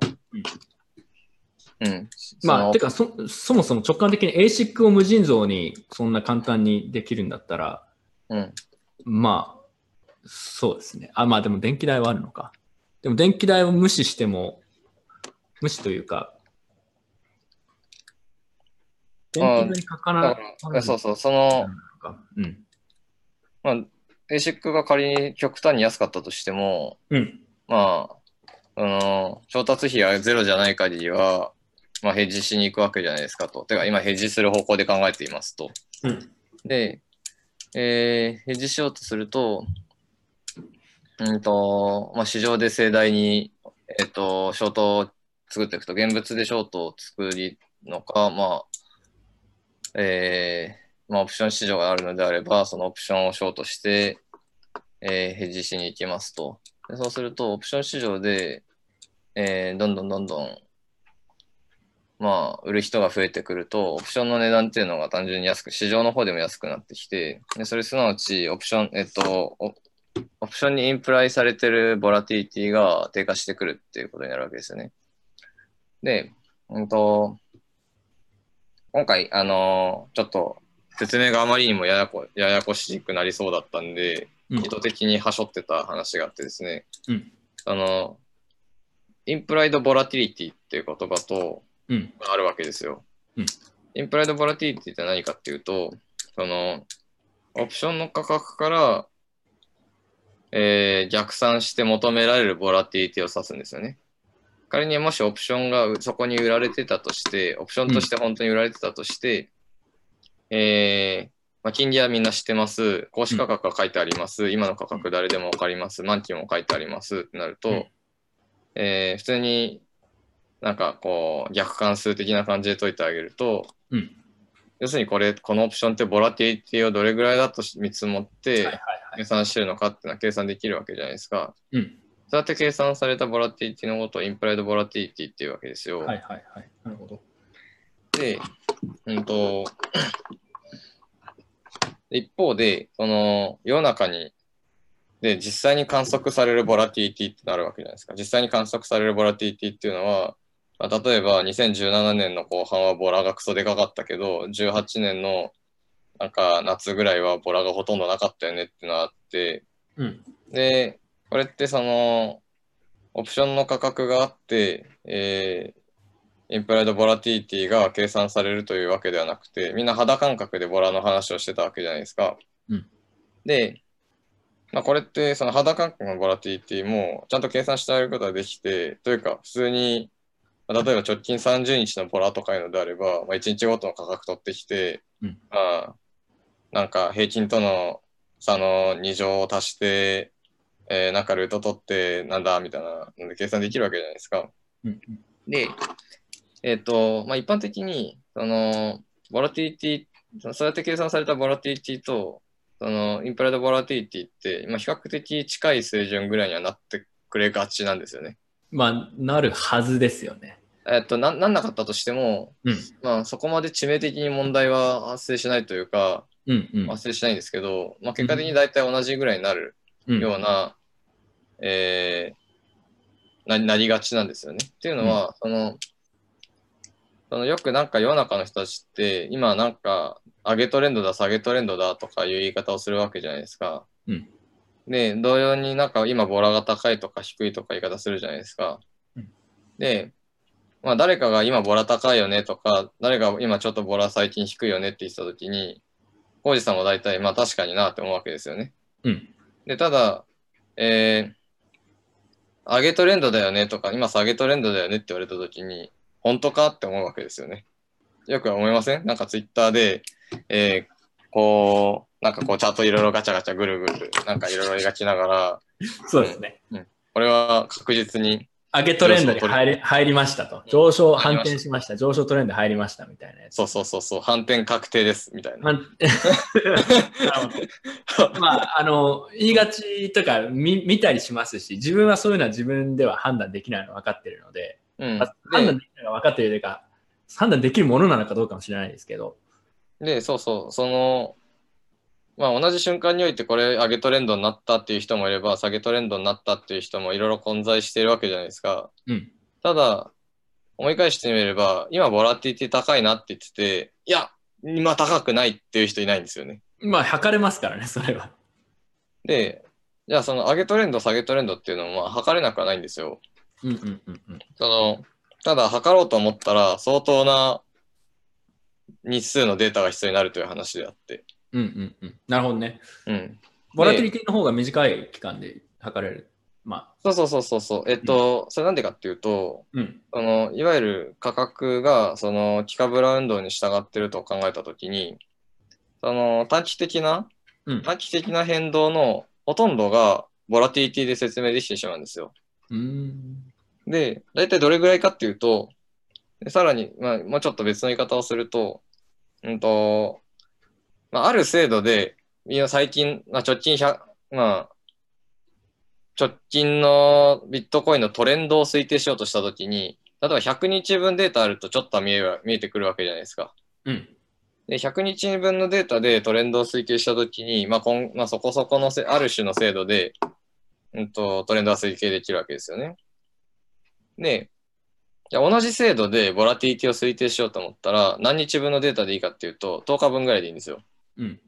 うん。まあ、そのてかそ、そもそも直感的に ASIC を無尽蔵にそんな簡単にできるんだったら、うん。まあ、そうですね。あ、まあでも電気代はあるのか。でも電気代を無視しても、無視というか、電気代にかからだから、そうそう、その、うん。まあ、ASIC が仮に極端に安かったとしても、うん。まあ、あの、調達費がゼロじゃない限りは、まあ、ヘッジしに行くわけじゃないですかと。てか、今、ヘッジする方向で考えていますと。うん。で、えーヘッジしようとすると、うんと、まあ、市場で盛大に、えっ、と、ショートを作っていくと、現物でショートを作りのか、まあ、えーまあ、オプション市場があるのであれば、そのオプションをショートして、えーヘッジしに行きますと。でそうすると、オプション市場で、えーどんどんどんどん、まあ、売る人が増えてくると、オプションの値段っていうのが単純に安く、市場の方でも安くなってきて、でそれすなわち、オプション、えっと、オプションにインプライされてるボラティティが低下してくるっていうことになるわけですよね。で、うんと、今回、あのちょっと説明があまりにもややこややこしくなりそうだったんで、うん意図的にはしょってた話があってですね、うん。あの、インプライドボラティリティっていう言葉とうん。あるわけですよ。うんインプライドボラティリティって何かっていうと、その、オプションの価格から、えー逆算して求められるボラティリティを指すんですよね。仮にもしオプションがそこに売られてたとして、オプションとして本当に売られてたとして、えーまあ、金利はみんな知ってます。公式価格が書いてあります。今の価格誰でもわかります。満期も書いてありますってなると、うんえー普通になんかこう逆関数的な感じで解いてあげると、うん要するにこれ、このオプションってボラティリティをどれぐらいだと見積もっはいて。計算してるのかっていうのは計算できるわけじゃないですか。うん。そうやって計算されたボラティリティのことをインプライドボラティリティっていうわけですよ。はいはいはい。なるほど。で、うんと、一方で、その世の中に、で、実際に観測されるボラティリティってなるわけじゃないですか。実際に観測されるボラティリティっていうのは、まあ例えば2017年の後半はボラがクソでかかったけど、18年のなんか夏ぐらいはボラがほとんどなかったよねっていうのがあって、うん。で、これってその、オプションの価格があって、えーインプライドボラティリティが計算されるというわけではなくて、みんな肌感覚でボラの話をしてたわけじゃないですか。うんで、まあ、これってその肌感覚のボラティリティもちゃんと計算してあげることができて、というか普通に、まあ例えば直近30日のボラとかいうのであれば、まあ、1日ごとの価格取ってきて、うんまあ、なんか平均との差の2乗を足して、えーなんかルート取ってなんだみたいなので計算できるわけじゃないですか。うん。で、えっ、と、まあ、一般的に、その、ボラティリティ、そうやって計算されたボラティリティと、その、インプライドボラティリティって、まあ、比較的近い水準ぐらいにはなってくれがちなんですよね。まあ、なるはずですよね。えっ、とな、なんなかったとしても、うん。まあ、そこまで致命的に問題は発生しないというか、うんうん。発生しないんですけど、まあ、結果的に大体同じぐらいになるうんような、えーななりがちなんですよね。っていうのは、そのそのよくなんか世の中の人たちって今なんか上げトレンドだ下げトレンドだとかいう言い方をするわけじゃないですか。うんで同様になんか今ボラが高いとか低いとか言い方するじゃないですか。うんで、まあ、誰かが今ボラ高いよねとか誰が今ちょっとボラ最近低いよねって言ってた時に浩二さんも大体まあ確かになって思うわけですよね。うん。で、ただ、えー、上げトレンドだよねとか、今下げトレンドだよねって言われたときに、本当かって思うわけですよね。よく思いません？なんかツイッターで、えー、こう、なんかこうチャートいろいろガチャガチャぐるぐる、なんかいろいろ描きながら、そうですね。これは確実に、上げトレンドに入り入りましたと。上昇反転しました。上昇トレンド入りましたみたいなやつ。そうそうそうそう、反転確定です、みたいな。反 まあ、あの、言いがちとか見見たりしますし、自分はそういうのは自分では判断できないの分かってるので、うんまあ判断できないのが分かってるというか、判断できるものなのかどうかもしれないですけど、で、でそうそう、その、まあ同じ瞬間においてこれ上げトレンドになったっていう人もいれば下げトレンドになったっていう人もいろいろ混在しているわけじゃないですか。うん。ただ、思い返してみれば、今ボラティリティ高いなって言ってて、いや、今高くないっていう人いないんですよね。まあ、測れますからね、それは。で、じゃあその上げトレンド、下げトレンドっていうのもまあ測れなくはないんですよ。うんうんうんうん。その、ただ測ろうと思ったら相当な日数のデータが必要になるという話であって。うんうんうん。なるほどね。うん。ボラティリティの方が短い期間で測れる。まそうそうそうそうそう。えっと、それなんでかっていうと、あ、うん。そのいわゆる価格がそのキカブラ運動に従ってると考えたときに、その短期的な、うん。短期的な変動のほとんどがボラティリティで説明できてしまうんですよ。うーん。で、大体どれぐらいかっていうと、でさらに、まあ、もうちょっと別の言い方をすると、うんと、まあ、ある制度で、いや最近、まあ、直近100、まあ、直近のビットコインのトレンドを推定しようとしたときに、例えば100日分データあるとちょっとは見え見えてくるわけじゃないですか。うん。で、100日分のデータでトレンドを推計したときに、まあこんまあ、そこそこのせある種の精度で、うんと、トレンドは推計できるわけですよね。で、じゃあ同じ精度でボラティリティを推定しようと思ったら、何日分のデータでいいかっていうと、10日分ぐらいでいいんですよ。うん。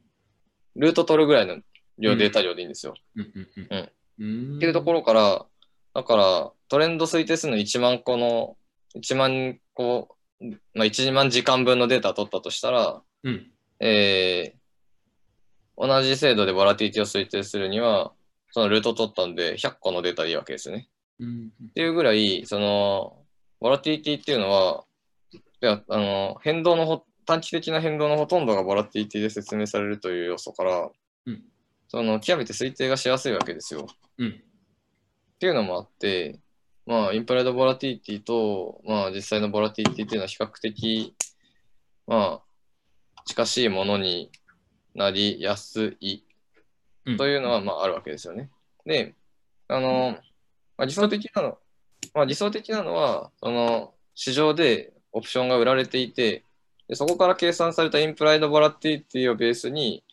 ルート取るぐらいの量、データ量でいいんですよ。うんうんうん。うんうん。っていうところから、だから、トレンド推定するの1万個の、1万個、まあ、1万時間分のデータを取ったとしたら、うん。えー同じ精度でボラティリティを推定するには、そのルートを取ったんで、100個のデータでいいわけですよね。うんっていうぐらい、その、ボラティリティっていうのは、いやあの変動のほ短期的な変動のほとんどがボラティリティで説明されるという要素から、うんその極めて推定がしやすいわけですよ。うんっていうのもあって、まあ、インプライドボラティリティと、まあ、実際のボラティリティっていうのは比較的、まあ、近しいものになりやすいうんというのは、まあ、あるわけですよね。で、あの、まあ、理想的なの、まあ、理想的なのは、その、市場でオプションが売られていて、でそこから計算されたインプライドボラティリティをベースに、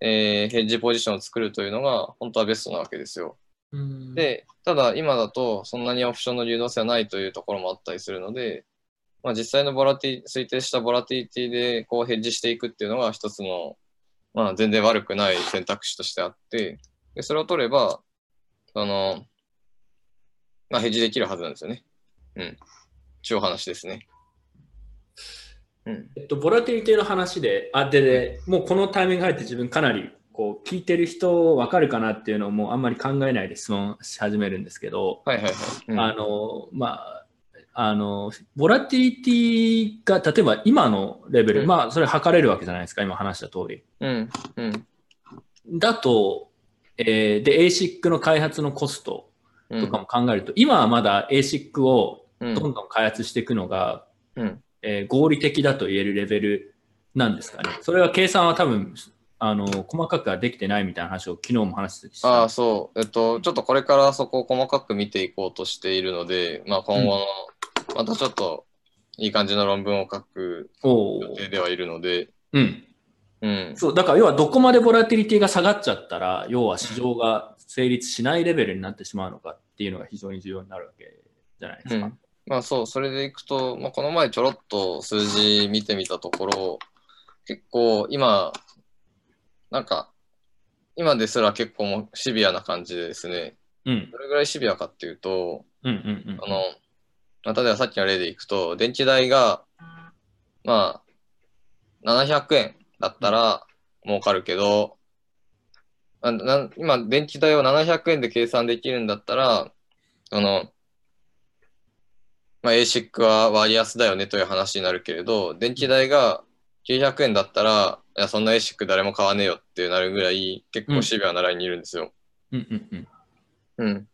えーヘッジポジションを作るというのが本当はベストなわけですよ。うん、で、ただ今だとそんなにオプションの流動性はないというところもあったりするので、まあ、実際のボラティ推定したボラティリティでこうヘッジしていくっていうのが一つの、まあ、全然悪くない選択肢としてあって、でそれを取れば、その、まあ、ヘッジできるはずなんですよね。うん。ちゅ話ですね。うん。えっと、ボラティリティの話で、あ、で、で、もうこのタイミング入って自分かなり、こう、聞いてる人分かるかなっていうのをもうあんまり考えないで質問し始めるんですけど、はいはいはい。うんあの、まあ、あの、ボラティリティが、例えば今のレベル、うんまあ、それ測れるわけじゃないですか、今話した通り。うん。うん。だと、えーで、ASIC の開発のコストうん。とかも考えると、今はまだ ASIC をうんどんどん開発していくのが、うん。えー合理的だと言えるレベルなんですかね。それは計算は多分、あの、細かくはできてないみたいな話を昨日も話してああ、た。そう。えっと、ちょっとこれからそこを細かく見ていこうとしているので、まあ今後の、またちょっといい感じの論文を書く予定ではいるので、うん。うん。そう、だから要はどこまでボラティリティが下がっちゃったら、要は市場が成立しないレベルになってしまうのかっていうのが非常に重要になるわけじゃないですか。うんまあそう、それでいくと、まあ、この前ちょろっと数字見てみたところ、結構今、なんか、今ですら結構もうシビアな感じでですね、うん。どれぐらいシビアかっていうと、うんうんうんあの、まあ、例えばさっきの例でいくと、電気代が、まあ、700円だったら儲かるけど、あな今、電気代を700円で計算できるんだったら、その、まあ、ASIC は割安だよねという話になるけれど、電気代が900円だったら、いや、そんな ASIC 誰も買わねえよってなるぐらい、結構シビアなラインにいるんですよ。うんうんうん。うん。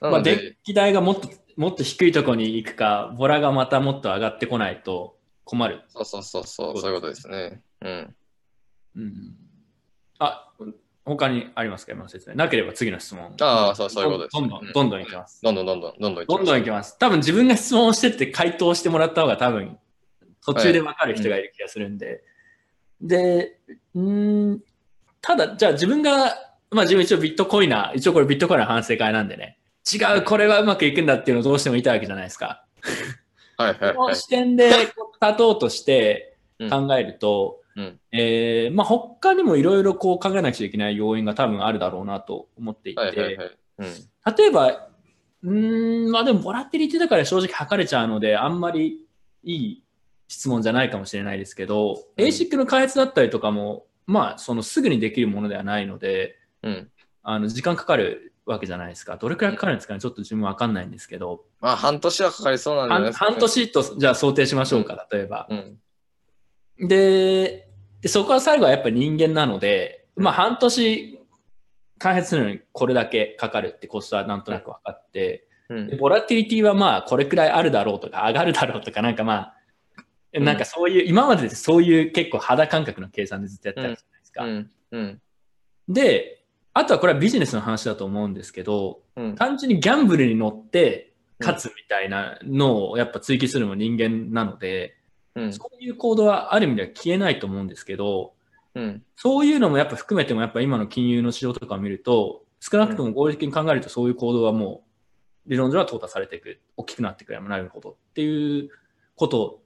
なまあ、電気代がもっともっと低いところに行くか、ボラがまたもっと上がってこないと困る。そうそうそうそう、そういうことですね。うん。うん、あ、他にありますか？今の説明。なければ次の質問。ああ、そうそういうことです。どんどん、うんどんどんいきます。どんどんどんどん、どんどんどんどんいききます。多分自分が質問をしてって回答してもらった方が多分途中で分かる人がいる気がするんで。で、うーん、ただ、じゃあ自分が、まあ自分一応ビットコイナー、一応これビットコイナー反省会なんでね、違う、これはうまくいくんだっていうのをどうしても言いたいわけじゃないですか。はいはいはい。この視点で立とうとしてうん考えると、うんえーまあ、他にもいろいろこう考えなくちゃいけない要因が多分あるだろうなと思っていて、はいはいはい。うん。例えば、うーん、まあでも、ボラティリティだから正直測れちゃうので、あんまりいい質問じゃないかもしれないですけど、うん ASIC の開発だったりとかも、まあ、そのすぐにできるものではないので、うん。あの時間かかるわけじゃないですか。どれくらいかかるんですかね、ちょっと自分わかんないんですけど、まあ、半年はかかりそうなんですか、半半年とじゃあ想定しましょうか、例えば。うん。でで、そこは最後はやっぱり人間なので、まあ半年開発するのにこれだけかかるってコストはなんとなく分かって、うんで。ボラティリティはまあこれくらいあるだろうとか上がるだろうとかなんかまあ、うんなんかそういう、今まででそういう結構肌感覚の計算でずっとやってたじゃないですか。で、あとはこれはビジネスの話だと思うんですけど、うん。単純にギャンブルに乗って勝つみたいなのをやっぱ追求するのも人間なので、うん。そういう行動はある意味では消えないと思うんですけど、うん。そういうのもやっぱ含めてもやっぱ今の金融の市場とかを見ると、少なくとも合理的に考えるとそういう行動はもう理論上は淘汰されていく、大きくなっていくやもなるほどっていうこと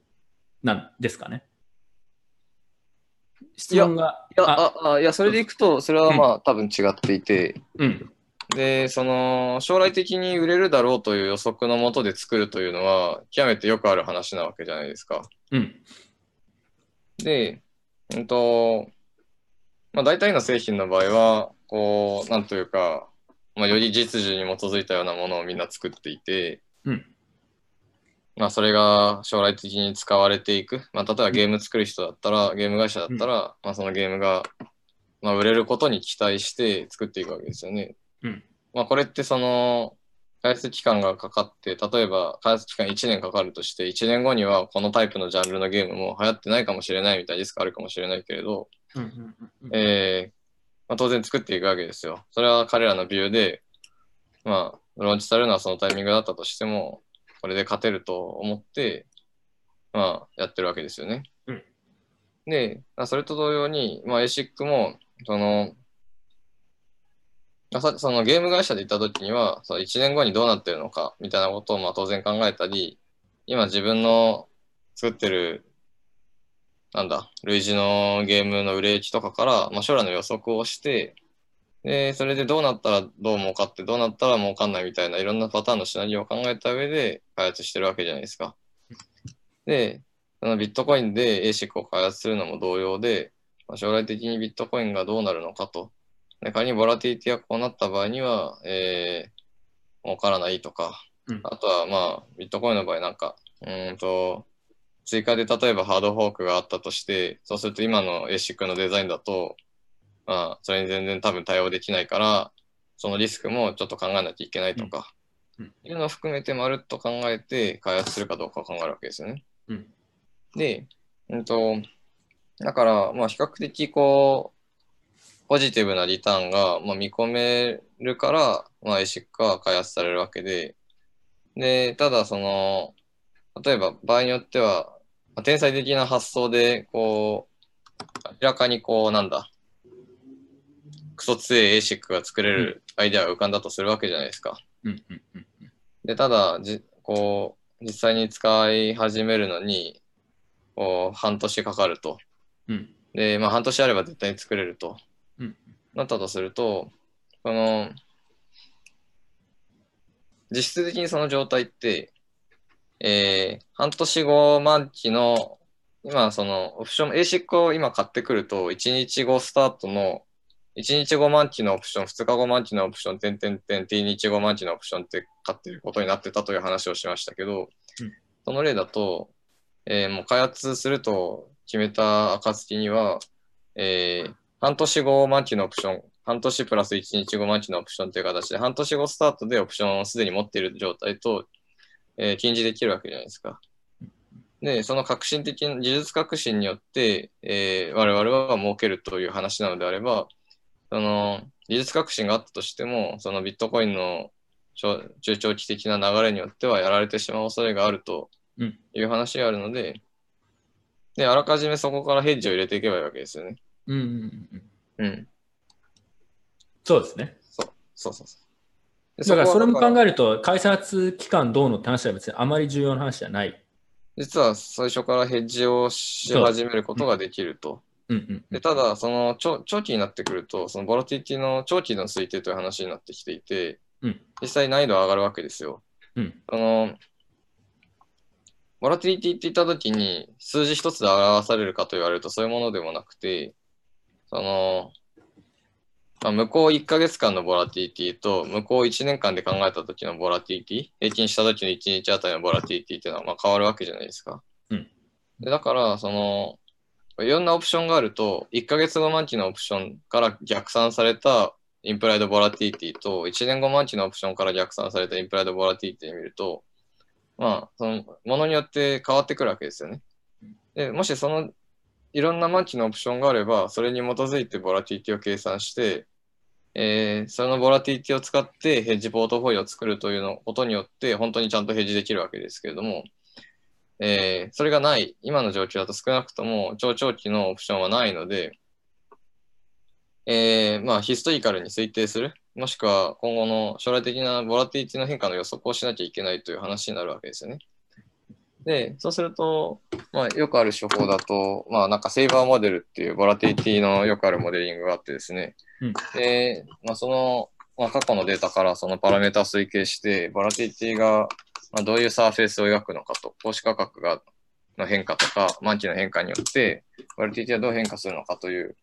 なんですかね。質問が。いや、ああ、あ、いや、それでいくと、それはまあ、多分違っていて、うん。で、その、将来的に売れるだろうという予測のもとで作るというのは、極めてよくある話なわけじゃないですか。うん。で、うんと、まあ、大体の製品の場合は、こう、なんというか、まあ、より実需に基づいたようなものをみんな作っていて、うんまあ、それが将来的に使われていく。まあ、例えばゲーム作る人だったら、ゲーム会社だったら、まあ、そのゲームが、まあ、売れることに期待して作っていくわけですよね。うんまあ、これってその、開発期間がかかって、例えば開発期間1年かかるとして、1年後にはこのタイプのジャンルのゲームも流行ってないかもしれないみたいなリスクあるかもしれないけれど、えーまあ、当然作っていくわけですよ。それは彼らのビューで、まあ、ローンチされるのはそのタイミングだったとしても、これで勝てると思って、まあ、やってるわけですよね。うんで、まあそれと同様に、まあ、ASIC も、その、まあさそのゲーム会社で行った時には、その1年後にどうなってるのか、みたいなことをまあ当然考えたり、今自分の作ってるなんだ、類似のゲームの売れ行きとかから、まあ、将来の予測をして、で、それでどうなったらどう儲かって、どうなったら儲かんないみたいないろんなパターンのシナリオを考えた上で開発してるわけじゃないですか。で、そのビットコインで ASIC を開発するのも同様で、まあ、将来的にビットコインがどうなるのかと。で仮にボラティティがこうなった場合には、えー、儲からないとか、うん。あとはまあ、ビットコインの場合なんか、うーんと、追加で例えばハードフォークがあったとして、そうすると今の ASIC のデザインだと、まあ、それに全然多分対応できないから、そのリスクもちょっと考えなきゃいけないとか、うん。うん。いうのを含めてまるっと考えて開発するかどうかを考えるわけですよね。うん。で、うんと、だから、まあ比較的こう、ポジティブなリターンが、まあ、見込めるから、まあ ASIC は開発されるわけで、で、ただその、例えば場合によっては、まあ天才的な発想で、こう、明らかにこう、なんだ、クソ強い ASIC が作れるアイデアが浮かんだとするわけじゃないですか。うんうんうんで、ただ、じこう、実際に使い始めるのに、こう、半年かかると。うんで、まあ、半年あれば絶対に作れると。うん。なったとすると、その、実質的にその状態って、えー半年後満期の、今そのオプション、ASIC を今買ってくると、1日後スタートの、1日後満期のオプション、2日後満期のオプション、点々点、T 日後満期のオプションって買ってることになってたという話をしましたけど、うん。その例だと、えーもう開発すると決めた暁には、えー半年後満期のオプション、半年プラス1日後満期のオプションという形で、半年後スタートでオプションをすでに持っている状態と、えー禁じできるわけじゃないですか。で、その革新的な、技術革新によって、えー我々は儲けるという話なのであれば、その技術革新があったとしても、そのビットコインの長中長期的な流れによってはやられてしまう恐れがあるとうんいう話があるので、で、あらかじめそこからヘッジを入れていけばいいわけですよね。うんうんうんうんうん。そうですね。そうそうそうそう。でだからそれも考ええると、開発期間どうのって話は別にあまり重要な話じゃない。実は最初からヘッジをし始めることができると。うんうんでただ、その長長期になってくると、そのボラティティの長期の推定という話になってきていて、うん実際難易度は上がるわけですよ。うんそのボラティティって言ったときに数字一つで表されるかと言われるとそういうものでもなくて、その、まあ、向こう1ヶ月間のボラティティと向こう1年間で考えた時のボラティティ、平均した時の1日あたりのボラティティっていうのはまあ変わるわけじゃないですか。うんでだから、その、いろんなオプションがあると、1ヶ月後満期のオプションから逆算されたインプライドボラティティと、1年後満期のオプションから逆算されたインプライドボラティティを見ると、まあ、そのものによって変わってくるわけですよね。でもしそのいろんな満期のオプションがあれば、それに基づいてボラティティを計算して、えーそのボラティティを使ってヘッジポートフォリオを作るというのことによって、本当にちゃんとヘッジできるわけですけれども、えーそれがない、今の状況だと少なくとも超長期のオプションはないので、えーまあ、ヒストリカルに推定する、もしくは今後の将来的なボラティティの変化の予測をしなきゃいけないという話になるわけですよね。で、そうすると、まあ、よくある手法だと、まあ、なんかセイバーモデルっていうボラティティのよくあるモデリングがあってですね、うん。で、まあ、その、まあ、過去のデータからそのパラメータを推計して、ボラティティがまあどういうサーフェイスを描くのかと、投資価格がの変化とか、満期の変化によって、ボラティティはどう変化するのかという、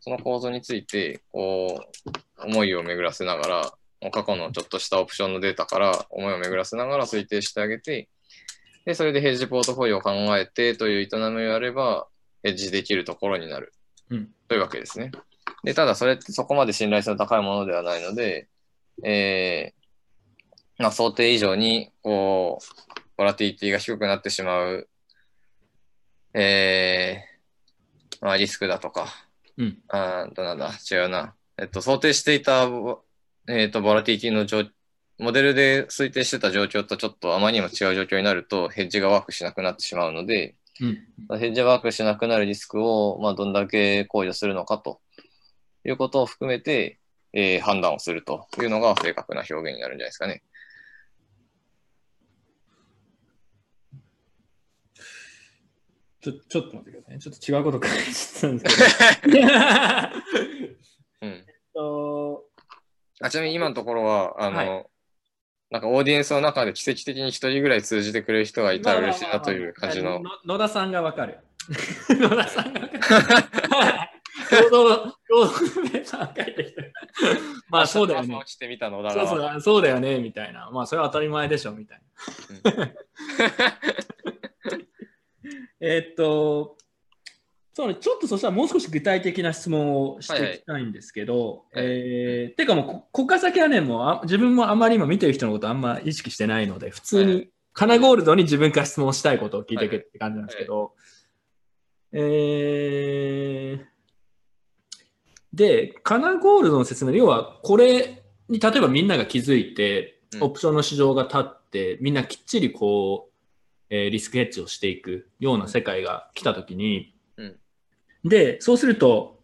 その構造について、こう、思いを巡らせながら、過去のちょっとしたオプションのデータから思いを巡らせながら推定してあげて、で、それでヘッジポートフォリオを考えてという営みをやれば、ヘッジできるところになる。うんというわけですね。で、ただそれってそこまで信頼性の高いものではないので、えーまあ、想定以上に、こう、ボラティティが低くなってしまう、えーまあ、リスクだとか、うん。あなんだ、違うな。えっと、想定していた、えっと、ボラティティの状モデルで推定してた状況とちょっとあまりにも違う状況になると、ヘッジがワークしなくなってしまうので、うん。ヘッジワークしなくなるリスクを、まあ、どんだけ考慮するのかということを含めて、えー判断をするというのが正確な表現になるんじゃないですかね。ちょ、ちょっと待ってくださいね。ちょっと違うこと書いてたんですけど。うん、とあちなみに今のところは、あの、はいなんかオーディエンスの中で奇跡的に一人ぐらい通じてくれる人がいたら嬉しいなという感じの。の野田さんがわかる。野田さんがわかる。共同、共同のメーター書いてきて。まあそうだよね落。ちてみたのだそうそうあそうだよね、みたいな。まあそれは当たり前でしょ、みたいな。えーっと、そうね、ちょっとそしたらもう少し具体的な質問をしていきたいんですけど、はいはい。えーてかもうこ、こっから先はね、もうあ自分もあんまり今見てる人のことあんま意識してないので、普通はにカナゴールドに自分から質問したいことを聞いていくはいって感じなんですけど、えーで、カナゴールドの説明で、要はこれに例えばみんなが気づいて、うん。オプションの市場が立って、みんなきっちりこう、えーリスクヘッジをしていくような世界が来たときに、うんで、そうすると、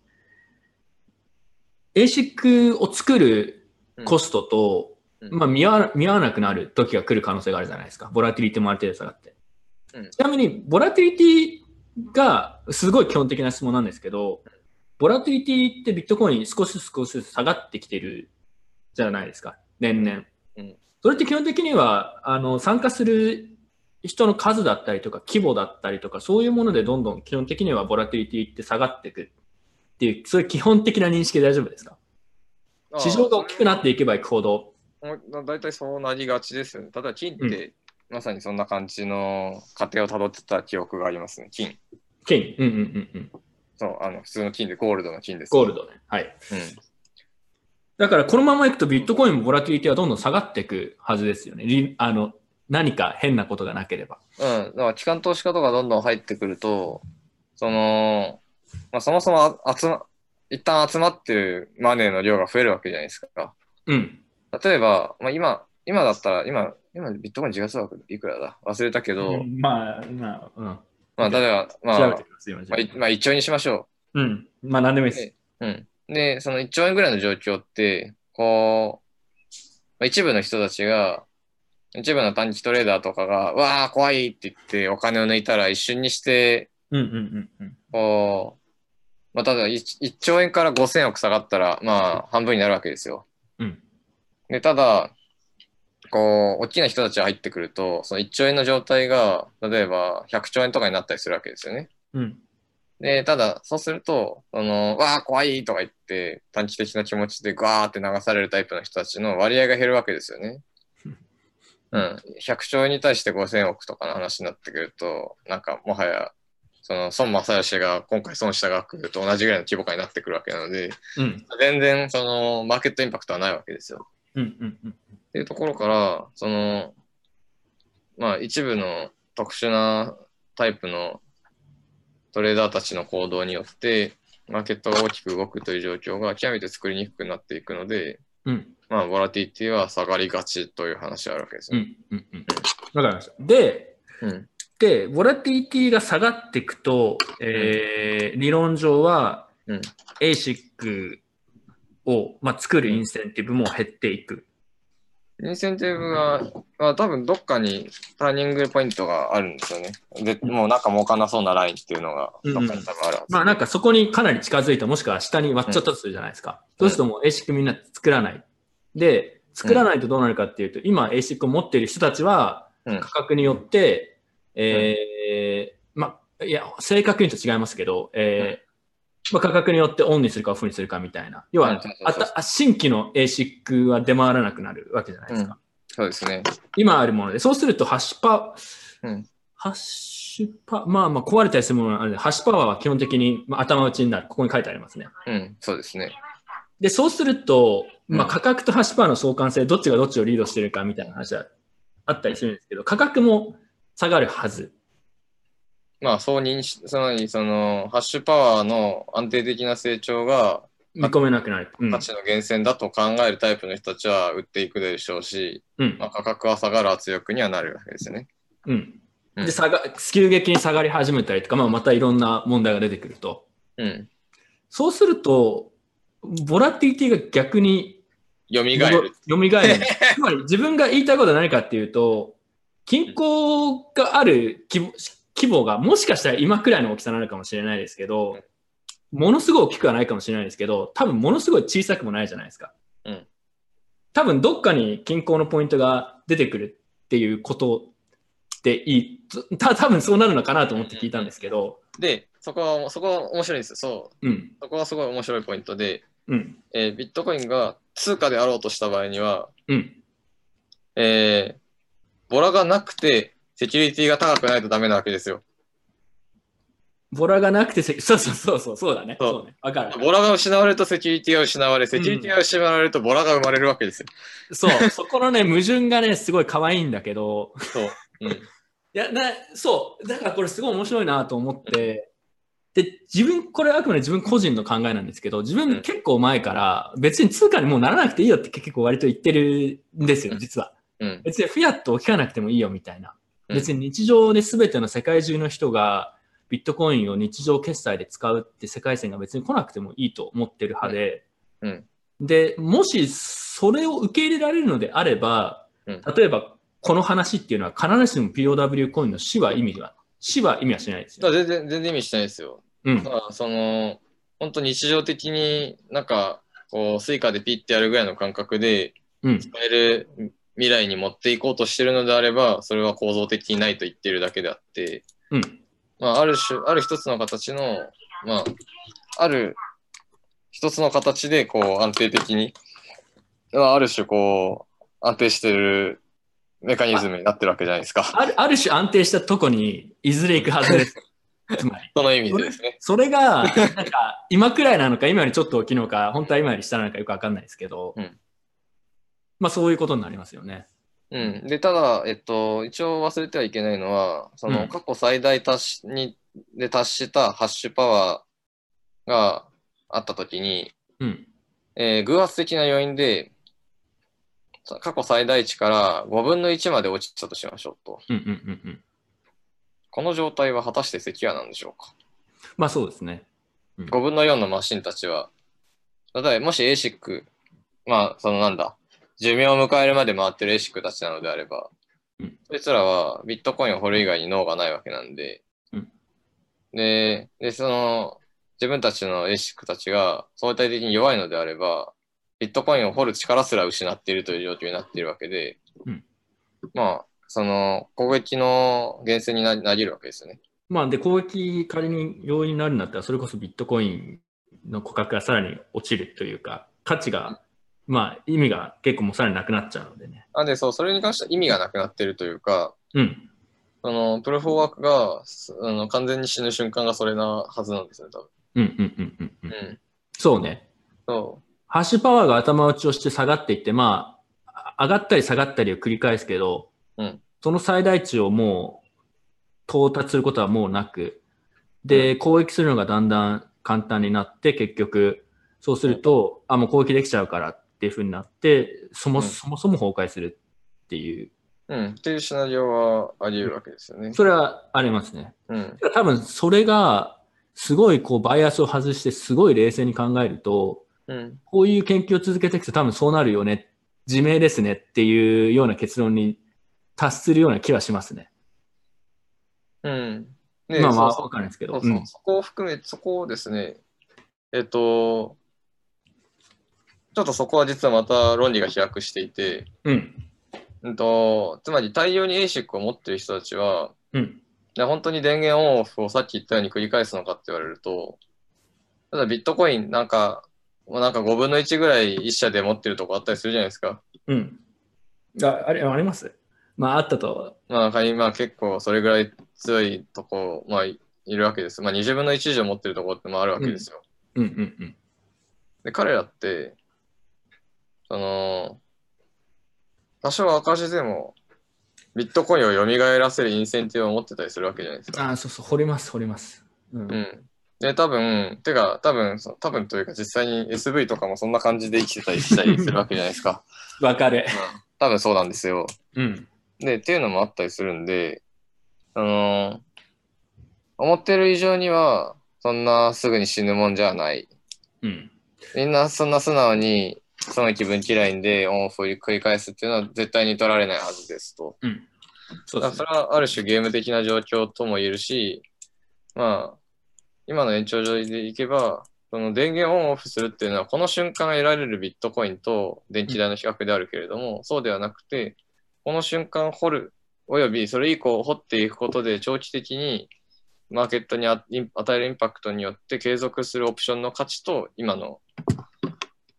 ASIC を作るコストと、うんまあ見合わ見合わなくなる時が来る可能性があるじゃないですか。ボラティリティもある程度下がって。うんちなみに、ボラティリティがすごい基本的な質問なんですけど、ボラティリティってビットコイン少し少しずつ下がってきてるじゃないですか。年々。うんそれって基本的には、あの、参加する人の数だったりとか規模だったりとか、そういうものでどんどん基本的にはボラティリティって下がっていくっていう、そういう基本的な認識で大丈夫ですか？市場が大きくなっていけばいくほど、だいたいそうなりがちですよね。ただ金って、まさにそんな感じの過程をたどってた記憶がありますね。金。金、うんうんうんうん、そう、あの、普通の金でゴールドの金です、ゴール。ドね。はい。うん。だからこのままいくとビットコインもボラティリティはどんどん下がっていくはずですよね。りあの何か変なことがなければ。うん。だから、機関投資家とかどんどん入ってくると、その、まあ、そもそもあ集ま、一旦集まってるマネーの量が増えるわけじゃないですか。うん。例えば、まあ、今、今だったら、今、今ビットコイン時価総額いくらだ？忘れたけど、うんまあ、まあ、うん。まあ、例えば、まあ、まあ、いまあ、1兆円にしましょうん。まあ、何でもいいです。う。うん。で、その1兆円ぐらいの状況って、こう、まあ、一部の人たちが、一部の短期トレーダーとかが、わあ、怖いって言ってお金を抜いたら一瞬にして、うんうんうんうん。こう、まあ、ただ 1, 1兆円から5000億下がったら、まあ、半分になるわけですよ。うん。で、ただ、こう、大きな人たちが入ってくると、その1兆円の状態が、例えば100兆円とかになったりするわけですよね。うん。で、ただ、そうすると、その、わあ、怖いとか言って、短期的な気持ちでガーって流されるタイプの人たちの割合が減るわけですよね。うん。100兆円に対して5000億とかの話になってくると、なんか、もはや、その、孫正義が今回損した額と同じぐらいの規模感になってくるわけなので、うん。全然、その、マーケットインパクトはないわけですよ。うんうんうん。っていうところから、その、まあ一部の特殊なタイプのトレーダーたちの行動によって、マーケットが大きく動くという状況が極めて作りにくくなっていくので、うん。まあ、ボラティティは下がりがちという話があるわけですうね。んうんうん。わかりました。で、うん。で、ボラティリティが下がっていくと、えー理論上はうん。ASIC を、まあ、作るインセンティブも減っていく。インセンティブが、まあ、多分どっかにターニングポイントがあるんですよね。で、もうなんか儲かんなそうなラインっていうのがどっかに多分あるはず。まあなんかそこにかなり近づいた、もしくは下に割っちゃったとするじゃないですか。そうするともう ASIC みんな作らない。で、作らないとどうなるかっていうと、今 ASIC を持っている人たちはうん価格によって、えーまあ、いや、正確に言うと違いますけど、えーまあ、価格によってオンにするかオフにするかみたいな。要は、新規の ASIC は出回らなくなるわけじゃないですか。そうですね。今あるもので、そうするとハッシュパ、うんハッシュパ、まあまあ壊れたりするものがあるので、ハッシュパワーは基本的に、まあ、頭打ちになる。ここに書いてありますね。うん、そうですね。で、そうすると、まあ、うん価格とハッシュパワーの相関性、どっちがどっちをリードしてるかみたいな話はあったりするんですけど、価格も下がるはず。まあ、そう認識、つまり、その、ハッシュパワーの安定的な成長が見込めなくなる。うん価値の源泉だと考えるタイプの人たちは売っていくでしょうし、うんまあ、価格は下がる圧力にはなるわけですよね。うんうんで下が急激に下がり始めたりとか、まあ、またいろんな問題が出てくると。うん。そうすると、ボラティティが逆に蘇る。蘇る。つまり自分が言いたいことは何かっていうと、均衡がある規模規模がもしかしたら今くらいの大きさなのかもしれないですけど、ものすごい大きくはないかもしれないですけど、多分ものすごい小さくもないじゃないですか。うん多分どっかに均衡のポイントが出てくるっていうことでいい、た多分そうなるのかなと思って聞いたんですけど、で、そこは、そこは面白いんですよ。そう。うん、そこはすごい面白いポイントで、うん、えービットコインが通貨であろうとした場合には、うん。えーボラがなくて、セキュリティが高くないとダメなわけですよ。ボラがなくてせ、そうそうそうそう、そうだね。そうね。わかる。ボラが失われるとセキュリティが失われ、セキュリティが失われるとボラが生まれるわけですよ。そう、そこのね、矛盾がね、すごい可愛いんだけど、そう。うん。いやな、そう、だからこれすごい面白いなと思って、で、自分、これはあくまで自分個人の考えなんですけど、自うん。分結構前から別に通貨にもうならなくていいよって結構割と言ってるんですよ、実は。うん。別にフィアット置き換えなくてもいいよみたいな。うん。別に日常で全ての世界中の人がビットコインを日常決済で使うって世界線が別に来なくてもいいと思ってる派で、うん。で、もしそれを受け入れられるのであれば、うん。例えばこの話っていうのは必ずしも POW コインの死は意味は、死は意味はしないですよ。全然、全然意味してないですよ。うんその、本当日常的になんか、こう、スイカでピッてやるぐらいの感覚で、うん。使える未来に持っていこうとしてるのであれば、それは構造的にないと言ってるだけであって、うん。まあ、ある種、ある一つの形の、まあ、ある一つの形で、こう、安定的に、まあある種、こう、安定してるメカニズムになってるわけじゃないですか。あるある種安定したとこにいずれ行くはずです。つまり。その意味でですね。それが、なんか、今くらいなのか、今よりちょっと大きいのか、本当は今より下なのかよくわかんないですけど、うんまあそういうことになりますよね。うん。で、ただ、えっと、一応忘れてはいけないのは、そうんの過去最大達しにで達したハッシュパワーがあったときに、うん。えー偶発的な要因で、さ過去最大値から5分の1まで落ちたとしましょうと。うんうんうんうん。この状態は果たしてセキュアなんでしょうか？まあそうですね。5分の4のマシンたちは、例えばもし ASIC、まあ、そのなんだ、寿命を迎えるまで回ってる ASIC たちなのであれば、うんそいつらはビットコインを掘る以外に脳がないわけなんで、うんで、で、その、自分たちの ASIC たちが相対的に弱いのであれば、ビットコインを掘る力すら失っているという状況になっているわけで、うんまあ、その攻撃の源泉にななりるわけですよね。まあで、攻撃仮に容易になるんだったら、それこそビットコインの価格がさらに落ちるというか、価値が、まあ意味が結構もうさらになくなっちゃうのでね。なんで、そう、それに関しては意味がなくなっているというか、うん。そのプルフォーワークがすあの完全に死ぬ瞬間がそれなはずなんですよね、多分。うんうんうんうんう。うんん。そうね。そハッシュパワーが頭打ちをして下がっていって、まあ、上がったり下がったりを繰り返すけど、うんその最大値をもう到達することはもうなく、で、攻撃するのがだんだん簡単になって、結局、そうすると、あ、もう攻撃できちゃうからっていうふうになって、そも,、うんそもそも崩壊するっていう、う。うん。っていうシナリオはあり得るわけですよね。それはありますね。うん。多分それが、すごいこうバイアスを外して、すごい冷静に考えると、うん。こういう研究を続けていくと多分そうなるよね、自明ですねっていうような結論に達するような気はしますね。うん。でまあまあ、わかんないですけど。そこを含め、そこをですね、えっと、ちょっとそこは実はまた論理が飛躍していて、うん。うんと、つまり大量に ASIC を持っている人たちは、うん。で本当に電源オンオフをさっき言ったように繰り返すのかって言われると、ただビットコインなんか、もうなんか5分の1ぐらい1社で持ってるとこあったりするじゃないですか。うん。ああれ、あります？まあ、あったと。まあなんか今結構それぐらい強いとこ、まあいいるわけです。まあ20分の1以上持ってるとこってもあるわけですよ。うんうんうん。で、彼らって、その、多少赤字でも、ビットコインを蘇らせるインセンティブを持ってたりするわけじゃないですか。ああ、そうそう、掘ります、掘ります。うん。うん。で、多分、てか、多分、そ多分というか実際に SV とかもそんな感じで生きてたりしたりするわけじゃないですか。わかる。多分そうなんですよ。うん。で、っていうのもあったりするんで、あのー思ってる以上には、そんなすぐに死ぬもんじゃない。うん。みんなそんな素直に、その気分嫌いんで、オンオフを繰り返すっていうのは絶対に取られないはずですと。うん。そうだからですね。それはある種ゲーム的な状況とも言えるし、まあ、今の延長上でいけば、その電源オンオフするっていうのは、この瞬間得られるビットコインと電気代の比較であるけれども、そうではなくて、この瞬間掘る、およびそれ以降掘っていくことで長期的にマーケットに与えるインパクトによって継続するオプションの価値と今の、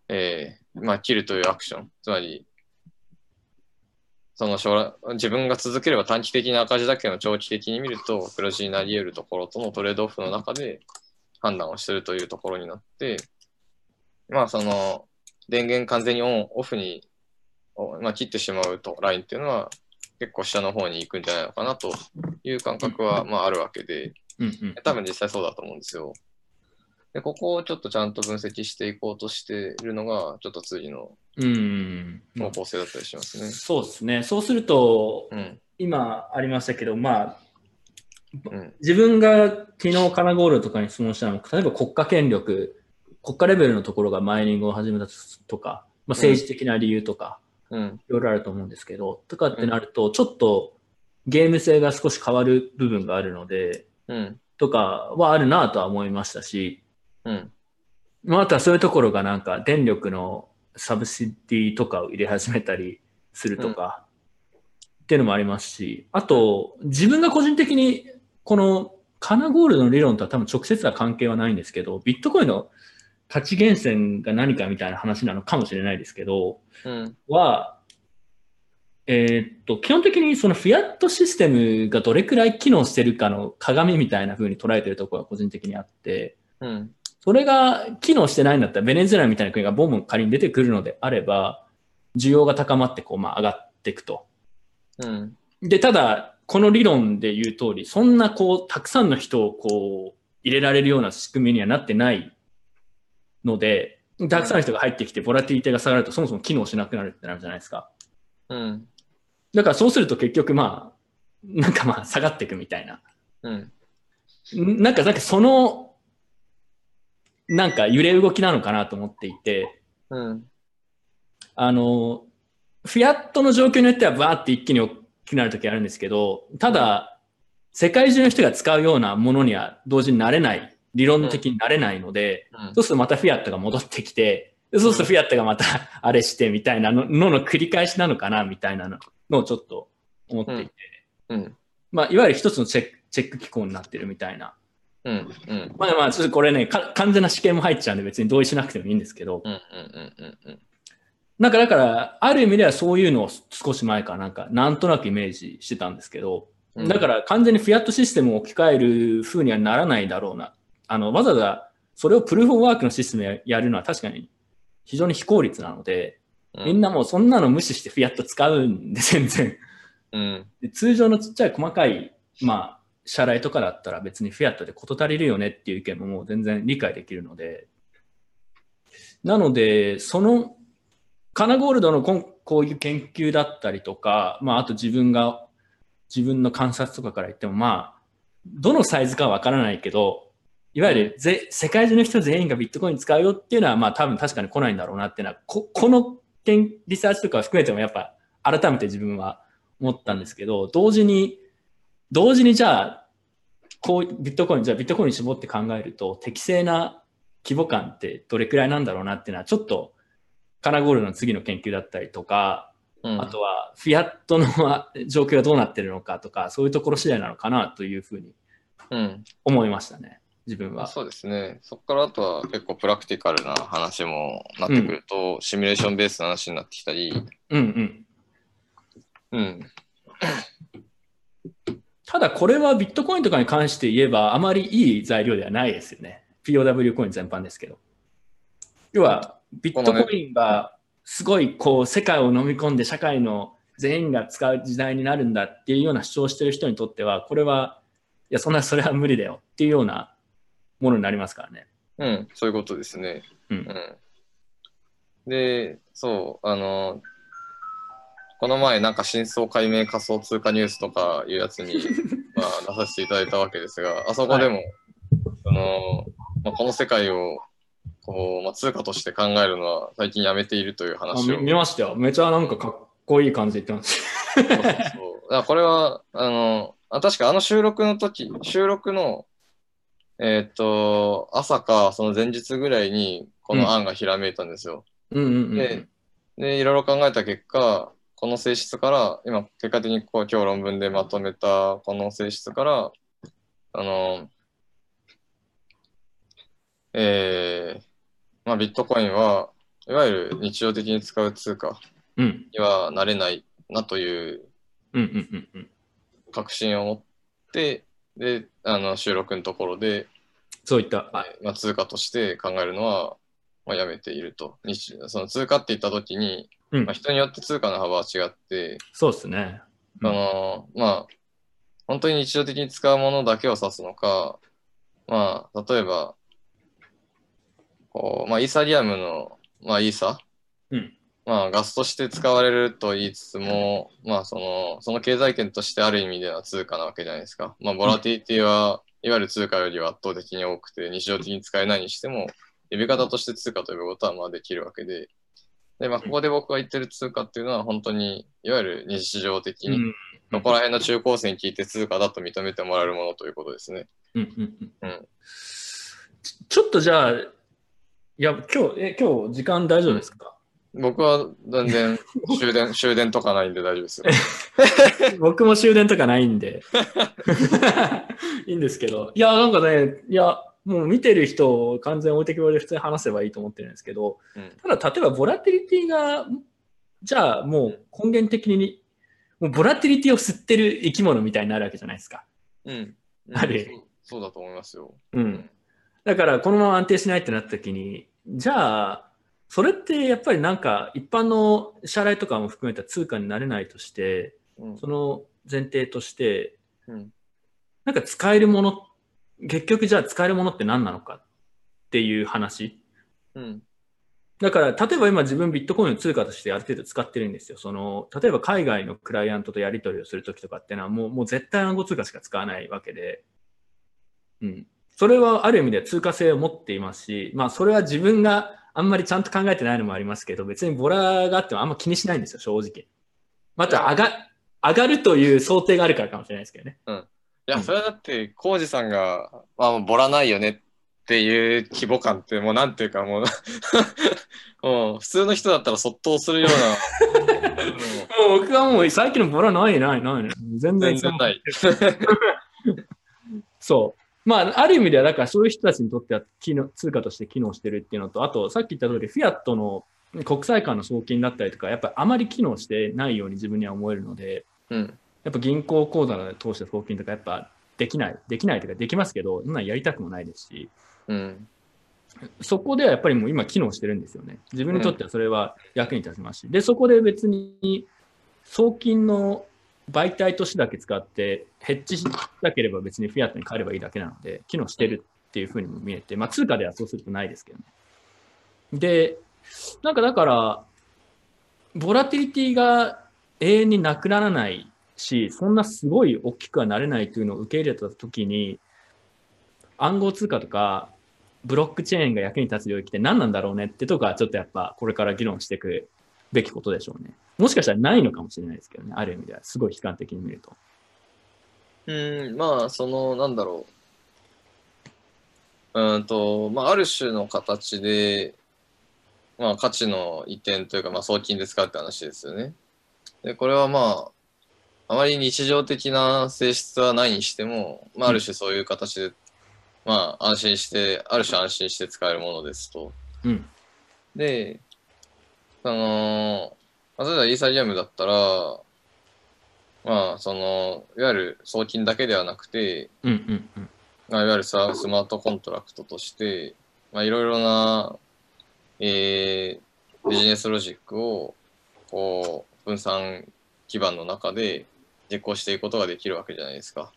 えーまあ、切るというアクション、つまり、その将来、自分が続ければ短期的な赤字だけど長期的に見ると黒字になり得るところとのトレードオフの中で判断をするというところになって、まあその電源完全にオンオフに、おまあ、切ってしまうとラインっていうのは結構下の方に行くんじゃないのかなという感覚はまああるわけで。多分実際そうだと思うんですよ。で、ここをちょっとちゃんと分析していこうとしているのが、ちょっと次のうん。方向性だったりしますね。そうですね。そうすると、うん。今ありましたけど、まあ、うん。自分が昨日カナゴールドとかに質問したのは、例えば国家権力、国家レベルのところがマイニングを始めたとか、まあ、政治的な理由とか、うん。いろいろあると思うんですけど、とかってなると、ちょっとゲーム性が少し変わる部分があるので、うん。とかはあるなとは思いましたし、うん。まあ、あとはそういうところがなんか電力のサブシディとかを入れ始めたりするとか、っていうのもありますし、あと自分が個人的にこのカナゴールドの理論とは多分直接な関係はないんですけど、ビットコインの価値源泉が何かみたいな話なのかもしれないですけど、うん。は、えーっと、基本的にそのフィアットシステムがどれくらい機能してるかの鏡みたいな風に捉えてるところが個人的にあって、うん。それが機能してないんだったら、ベネズエラみたいな国がボンボン仮に出てくるのであれば、需要が高まってこう、まあ、上がっていくと。うん。で、ただ、この理論で言う通り、そんなこう、たくさんの人をこう、入れられるような仕組みにはなってないので、たくさんの人が入ってきて、ボラティリティが下がると、そもそも機能しなくなるってなるじゃないですか。うん。だからそうすると結局まあ、なんかまあ下がっていくみたいな。うん。んなんか、なんかその、なんか揺れ動きなのかなと思っていて、うん。あの、フィアットの状況によってはバーって一気に大きくなるときあるんですけど、ただ、世界中の人が使うようなものには同時になれない、理論的になれないので、そうするとまたフィアットが戻ってきて、でそうするとフィアットがまたあれしてみたいなののの繰り返しなのかなみたいなののをちょっと思っていて、うん。まあ、いわゆる一つのチェックチェック機構になってるみたいな。うん。うん。まあまあ、ちょっとこれね、か完全な試験も入っちゃうんで別に同意しなくてもいいんですけど、うん。うん。うん。うん。なんかだから、ある意味ではそういうのを少し前からなんか、なんとなくイメージしてたんですけど、うんだから完全にフィアットシステムを置き換える風にはならないだろうな。あの、わざわざそれをプルーフオブワークのシステムややるのは確かに非常に非効率なので、みんなもうそんなの無視してフィアット使うんで全然。うん。で通常のちっちゃい細かい、まあ、社来とかだったら別にフィアットで事足りるよねっていう意見ももう全然理解できるので、なので、その、カナゴールドのこんこういう研究だったりとか、まあ、あと自分が、自分の観察とかから言っても、まあ、どのサイズかはわからないけど、いわゆるぜ世界中の人全員がビットコイン使うよっていうのは、まあ多分確かに来ないんだろうなっていうのは、ここの研リサーチとか含めてもやっぱ改めて自分は思ったんですけど、同時に、同時にじゃあ、こう、ビットコイン、じゃあビットコインに絞って考えると、適正な規模感ってどれくらいなんだろうなっていうのは、ちょっと、カナゴールドの次の研究だったりとか、うん。あとは、フィアットの状況がどうなってるのかとか、そういうところ次第なのかなというふうにうん。思いましたね。自分は。そうですね。そこからあとは結構プラクティカルな話もなってくると、シミュレーションベースの話になってきたり、うんうん。うん。ただこれはビットコインとかに関して言えばあまりいい材料ではないですよね。POW コイン全般ですけど。要はビットコインがすごいこう世界を飲み込んで社会の全員が使う時代になるんだっていうような主張してる人にとってはこれはいやそんなそれは無理だよっていうようなものになりますからね。うん、そういうことですね。うんうん。で、そう、あの、この前なんか真相解明仮想通貨ニュースとかいうやつに、まあ、出させていただいたわけですが、あそこでも、そのまあ、この世界をこう、まあ、通貨として考えるのは最近やめているというあ話を。見見ましたよ。めちゃなんかかっこいい感じで言ってます。そうそうそうこれは、あの、あ確かあの収録の時、収録の、えーっと、朝かその前日ぐらいにこの案がひらめいたんですよ。うんうんうんうん。でで、いろいろ考えた結果、この性質から、今、結果的にこう今日論文でまとめたこの性質から、あの、えー、まあ、ビットコインは、いわゆる日常的に使う通貨うんにはなれないなという。確信を持って、で、あの、収録のところで、そういった。あまあ、通貨として考えるのは、まあ、やめていると。日その通貨って言ったときに、うんまあ、人によって通貨の幅は違って、そうですね。うんあのまあ、本当に日常的に使うものだけを指すのか、まあ、例えば、こう、まあ、イーサリアムの、まあ、イーサ、うんまあ、ガスとして使われると言いつつも、まあ、その、その経済圏としてある意味では通貨なわけじゃないですか。まあ、ボラティリティは、いわゆる通貨よりは圧倒的に多くて、日常的に使えないにしても、呼び方として通貨と呼ぶことはまあできるわけで、で、まあ、ここで僕が言ってる通貨っていうのは、本当に、いわゆる日常的に、うんどこら辺の中高生に聞いて通貨だと認めてもらえるものということですね。うんうんうんうんちちょっとじゃあ、いや、今日、え、今日時間大丈夫ですか？僕は全然終電、終電とかないんで大丈夫ですよ。僕も終電とかないんで。いいんですけど。いや、なんかね、いや、もう見てる人を完全置いてきぼりで普通に話せばいいと思ってるんですけど、うんただ例えばボラティリティが、じゃあもう根源的に、もうボラティリティを吸ってる生き物みたいになるわけじゃないですか。うん。あるそうそうだと思いますよ。うん。だからこのまま安定しないってなった時に、じゃあ、それってやっぱりなんか一般の支払いとかも含めた通貨になれないとして、うんその前提として、うんなんか使えるもの、結局じゃあ使えるものって何なのかっていう話。うん。だから、例えば今自分ビットコインを通貨としてある程度使ってるんですよ。その、例えば海外のクライアントとやり取りをするときとかっていうのはもう、もう絶対暗号通貨しか使わないわけで、うん。それはある意味では通貨性を持っていますし、まあそれは自分があんまりちゃんと考えてないのもありますけど、別にボラがあってもあんま気にしないんですよ、正直。また上が、上がるという想定があるからかもしれないですけどね。いや、うんそれはだって、浩二さんが、まあ、ボラないよねっていう規模感って、もうなんていうか、もう、もう普通の人だったらそっとするような、もう僕はもう最近のボラないないないない。全然全然ない。そう。まあ、ある意味では、だからそういう人たちにとっては機能通貨として機能してるっていうのと、あと、さっき言った通り、フィアットの国際間の送金だったりとか、やっぱりあまり機能してないように自分には思えるので、うん。やっぱ銀行口座を通して送金とか、やっぱできない、できないというか、できますけど、そんなんやりたくもないですし、うん。そこではやっぱりもう今機能してるんですよね。自分にとってはそれは役に立ちますし。で、そこで別に送金の媒体としてだけ使って、ヘッジしなければ別にフィアットに変えればいいだけなので、機能してるっていうふうにも見えて、まあ通貨ではそうするとないですけどね。で、なんかだから、ボラティリティが永遠になくならないし、そんなすごい大きくはなれないというのを受け入れたときに、暗号通貨とか、ブロックチェーンが役に立つ領域って何なんだろうねってとこはちょっとやっぱこれから議論していくべきことでしょうね。もしかしたらないのかもしれないですけどね。ある意味ではすごい悲観的に見ると。うん、まあ、その、なんだろう。うんと、まあ、ある種の形で、まあ、価値の移転というか、まあ、送金で使うって話ですよね。で、これはまあ、あまり日常的な性質はないにしても、まあ、ある種そういう形でまあ安心して、ある種安心して使えるものですと。うん。で、その、まあ例えばイーサリアムだったら、まあ、その、いわゆる送金だけではなくて、うんうんうん。まあ、いわゆるさスマートコントラクトとして、まあ、いろいろな、えー、ビジネスロジックを、こう、分散基盤の中で実行していくことができるわけじゃないですか。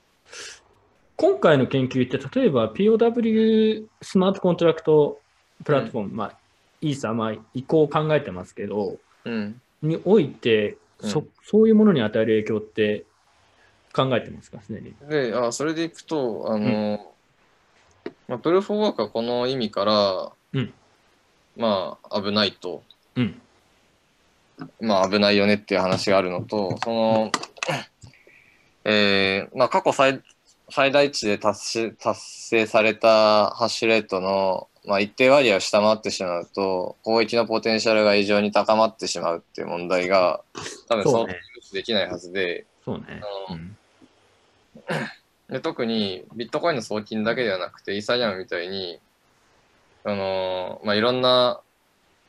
今回の研究って、例えば POW スマートコントラクトプラットフォーム、まあ、イーサ、まあ、移行を考えてますけど、うん。において、そうんそういうものに与える影響って考えてますか、すでに？で、あそれでいくと、あの、まあ、プルーフ・ォーワークはこの意味から、うんまあ、危ないと、うん。まあ、危ないよねっていう話があるのと、その、えーまあ、過去最最大値で達し達成されたハッシュレートの、まあ、一定割合を下回ってしまうと、攻撃のポテンシャルが異常に高まってしまうっていう問題が、多分そうね想定できないはずで、そうね。で特にビットコインの送金だけではなくて、イーサリアムみたいに、あのまあ、いろんな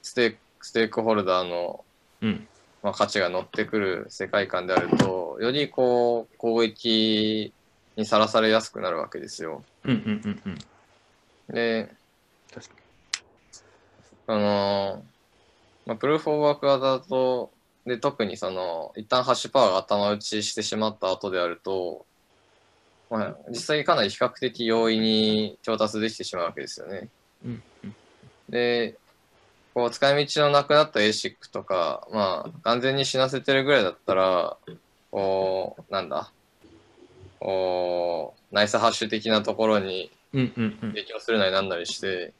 ステークステークホルダーの、うん。まあ、価値が乗ってくる世界観であると、よりこう攻撃にさらされやすくなるわけですよ。うんうんうんうん。で、確かあのまあ、プルーフ・オブ・ワーク型だと、で特にその一旦ハッシュパワーが頭打ちしてしまった後であると、まあ、実際かなり比較的容易に調達できてしまうわけですよね。うんうんで、こう使い道のなくなった ASIC とか、まあ、完全に死なせてるぐらいだったら、こう、なんだ、こう、ナイスハッシュ的なところにうんうんうん。提供するなりなんなりして、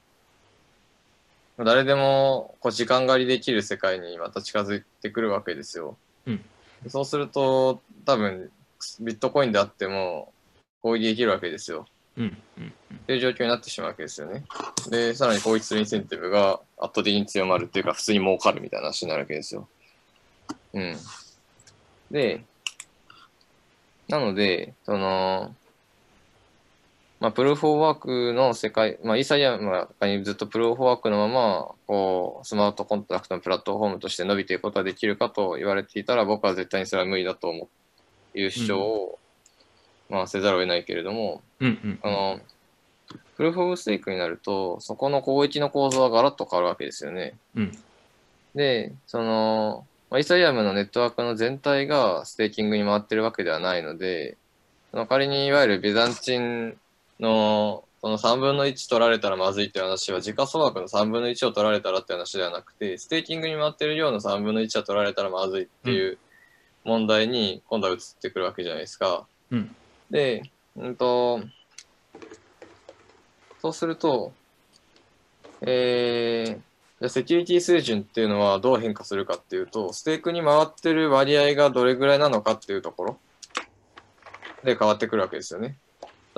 誰でもこう時間狩りできる世界にまた近づいてくるわけですよ。うんそうすると、多分、ビットコインであっても攻撃できるわけですよ。うんうんっていう状況になってしまうわけですよね。で、さらに攻撃するインセンティブが圧倒的に強まるっていうか、普通に儲かるみたいな話になるわけですよ。うん。で、なので、その、まあ、プルーフ・オブ・ワークの世界、まあ、イーサリアムがずっとプルーフ・オブ・ワークのまま、こう、スマートコントラクトのプラットフォームとして伸びていくことができるかと言われていたら、僕は絶対にそれは無理だと思う、いう主張を、まあ、せざるを得ないけれども、うんうんあの、プルーフ・オブ・ステークになると、そこの攻撃の構造はガラッと変わるわけですよね。うんで、その、まあイーサリアムのネットワークの全体がステーキングに回ってるわけではないので、その仮にいわゆるビザンチンのその3分の1取られたらまずいっていう話は、時価総額の3分の1を取られたらって話ではなくて、ステーキングに回ってる量の3分の1は取られたらまずいっていう問題に今度は移ってくるわけじゃないですか。うんで、うんと、そうすると、えー、じゃセキュリティ水準っていうのはどう変化するかっていうと、ステークに回ってる割合がどれぐらいなのかっていうところで変わってくるわけですよね。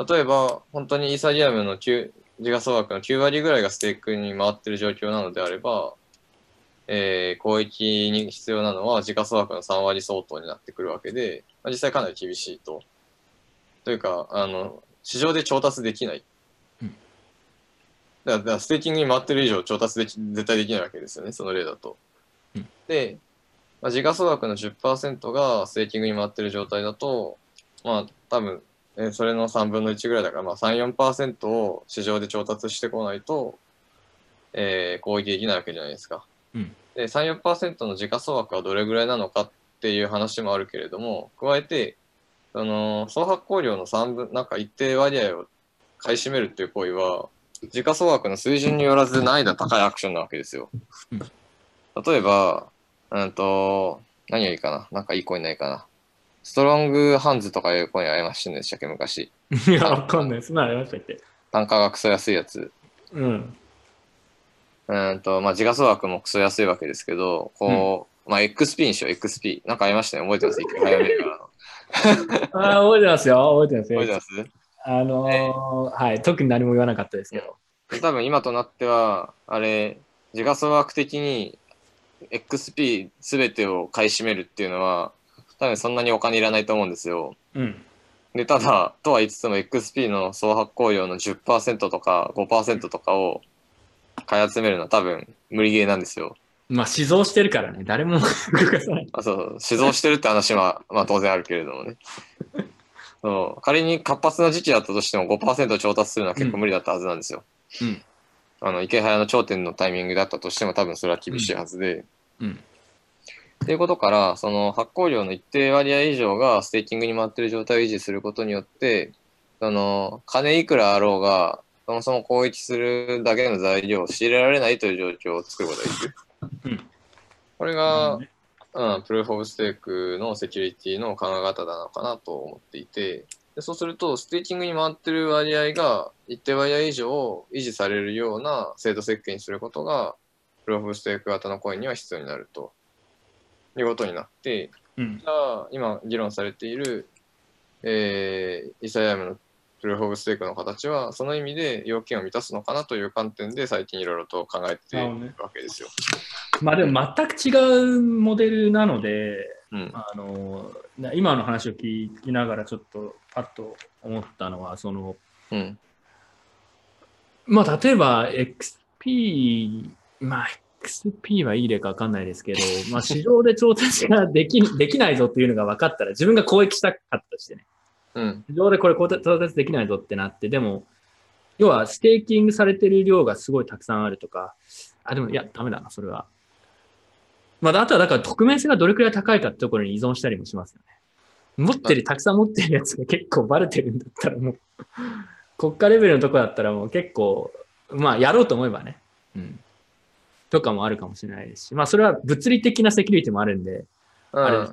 例えば、本当にイーサリアムの9、時価総額の9割ぐらいがステークに回ってる状況なのであれば、えー、攻撃に必要なのは時価総額の3割相当になってくるわけで、まあ、実際かなり厳しいと。というか、あの、市場で調達できない。うんだから、ステーキングに回ってる以上調達でき、絶対できないわけですよね、その例だと。うんで、まあ、時価総額の10%がステーキングに回ってる状態だと、まあ、多分、えーそれの3分の1ぐらいだから、まあ、3、4%を市場で調達してこないと、えー攻撃できないわけじゃないですか。うんで、3、4%の時価総額はどれぐらいなのかっていう話もあるけれども、加えて、その、総発行量の3分、なんか一定割合を買い占めるっていう行為は、時価総額の水準によらず難易度高いアクションなわけですよ。うん例えば、うんと、何がいいかななんかいいコインないかなストロングハンズとかいうコインありましたんでしたっけ昔。いや、わかんない。そんなのありましたっけ？単価がクソ安いやつ。うん。うんと、まあ、時価総額もクソ安いわけですけど、こう、まあ、XP にしよう、XP。なんかありましたね。覚えてます？一回早めるから。ああ、覚えてますよ。覚えてますよ覚えて。ます？あのーはい。特に何も言わなかったですけど。多分今となっては、あれ、時価総額的に XP すべてを買い占めるっていうのは、多分そんなにお金いらないと思うんですよ。うん。で、ただ、とは言いつつも XP の総発行量の10%とか5%とかを買い集めるのは多分無理ゲーなんですよ。まあ、死蔵してるからね、誰も動かさない。あそう、死蔵してるって話は、まあ当然あるけれどもね。そう仮に活発な時期だったとしても5%調達するのは結構無理だったはずなんですよ。うん。あの、池早の頂点のタイミングだったとしても多分それは厳しいはずで。うん。っていうことから、その発行量の一定割合以上がステーキングに回ってる状態を維持することによって、その、金いくらあろうが、そもそも攻撃するだけの材料を仕入れられないという状況を作ることができる。うん。これが、うん、プルーフ・オブ・ステークのセキュリティの考え方なのかなと思っていて、でそうすると、ステーキングに回ってる割合が一定割合以上維持されるような制度設計にすることが、プルーフ・オブ・ステーク型のコインには必要になると。いうことになって、うん。じゃあ、今議論されている、えーイーサリアムのプルーフ・オブ・ステークの形は、その意味で要件を満たすのかなという観点で、最近いろいろと考えているわけですよ。まあでも全く違うモデルなので、うん。あのな今の話を聞きながらちょっとパッと思ったのは、その、うん。まあ例えば XP、まあ XP はいい例かわかんないですけど、まあ市場で調達ができ できないぞっていうのが分かったら、自分が攻撃したかったとしてね、うん。市場でこれ調達できないぞってなって、でも、要はステーキングされてる量がすごいたくさんあるとか、あ、でもいや、ダメだな、それは。まあ、あとはだから匿名性がどれくらい高いかってところに依存したりもしますよね。持ってる、たくさん持ってるやつが結構バレてるんだったらもう、国家レベルのとこだったらもう結構、まあやろうと思えばね、うん。とかもあるかもしれないですし、まあそれは物理的なセキュリティもあるんで、うん、あれ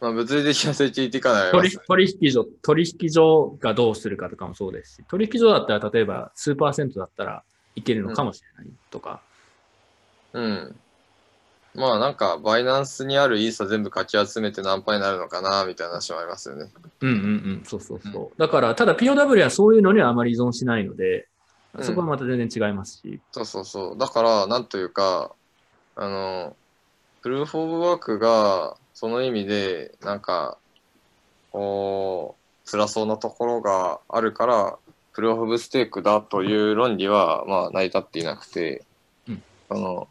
まあ、物理的なセキュリティかなりありま取引所、取引所がどうするかとかもそうですし、取引所だったら例えば数パーセントだったらいけるのかもしれないとか、うん。まあなんか、バイナンスにあるイーサ全部かき集めて何パーになるのかな、みたいな話もありますよね。うんうんうん、そうそうそう。だから、ただ POW はそういうのにはあまり依存しないので、うんそこはまた全然違いますし、そうそうそう。だから、なんというか、あの、プルーフ・オブ・ワークが、その意味で、なんか、こう、辛そうなところがあるから、プルーフ・オブ・ステークだという論理は、まあ、成り立っていなくて、うん。あの、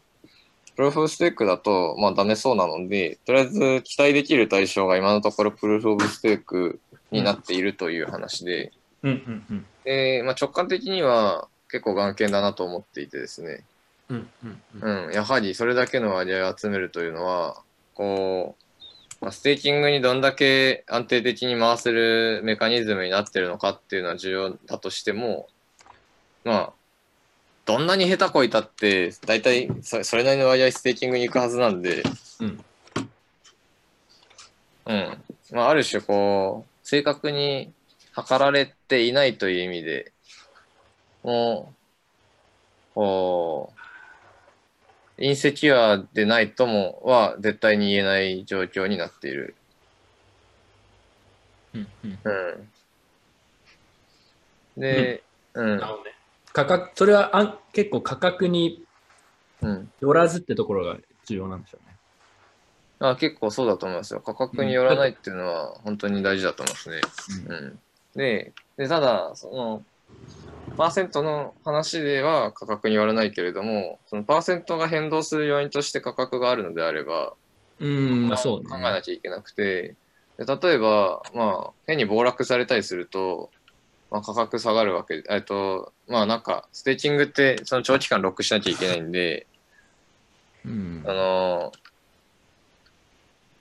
プルーフ・オブ・ステークだと、まあ、ダメそうなので、とりあえず期待できる対象が今のところプルーフ・オブ・ステークになっているという話で、うん。うん。うん。で、まあ、直感的には結構眼見だなと思っていてですね、うん。うん。うん。うん、やはりそれだけの割合を集めるというのは、こう、まあ、ステーキングにどんだけ安定的に回せるメカニズムになってるのかっていうのは重要だとしても、まあ、どんなに下手こいたって、大体そそれなりの割合ステーキングに行くはずなんで、うんうん。まあ、ある種こう、正確に測られていないという意味で、もう、こう、インセキュアでないともは絶対に言えない状況になっている。うんうんうん。で、うん価格、それはあん結構価格にうん。よらずってところが重要なんでしょうね。あ結構そうだと思いますよ。価格によらないっていうのは本当に大事だと思いますね。うん、でで、ただ、その、パーセントの話では価格によらないけれども、そのパーセントが変動する要因として価格があるのであれば、うん、まあそうね。考えなきゃいけなくて、で例えば、まあ、変に暴落されたりすると、まあ、価格下がるわけで、えっと、まあなんか、ステーキングってその長期間ロックしなきゃいけないんで、うんあの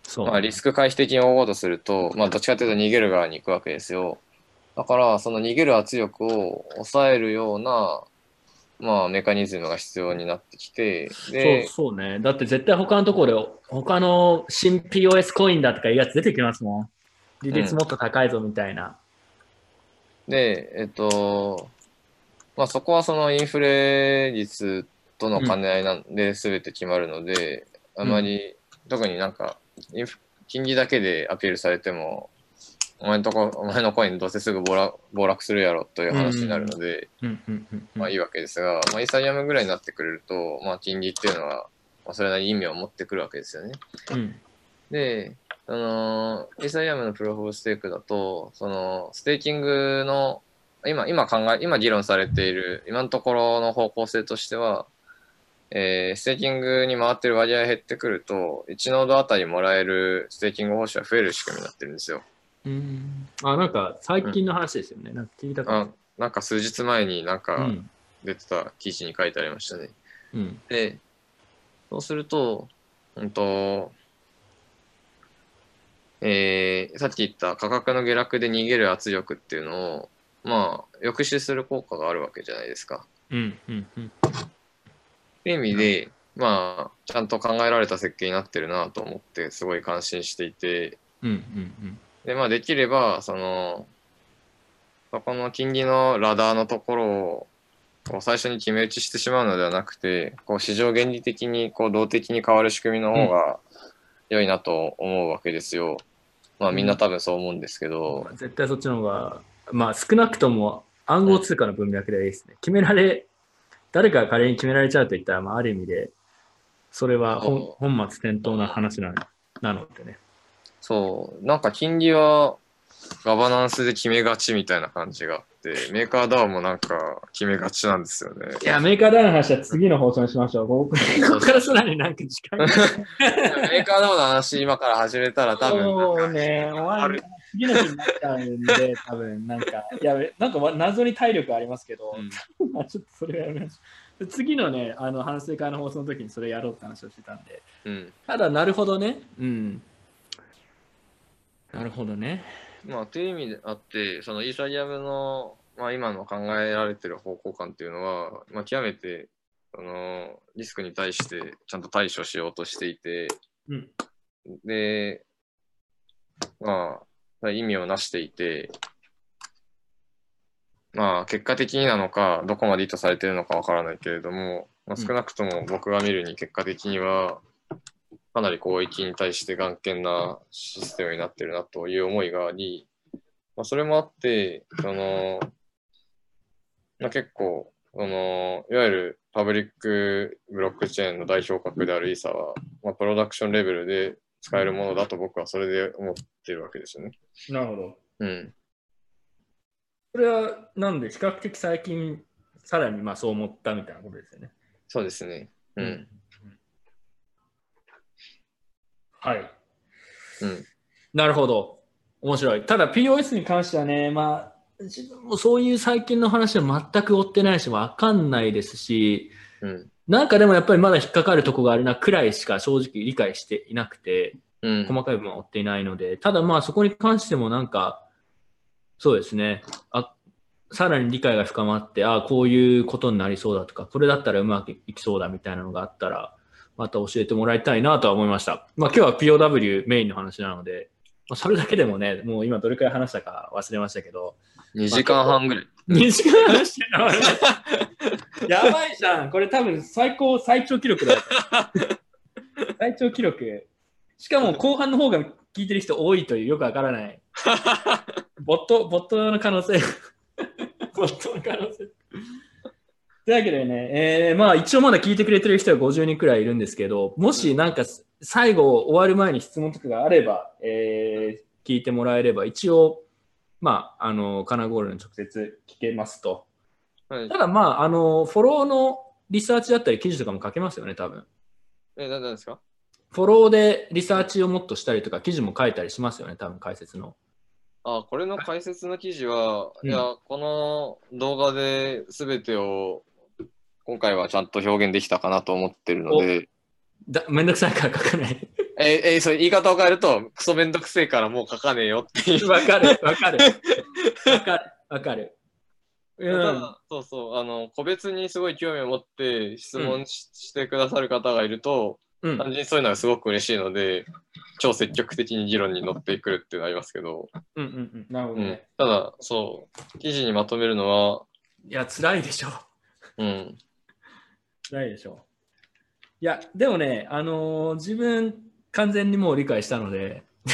そうまあ、リスク回避的に追おうとすると、まあ、どっちかというと逃げる側に行くわけですよ。だから、その逃げる圧力を抑えるような、まあ、メカニズムが必要になってきて、そうで、そうね。だって絶対他のところで、他の新 POS コインだとかいうやつ出てきますもん。利率もっと高いぞみたいな。で、えっと、まあ、そこはそのインフレ率との兼ね合いなんで全て決まるので、あまり、特になんか、金利だけでアピールされても、お前のとこ、お前のコインどうせすぐ暴落暴落するやろという話になるので、まあいいわけですが、まあ、イーサリアムぐらいになってくれると、まあ、金利っていうのは、まあ、それなりに意味を持ってくるわけですよね。うんで、あのイーサリアムのプルーフ・オブ・ステークだと、そのステーキングの今今考え今議論されている今のところの方向性としては、えー、ステーキングに回ってる割合減ってくると1ノードあたりもらえるステーキング報酬は増える仕組みになってるんですよ。うん。あなんか最近の話ですよね。なんか聞いたか。あなんか数日前になんうかん。出てた記事に書いてありましたね。うん。で、そうすると、本当、えーさっき言った価格の下落で逃げる圧力っていうのを、まあ、抑止する効果があるわけじゃないですか。うんうんうん。っていう意味で、まあ、ちゃんと考えられた設計になってるなと思って、すごい感心していて、うんうんで、まあ、できれば、その、そこの金利のラダーのところを、こう最初に決め打ちしてしまうのではなくて、こう市場原理的にこう動的に変わる仕組みの方が良いなと思うわけですよ。まあみんな多分そう思うんですけど、うん。絶対そっちの方が、まあ少なくとも暗号通貨の文脈ではいいですね。決められ、誰かが仮に決められちゃうといったら、まあある意味で、それは本末転倒な話ななのでね。そう、なんか金利はガバナンスで決めがちみたいな感じがあって、メーカーダウンもなんか決めがちなんですよね。いや、メーカーダウンの話は次の放送にしましょう。ここからさらになんか時間が。メーカーダウンの話今から始めたら多分そうね、終わる。次の日になっちゃうんで、多分なんか、いや、なんかわ謎に体力ありますけど、うんまあ ちょっとそれはやめましょう。で次のね、あの反省会の放送の時にそれやろうって話をしてたんで。うん。ただ、なるほどね。うん。なるほどね。まあ、という意味であって、そのイーサリアムの、まあ、今の考えられてる方向感っていうのは、まあ、極めてそのリスクに対してちゃんと対処しようとしていて、うん。で、まあ、意味をなしていて、まあ、結果的になのか、どこまで意図されているのかわからないけれども、まあ、うん少なくとも僕が見るに結果的には、かなり広域に対して眼見なシステムになってるなという思いがあり、まあ、それもあって、その、まあ、結構、その、いわゆるパブリックブロックチェーンの代表格であるイーサは、まあ、プロダクションレベルで使えるものだと僕はそれで思ってるわけですよね。なるほど。うん。これは、なんで、比較的最近、さらにまあそう思ったみたいなことですよね。そうですね。うん。はい。うん。なるほど。面白い。ただ POS に関してはね、まあ、自分もそういう最近の話は全く追ってないし、わかんないですし、うん。なんかでもやっぱりまだ引っかかるとこがあるなくらいしか正直理解していなくて、うん。細かい部分は追っていないので、ただまあそこに関してもなんか、そうですね、あさらに理解が深まって、ああ、こういうことになりそうだとか、これだったらうまくいきそうだみたいなのがあったら、また教えてもらいたいなとは思いました。まあ今日は POW メインの話なので、まあ、それだけでもね、もう今どれくらい話したか忘れましたけど、2時間半ぐらい。2時間話してるのやばいじゃん。これ多分最高、最長記録だよ。最長記録。しかも後半の方が聞いてる人多いというよくわからない。ボット、ボットの可能性。ボットの可能性。というわけでね、えーまあ一応まだ聞いてくれてる人は50人くらいいるんですけど、もしなんか最後終わる前に質問とかがあれば、えー聞いてもらえれば、一応、まあ、あの、カナゴールに直接聞けますと。はいただまあ、あの、フォローのリサーチだったり記事とかも書けますよね、多分。え、ななんですか？フォローでリサーチをもっとしたりとか、記事も書いたりしますよね、多分解説の。あ、これの解説の記事は、うんいや、この動画で全てを今回はちゃんと表現できたかなと思ってるので、だめんどくさいから書かない。え、え、そう言い方を変えると、クソめんどくせえからもう書かねえよっていう。わかる、わかる。わかる、わかる。うたん。だそうそう、あの、個別にすごい興味を持って質問し,、してくださる方がいると、うん単純にそういうのはすごく嬉しいので、超積極的に議論に乗ってくるっていうのはありますけど、うんうんうん。なるほうんどね。、ただ、そう、記事にまとめるのは、いや、辛いでしょ。うん、辛いでしょ。いや、でもね、あのー自分、完全にもう理解したので、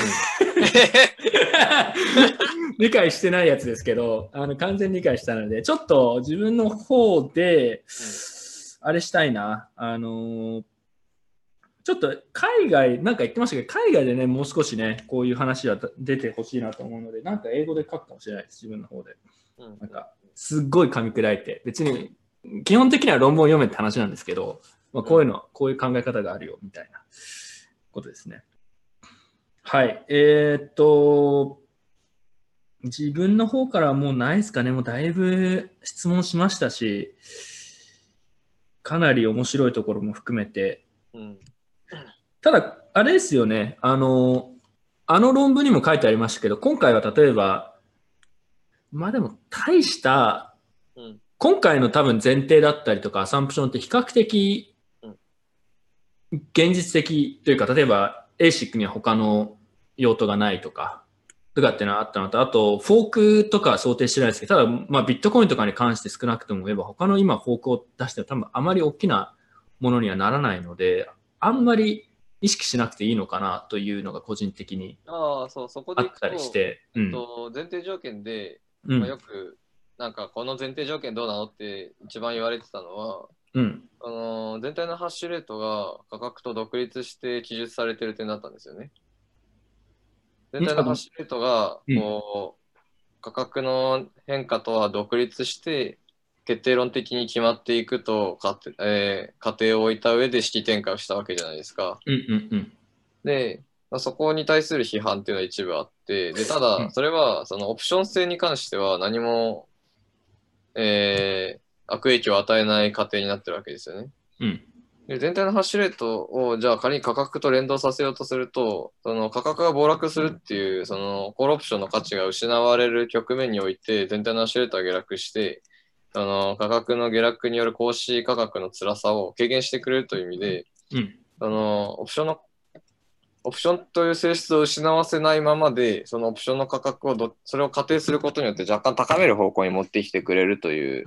理解してないやつですけど、あの完全に理解したので、ちょっと自分の方で、あれしたいな、あのーちょっと海外、なんか言ってましたけど、海外でね、もう少しね、こういう話は出てほしいなと思うので、なんか英語で書くかもしれないです、自分の方で。うんなんか、すっごい噛み砕いて、別に、基本的には論文を読めって話なんですけど、まあ、こういうの、こういう考え方があるよ、みたいなことですね。はい。えーっと、自分の方からはもうないですかね。もうだいぶ質問しましたし、かなり面白いところも含めて、うん。ただ、あれですよね、あの、あの論文にも書いてありましたけど、今回は例えば、まあでも、大した、うん。今回の多分前提だったりとか、アサンプションって比較的うん、現実的というか、例えば ASIC には他の用途がないとか、とかっていうのはあったのと、あと、フォークとかは想定してないですけど、ただ、まあ、ビットコインとかに関して少なくとも言えば、他の今、フォークを出しても多分あまり大きなものにはならないので、あんまり意識しなくていいのかなというのが個人的にああ、そう、そこでいくとあったりして、うん。と前提条件で、うんまあ、よく、なんかこの前提条件どうなのって一番言われてたのは、うん。あの全体のハッシュレートが価格と独立して記述されてる点だったんですよね。全体のハッシュレートがうんこう価格の変化とは独立して決定論的に決まっていくとか、えー、仮定を置いた上で式展開をしたわけじゃないですか。うんうんうん。で、まあ、そこに対する批判っていうのは一部あって、でたうだ、んそれはそのオプション性に関しては何も、えー悪影響を与えない過程になってるわけですよね。うん。で全体のハッシュレートをじゃあ仮に価格と連動させようとすると、その価格が暴落するっていう、そのコールオプションの価値が失われる局面において、全体のハッシュレートが下落して、あの価格の下落による格子価格の辛さを軽減してくれるという意味で、うん。あの、オプションの、オプションという性質を失わせないままで、そのオプションの価格をど、それを仮定することによって若干高める方向に持ってきてくれるという。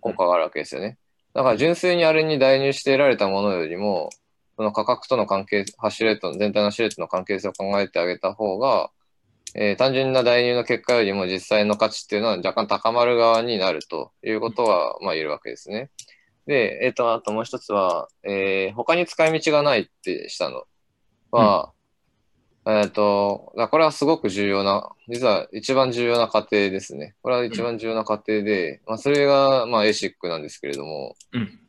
効果があるわけですよね。だから純粋にあれに代入して得られたものよりも、その価格との関係、ハッシュレートの、全体のハッシュレートの関係性を考えてあげた方が、えー単純な代入の結果よりも実際の価値っていうのは若干高まる側になるということは、まあ言えるわけですね。で、えっ、と、あともう一つは、えー他に使い道がないってしたのは、えっ、と、だこれはすごく重要な、実は一番重要な過程ですね。これは一番重要な過程で、まあそれが、まあ ASIC なんですけれども、うん。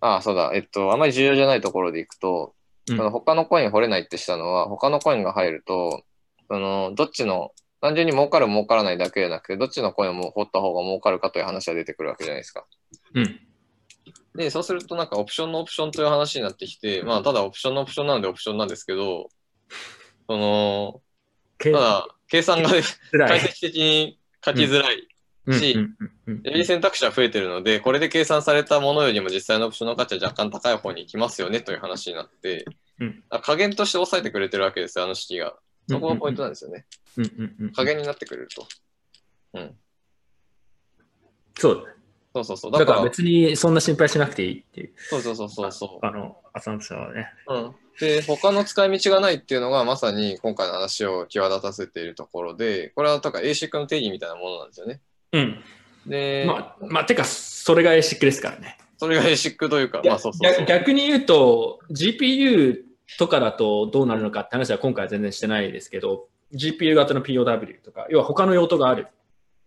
ああ、そうだ、えっと、あまり重要じゃないところでいくと、うんその他のコイン掘れないってしたのは、他のコインが入ると、その、どっちの、単純に儲かる儲からないだけじゃなくて、どっちのコインを掘った方が儲かるかという話が出てくるわけじゃないですか。うん。で、そうするとなんかオプションのオプションという話になってきて、まあ、ただオプションのオプションなのでオプションなんですけど、その、けただ、計算が解。析的に書きづらい。しうんうんうんより選択肢は増えてるので、これで計算されたものよりも実際のオプションの価値は若干高い方に行きますよねという話になって、うんあ加減として抑えてくれてるわけですよ、あの式が。そこがポイントなんですよね。うんうんうん加減になってくれると。そうそうそうそう。だだから、別にそんな心配しなくていいっていう。そうそうそうそうそあの、アサンプションはね。う。うん。で、他の使い道がないっていうのがまさに今回の話を際立たせているところで、これはだから ASIC の定義みたいなものなんですよね。うん。で、まあ、まあ、てか、それが ASIC ですからね。それが ASIC というか、まあそうそう。逆に言うと、GPU とかだとどうなるのかって話は今回は全然してないですけど、GPU 型の POW とか、要は他の用途がある。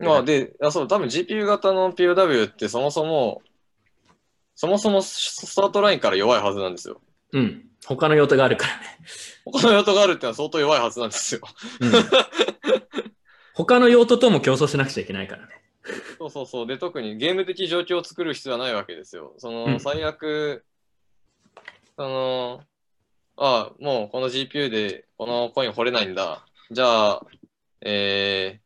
まあで、あそう、多分 GPU 型の POW ってそもそも、そもそもスタートラインから弱いはずなんですよ。うん。他の用途があるからね。他の用途があるってのは相当弱いはずなんですよ。うん、他の用途とも競争しなくちゃいけないからね。そうそうそう。で、特にゲーム的状況を作る必要はないわけですよ。その、うん最悪、その、ああ、もうこの GPU でこのコイン掘れないんだ。じゃあ、えー、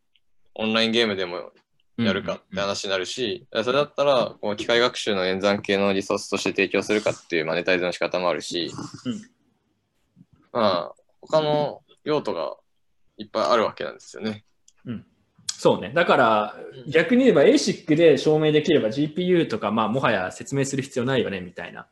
オンラインゲームでもやるかって話になるし、それだったら、こう機械学習の演算系のリソースとして提供するかっていうマネタイズの仕方もあるし、うんまあ、他の用途がいっぱいあるわけなんですよね。そうね。だから、逆に言えば ASIC で証明できれば GPU とか、まあ、もはや説明する必要ないよね、みたいな。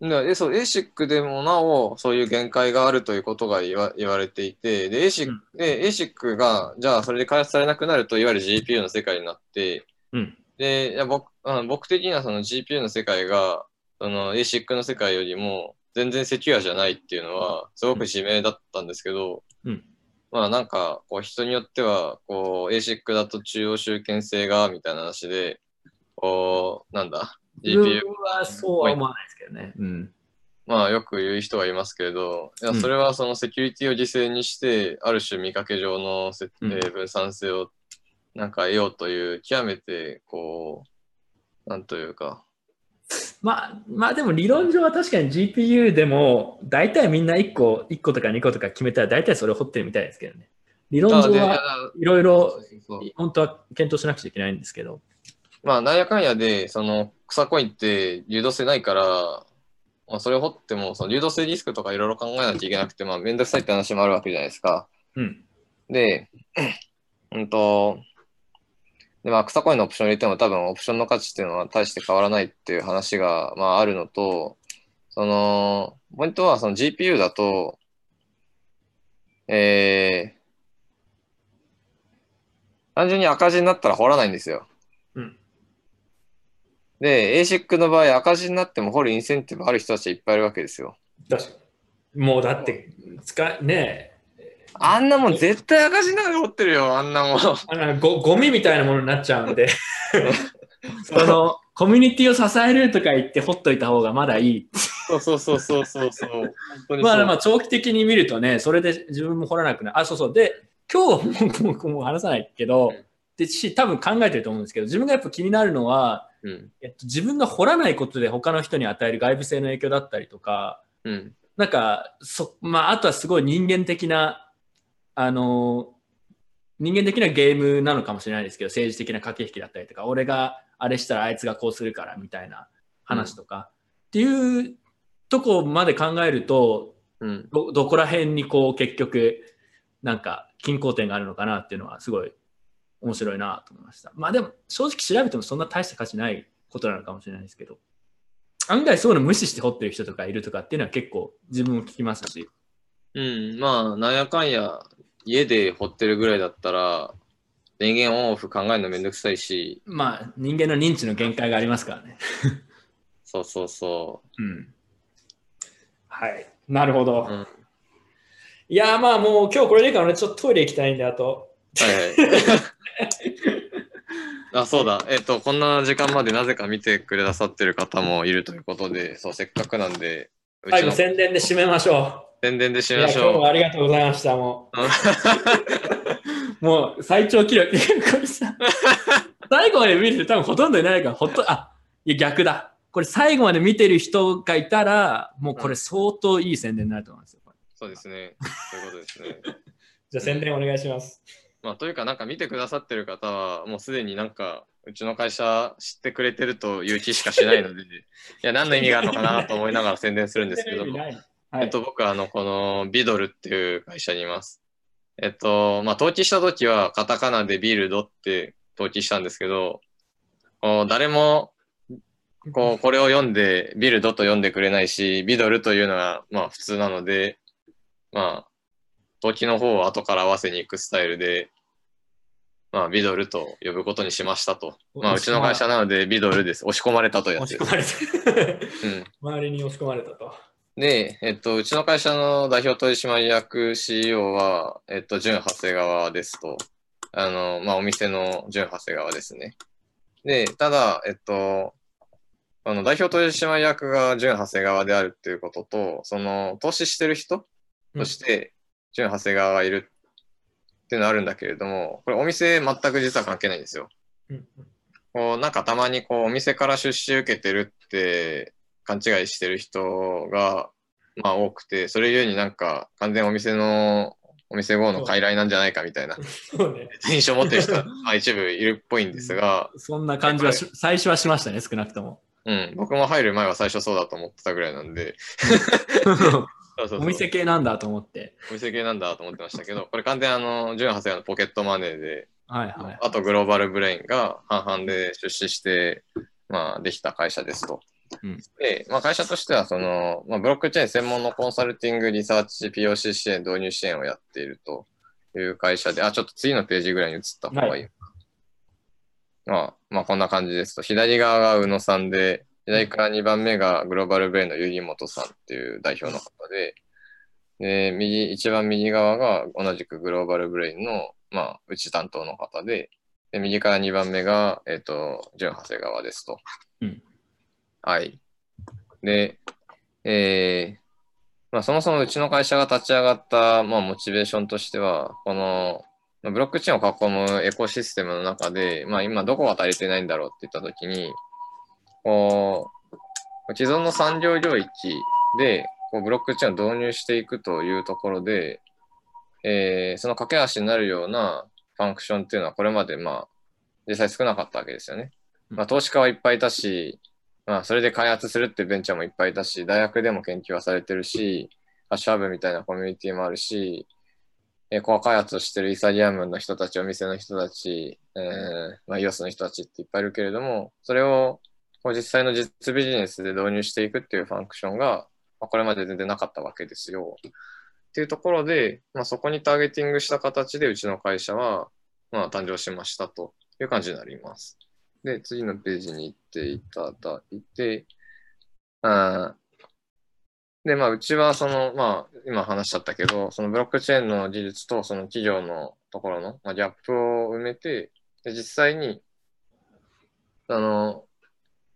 でそう ASIC でもなおそういう限界があるということが言わ言われていてで ASIC,、うん。で ASIC がじゃあそれで開発されなくなるといわゆる GPU の世界になってうん。でいや僕あの僕的にはその GPU の世界がその ASIC の世界よりも全然セキュアじゃないっていうのは、すごく自明だったんですけど、うん。まあなんか、こう人によっては、こう ASIC だと中央集権性が、みたいな話で、こう、なんだ、自 GPU 分はそうは思わないですけどね。うん。まあよく言う人はいますけれど、いやうんそれはそのセキュリティを犠牲にして、ある種見かけ上のえー分散性をなんか得ようという、極めてこう、なんというか、まあ、まあでも理論上は確かに GPU でも大体みんな1個、1個とか2個とか決めたら大体それを掘ってるみたいですけどね。理論上はいろいろ本当は検討しなくちゃいけないんですけど。まあ、なんやかんやで、その草コインって流動性ないから、まあ、それを掘っても、その流動性リスクとかいろいろ考えなきゃいけなくて、まあ、めんどくさいって話もあるわけじゃないですか。うん。で、うんと、で、まあ、草コインのオプション入れても多分オプションの価値っていうのは大して変わらないっていう話が、まあ、あるのと、その、ポイントはその GPU だと、えー、単純に赤字になったら掘らないんですよ。うん。で、ASIC の場合赤字になっても掘るインセンティブある人たちはいっぱいいるわけですよ。確かに。もうだって、使い、ねあんなもん絶対赤字にながら掘ってるよ、あんなもん。あのごゴミみたいなものになっちゃうんで、そのコミュニティを支えるとか言ってほっといた方がまだいい。そうそうそうそうそうそう。まあまあ長期的に見るとね、それで自分も掘らなくなる。あ、そうそう。で、今日ももうもう話さないけどうん、でし多分考えてると思うんですけど、自分がやっぱ気になるのは、うん。えっと、自分が掘らないことで他の人に与える外部性の影響だったりとか、うん。なんか、そまあ、あとはすごい人間的な、あの、人間的なゲームなのかもしれないですけど、政治的な駆け引きだったりとか、俺があれしたらあいつがこうするからみたいな話とか、っていうとこまで考えると、うん。どどこら辺にこう結局、なんか均衡点があるのかなっていうのはすごい面白いなと思いました。まあでも正直調べてもそんな大した価値ないことなのかもしれないですけど、案外そういうの無視して掘ってる人とかいるとかっていうのは結構自分も聞きますし、うん。まあ、なんやかんや、家で掘ってるぐらいだったら、電源オンオフ考えるのめんどくさいし、まあ人間の認知の限界がありますからね。そうそうそうん。はい。なるほど。う。うん。いやーまあもう今日これでいいからね、ちょっとトイレ行きたいんで、あと。はいはい。あ、そうだ。えっ、と、こんな時間までなぜか見てくださってる方もいるということで、そう、せっかくなんで、う最後ちの宣伝で締めましょ宣伝でしう。いやましょ今日もありがとうございました。もう。う、もう最長記録。最後まで見る人多分ほとんどいないから、ほっと、あ、いや逆だ。これ最後まで見てる人がいたら、もうこれ相当いい宣伝になると思いますよ。そうですね。そういうことですね。じゃあ宣伝お願いします。まあ、というか、なんか見てくださってる方は、もうすでになんか、うちの会社知ってくれてるという気しかしないので、いや、何の意味があるのかなと思いながら宣伝するんですけど、はい。えっと、僕はあの、このビドルっていう会社にいます。えっと、まあ、登記した時はカタカナでビルドって登記したんですけど、こう誰も、こう、これを読んで、ビルドと読んでくれないし、ビドルというのは、まあ、普通なので、まあ、登記の方を後から合わせに行くスタイルで、まあ、ビドルと呼ぶことにしましたと。まあ、うちの会社なので、ビドルです。押し込まれたとやつ押し。込まれた。うん。周りに押し込まれたと。で、えっと、うちの会社の代表取締役 CEO は、えっと、純長谷川ですと。あの、まあ、お店の純長谷川ですね。で、ただ、えっと、あの、代表取締役が純長谷川であるっていうことと、その、投資してる人として、純長谷川がいるっていうのはあるんだけれども、これお店全く実は関係ないんですよ。うんこう、なんかたまにこう、お店から出資受けてるって勘違いしてる人が、まあ多くて、それゆえになんか完全お店の、お店後の傀儡なんじゃないかみたいなね。印象を持ってる人が、まあ、一部いるっぽいんですが、そんな感じはし最初はしましたね、少なくとも。うん、僕も入る前は最初そうだと思ってたぐらいなんで、そうそうそうお店系なんだと思って。お店系なんだと思ってましたけど、これ完全あの、純長谷川のポケットマネーで、はいはい。あとグローバルブレインが半々で出資して、まあ、できた会社ですと。うんで、まあ、会社としては、その、まあ、ブロックチェーン専門のコンサルティング、リサーチ、POC 支援、導入支援をやっているという会社で、あ、ちょっと次のページぐらいに移った方がいい。はまあ、まあ、こんな感じですと。左側が宇野さんで、左から2番目がグローバルブレインの百合本さんっていう代表の方で、で、右、一番右側が同じくグローバルブレインの、まあ、うち担当の方で、で右から2番目が、えっ、と、純長谷川ですと。うんはい。で、えーまあ、そもそもうちの会社が立ち上がった、まあ、モチベーションとしては、この、まあブロックチェーンを囲むエコシステムの中で、まあ、今どこが足りてないんだろうって言ったときに、こう、既存の産業領域で、こうブロックチェーンを導入していくというところで、えーその架け橋になるようなファンクションっていうのはこれまでまあ実際少なかったわけですよね。まあ投資家はいっぱいいたし、まあそれで開発するっていうベンチャーもいっぱいいたし、大学でも研究はされてるし、ハッシュハブみたいなコミュニティもあるし、えーコア開発をしてるイーサリアムの人たち、お店の人たち、えーまあ、イオスの人たちっていっぱいいるけれども、それをこう実際の実ビジネスで導入していくっていうファンクションが、まあ、これまで全然なかったわけですよ。っていうところで、まあ、そこにターゲティングした形でうちの会社は、まあ、誕生しましたという感じになります。で、次のページに行っていただいて、あで、まあ、うちはその、まあ、今話しちゃったけど、そのブロックチェーンの技術とその企業のところの、まあ、ギャップを埋めて、で実際に、あの、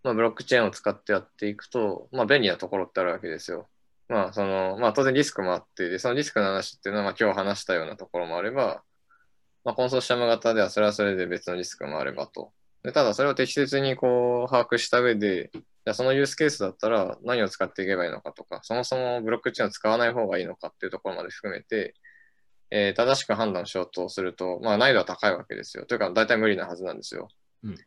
まあ、ブロックチェーンを使ってやっていくと、まあ、便利なところってあるわけですよ。まあ、その、まあ、当然リスクもあって、で、そのリスクの話っていうのは、まあ、今日話したようなところもあれば、まあ、コンソーシアム型ではそれはそれで別のリスクもあればと。でただ、それを適切にこう、把握した上で、じゃそのユースケースだったら何を使っていけばいいのかとか、そもそもブロックチェーンを使わない方がいいのかっていうところまで含めて、えー正しく判断しようとすると、まあ、難易度は高いわけですよ。というか、大体無理なはずなんですよ。うん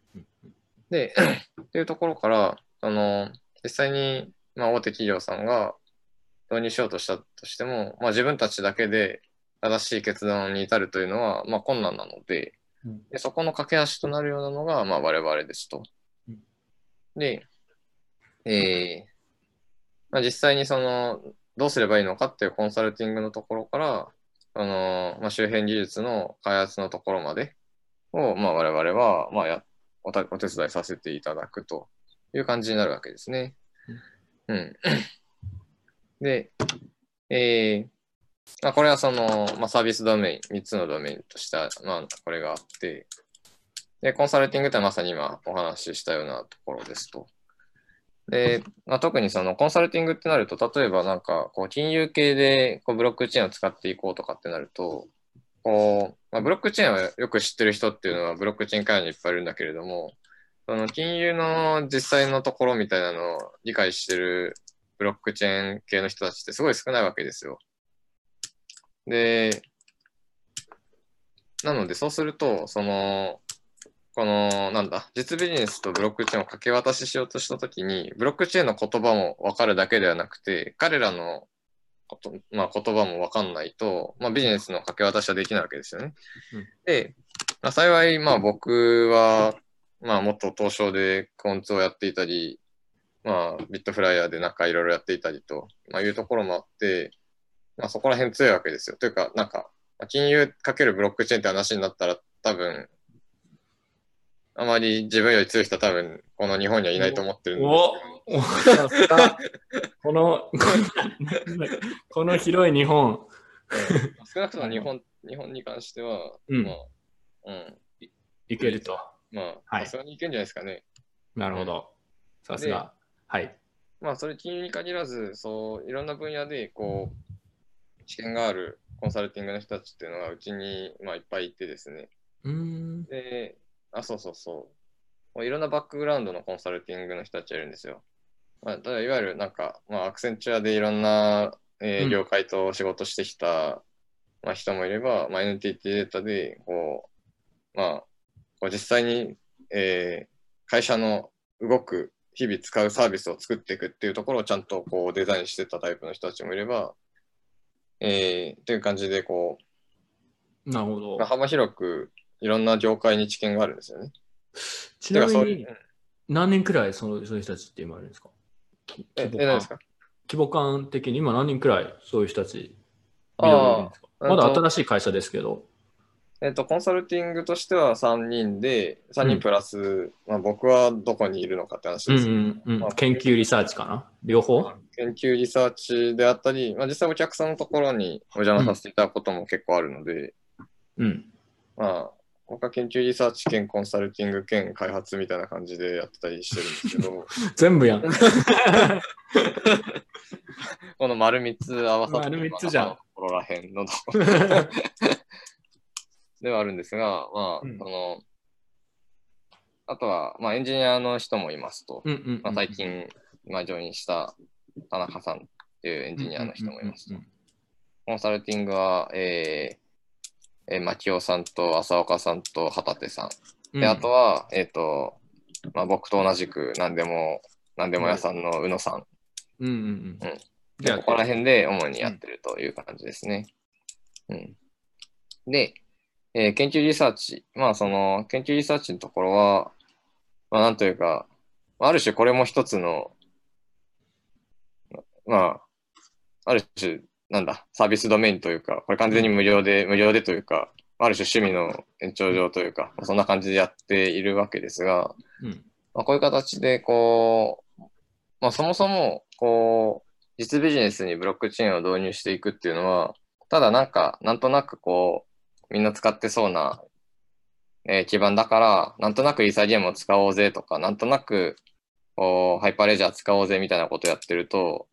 で、っていうところから、あの、実際に、まあ、大手企業さんが導入しようとしたとしても、まあ、自分たちだけで正しい決断に至るというのは、まあ、困難なので、うんでそこの架け橋となるようなのが、まあ、我々ですとうん。で、えーまあ、実際にその、どうすればいいのかっていうコンサルティングのところから、あのまあ、周辺技術の開発のところまでを、まあ、我々は、まあ、やおたお手伝いさせていただくという感じになるわけですね。うん。で、えーまあ、これはその、まあ、サービスドメイン、3つのドメインとしては、まあ、これがあって、で、コンサルティングってまさに今お話ししたようなところですと。で、まあ、特にそのコンサルティングってなると、例えばなんか、こう、金融系でこうブロックチェーンを使っていこうとかってなると、こう、まあ、ブロックチェーンはよく知ってる人っていうのはブロックチェーン会にいっぱいいるんだけれども、その金融の実際のところみたいなのを理解してるブロックチェーン系の人たちってすごい少ないわけですよ。で、なのでそうすると、その、この、なんだ、実ビジネスとブロックチェーンを掛け渡ししようとしたときに、ブロックチェーンの言葉も分かるだけではなくて、彼らのこと、まあ、言葉も分かんないと、まあ、ビジネスの掛け渡しはできないわけですよね。うんで、まあ、幸い、まあ、僕は、まあ、もっと東証でコンツをやっていたり、まあ、ビットフライヤーでなんかいろいろやっていたりと、まあ、いうところもあって、まあ、そこら辺強いわけですよ。というか、なんか、まあ金融かけるブロックチェーンって話になったら、多分、あまり自分より強い人は多分、この日本にはいないと思ってるんですおおさすがこの、この広い日本。少なくとも日本、日本に関しては、うんまあ、うん、いけると。まあ、はいさすがにいけんじゃないですかね。なるほど。さすが。はい。まあ、それ金融に限らず、そう、いろんな分野で、こう、知見があるコンサルティングの人たちっていうのがうちに、まあ、いっぱいいてですね。うーん。で、あ、そうそうそう。もういろんなバックグラウンドのコンサルティングの人たちがいるんですよ。まあ、ただいわゆるなんか、まあ、アクセンチュアでいろんな、えーうん業界と仕事してきた、まあ、人もいれば、まあ、NTT データで、こう、まあ、こう実際に、えー会社の動く、日々使うサービスを作っていくっていうところをちゃんとこうデザインしてたタイプの人たちもいれば、えー、っていう感じで、こなるほど。幅広くいろんな業界に知見があるんですよね。ちなみに、何年くらいそのそういう人たちって今いるんですか？え、え、規模感。何ですか？規模感的に今何人くらいそういう人たちまだ新しい会社ですけど。えっと、コンサルティングとしては3人で、3人プラス、まあ、僕はどこにいるのかって話うんです。うんうんまあ研究リサーチかな？両方？研究リサーチであったり、まあ、実際お客さんのところにお邪魔させていただくことも結構あるので、うん。まあ、僕は研究リサーチ兼コンサルティング兼開発みたいな感じでやってたりしてるんですけど、全部やん。この丸3つ合わさって丸三つじゃんころらへんのとではあるんですが、まあ、うん。その、あとは、まあ、エンジニアの人もいますと、まあ、最近、まあ、ジョインした田中さんっていうエンジニアの人もいますと。コンサルティングは、えー、えー、牧尾さんと浅岡さんと畑手さん。うんで、あとは、えっ、と、まあ、僕と同じく何でも、何でも屋さんの宇野さん。うんうんうん。で、ここら辺で主にやってるという感じですね。うん。で、えー研究リサーチ。まあ、その、研究リサーチのところは、まあ、なんというか、ある種これも一つの、まあ、ある種、なんだ、サービスドメインというか、これ完全に無料で、無料でというか、ある種趣味の延長上というか、そんな感じでやっているわけですが、うん。まあ、こういう形で、こう、まあ、そもそも、こう、実ビジネスにブロックチェーンを導入していくっていうのは、ただなんか、なんとなくこう、みんな使ってそうな、えー基盤だから、なんとなくイーサリアムを使おうぜとか、なんとなく、こう、ハイパーレジャー使おうぜみたいなことやってると、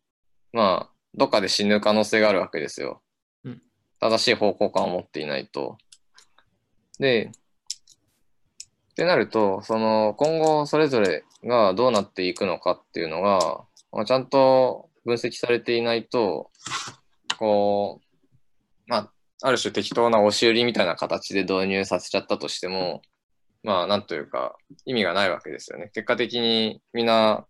まあ、どっかで死ぬ可能性があるわけですよ。うん正しい方向感を持っていないと。で、ってなると、その今後それぞれがどうなっていくのかっていうのが、まあ、ちゃんと分析されていないと、こう、まあ、ある種適当な押し売りみたいな形で導入させちゃったとしても、まあ、なんというか、意味がないわけですよね。結果的にみんな、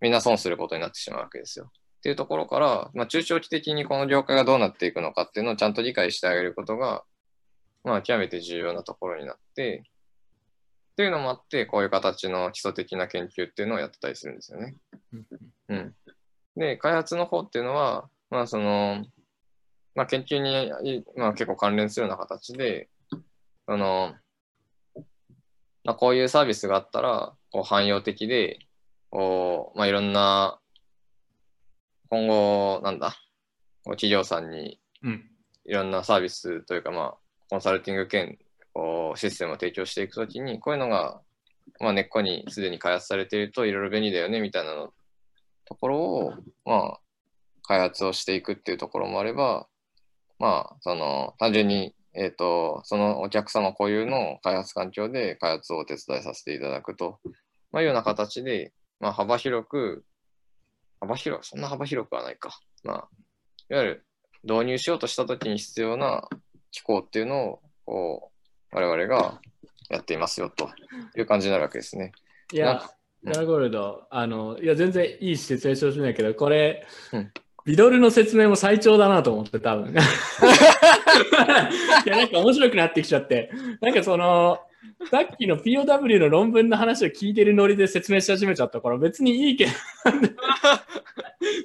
みんな損することになってしまうわけですよ。っていうところから、まあ、中長期的にこの業界がどうなっていくのかっていうのをちゃんと理解してあげることが、まあ、極めて重要なところになって、っていうのもあって、こういう形の基礎的な研究っていうのをやってたりするんですよね。うんうん。で、開発の方っていうのは、まあ、その、まあ、研究に、まあ、結構関連するような形で、その、まあ、こういうサービスがあったら、こう汎用的で、こう、まあ、いろんな、今後、なんだ、企業さんにうん。いろんなサービスというか、まあ、コンサルティング兼こうシステムを提供していくときに、こういうのが、まあ、根っこにすでに開発されているといろいろ便利だよねみたいなのところを、まあ、開発をしていくっていうところもあれば、まあ、その、単純に、えっ、と、そのお客様固有の開発環境で開発をお手伝いさせていただくと、まあ、いうような形で、まあ、幅広く、幅広く、そんな幅広くはないか。まあ、いわゆる導入しようとしたときに必要な機構っていうのを、こう、我々がやっていますよという感じになるわけですね。いやラゴールド、あの、いや、全然いい説明してほしいんだけど、これ、うんビドルの説明も最長だなと思って、多分。いや、なんか面白くなってきちゃって、なんかその、さっきの POW の論文の話を聞いてるノリで説明し始めちゃったから、別にいいけど、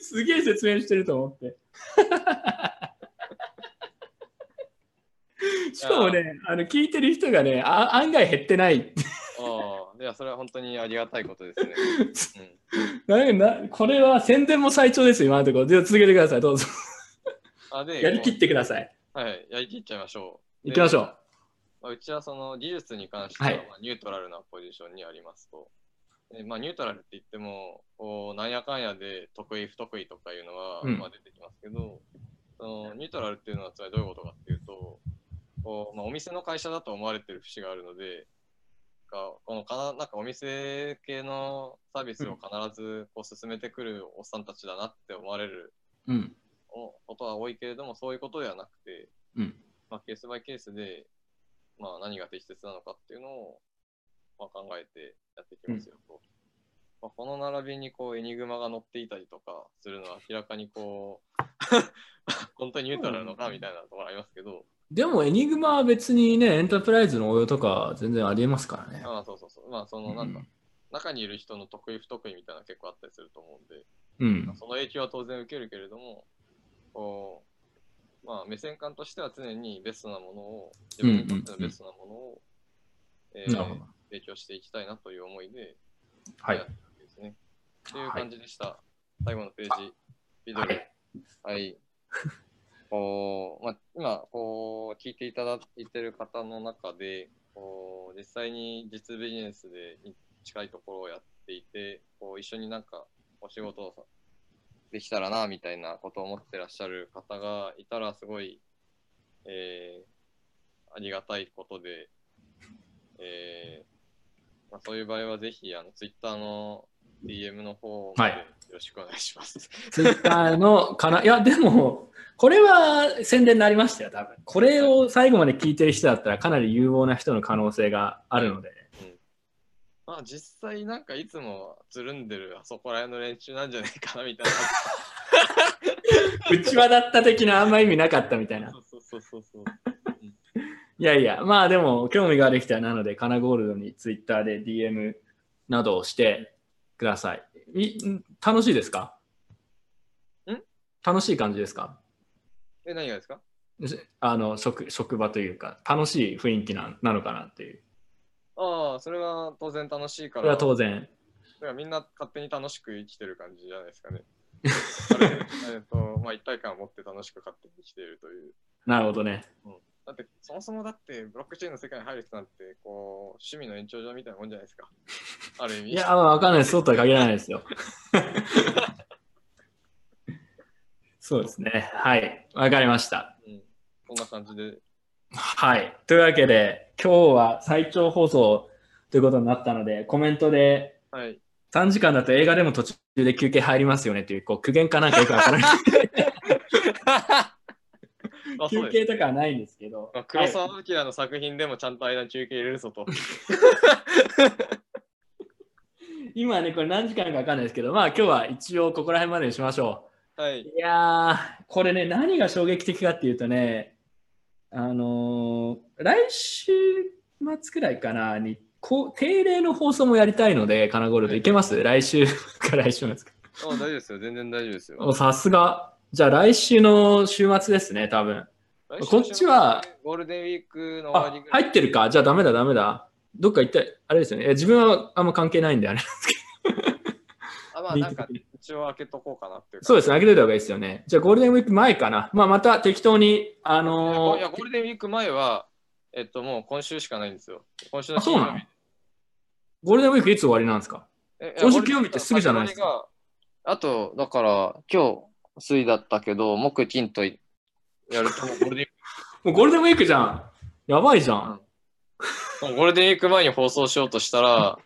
すげえ説明してると思って。しかもね、あの聞いてる人がね、あ案外減ってない。ああ、いや、それは本当にありがたいことですね。なんかなこれは宣伝も最長ですよ、今のところ。では続けてください、どうぞ。うん、あでやりきってください。はい、やりきっちゃいましょう。行きましょう。まあ、うちはその技術に関しては、はいまあニュートラルなポジションにありますと。でまあ、ニュートラルって言っても、こうなんやかんやで得意、不得意とかいうのは、うんまあ、出てきますけど、そのニュートラルっていうのはつまりどういうことかっていうと、こうまあ、お店の会社だと思われてる節があるので、かこのかななんかお店系のサービスを必ずこう進めてくるおっさんたちだなって思われるうん。ことは多いけれども、そういうことではなくて、うん。まあ、ケースバイケースで、まあ、何が適切なのかっていうのを、まあ、考えてやっていきますよと。まあ、この並びにこうエニグマが載っていたりとかするのは明らかにこう 本当にニュートラルなのかみたいなところありますけど、でも、エニグマは別にね、エンタープライズの応用とか全然ありえますからね。ああそうそうそうまあそのなんだ、うん中にいる人の得意不得意みたいなの結構あったりすると思うんで、うん。その影響は当然受けるけれどもこうまあ、目線感としては常にベストなものを、自分にとってのベストなものを。提供していきたいなという思いで、はいですね。という感じでした。最後のページ、ビデオ。ははいい。こうまあ、今こう聞いていただいている方の中でこう実際に実ビジネスで近いところをやっていてこう一緒になんかお仕事をできたらなみたいなことを思ってらっしゃる方がいたらすごい、えーありがたいことで、えーまあ、そういう場合はぜひあの Twitter の DM の方まよろしくお願いします。ツイッターのかな、いや、でも、これは宣伝になりましたよ、多分。これを最後まで聞いてる人だったら、かなり有望な人の可能性があるので。まあ実際なんかいつもつるんでるあそこら辺の練習なんじゃないかなみたいな。内輪だった的なあんま意味なかったみたいな。そうそうそうそう。いやいや、まあでも、興味がある人はなので、カナゴールドにツイッターで DM などをしてください。いん楽しいですか？ん？楽しい感じですか？え、何がですか？あの職職場というか、楽しい雰囲気ななのかなっていう。ああ、それは当然楽しいから。これは当然。だからみんな勝手に楽しく生きてる感じじゃないですかね。あれえっと、まあ一体感を持って楽しく勝手に生きているという。なるほどね。だってそもそもだってブロックチェーンの世界に入る人なんてこう趣味の延長上みたいなもんじゃないですか。ある意味。いや、まあわかんないです。そうとは限らないですよ。そうですね。はい。わかりました。うん、そんな感じで。はい。というわけで、今日は最長放送ということになったので、コメントではい。3時間だと映画でも途中で休憩入りますよねという、こう苦言かなんかよくわからない。休憩とかはないんですけど。まあ、黒澤明の作品でもちゃんと間に中継入れるぞと。今ね、これ何時間かわかんないですけど、まあ今日は一応ここら辺までにしましょはい。う。いやー、これね、何が衝撃的かっていうとね、あのー来週末くらいかなに、こう定例の放送もやりたいので、カナゴールドいけます？来週か来週末か？あ大丈夫ですよ。全然大丈夫ですよ。おさすが。じゃあ来週の週末ですね、多分。こっちはゴールデンウィークの終わあり。入ってるか。じゃあダメだ、ダメだ。どっか行ったあれですよね。え自分はあんま関係ないんで、あれ。あまあなんか一応開けとこうかなっていう。そうですね、開けといた方がいいですよね。じゃあゴールデンウィーク前かな。まあまた適当に、あのーいや、ゴールデンウィーク前は、えっと、もう今週しかないんですよ。今週のあそうなの？ゴールデンウィークいつ終わりなんですか？え今週金曜日ってすぐじゃないですか。あと、だから、今日、水だったけど、木、金とやると、もうゴールデン もうゴールデンウィークじゃん。やばいじゃん。ゴールデンウィーク前に放送しようとしたら、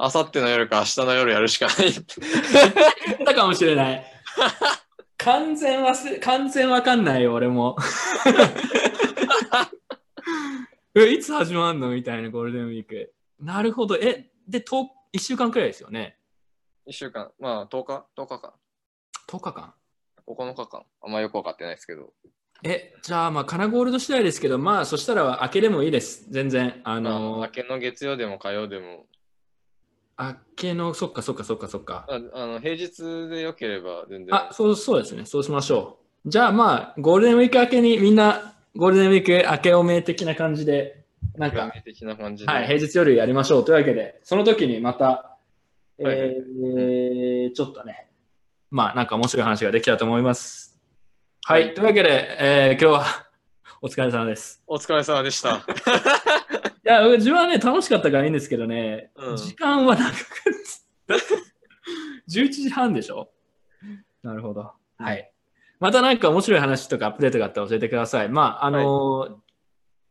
あさっての夜か明日の夜やるしかない。たかもしれない。完全忘れ、完全わかんないよ、俺も。え、いつ始まるの？みたいなゴールデンウィーク。なるほど。え、で、と1週間くらいですよね？1週間、まあ10日 ?10 日間。10日間。9日間。あんまよくわかってないですけど。え、じゃあ、まあ、カナゴールド次第ですけど、まあ、そしたら明けでもいいです。全然。ああのの、明けの月曜でも火曜でも、明けの、そっかそっかそっかそっか。ああの平日でよければ全然。あ、そう、そうですね。そうしましょう。じゃあ、まあ、ゴールデンウィーク明けにみんな、ゴールデンウィーク明けおめ的な感じで、なんか、的な感じで。はい、平日夜やりましょう。というわけで、その時にまた、えはいはいーちょっとね、まあ、なんか面白い話ができたと思います。はい、というわけで、えー今日はお疲れ様です。お疲れ様でした。いや、自分はね、楽しかったからいいんですけどね、うん時間は長くて 11時半でしょ？なるほど。はい。またなんか面白い話とかアップデートがあったら教えてください。まあ、あのー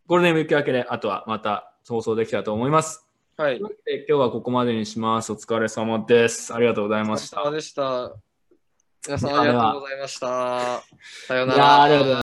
ゴールデンウィーク明けで、あとはまた放送できたらと思います。はい今日はここまでにします。お疲れ様です。ありがとうございました。お疲れ様でした。皆さんありがとうございました。さようないやーありがとうございらます。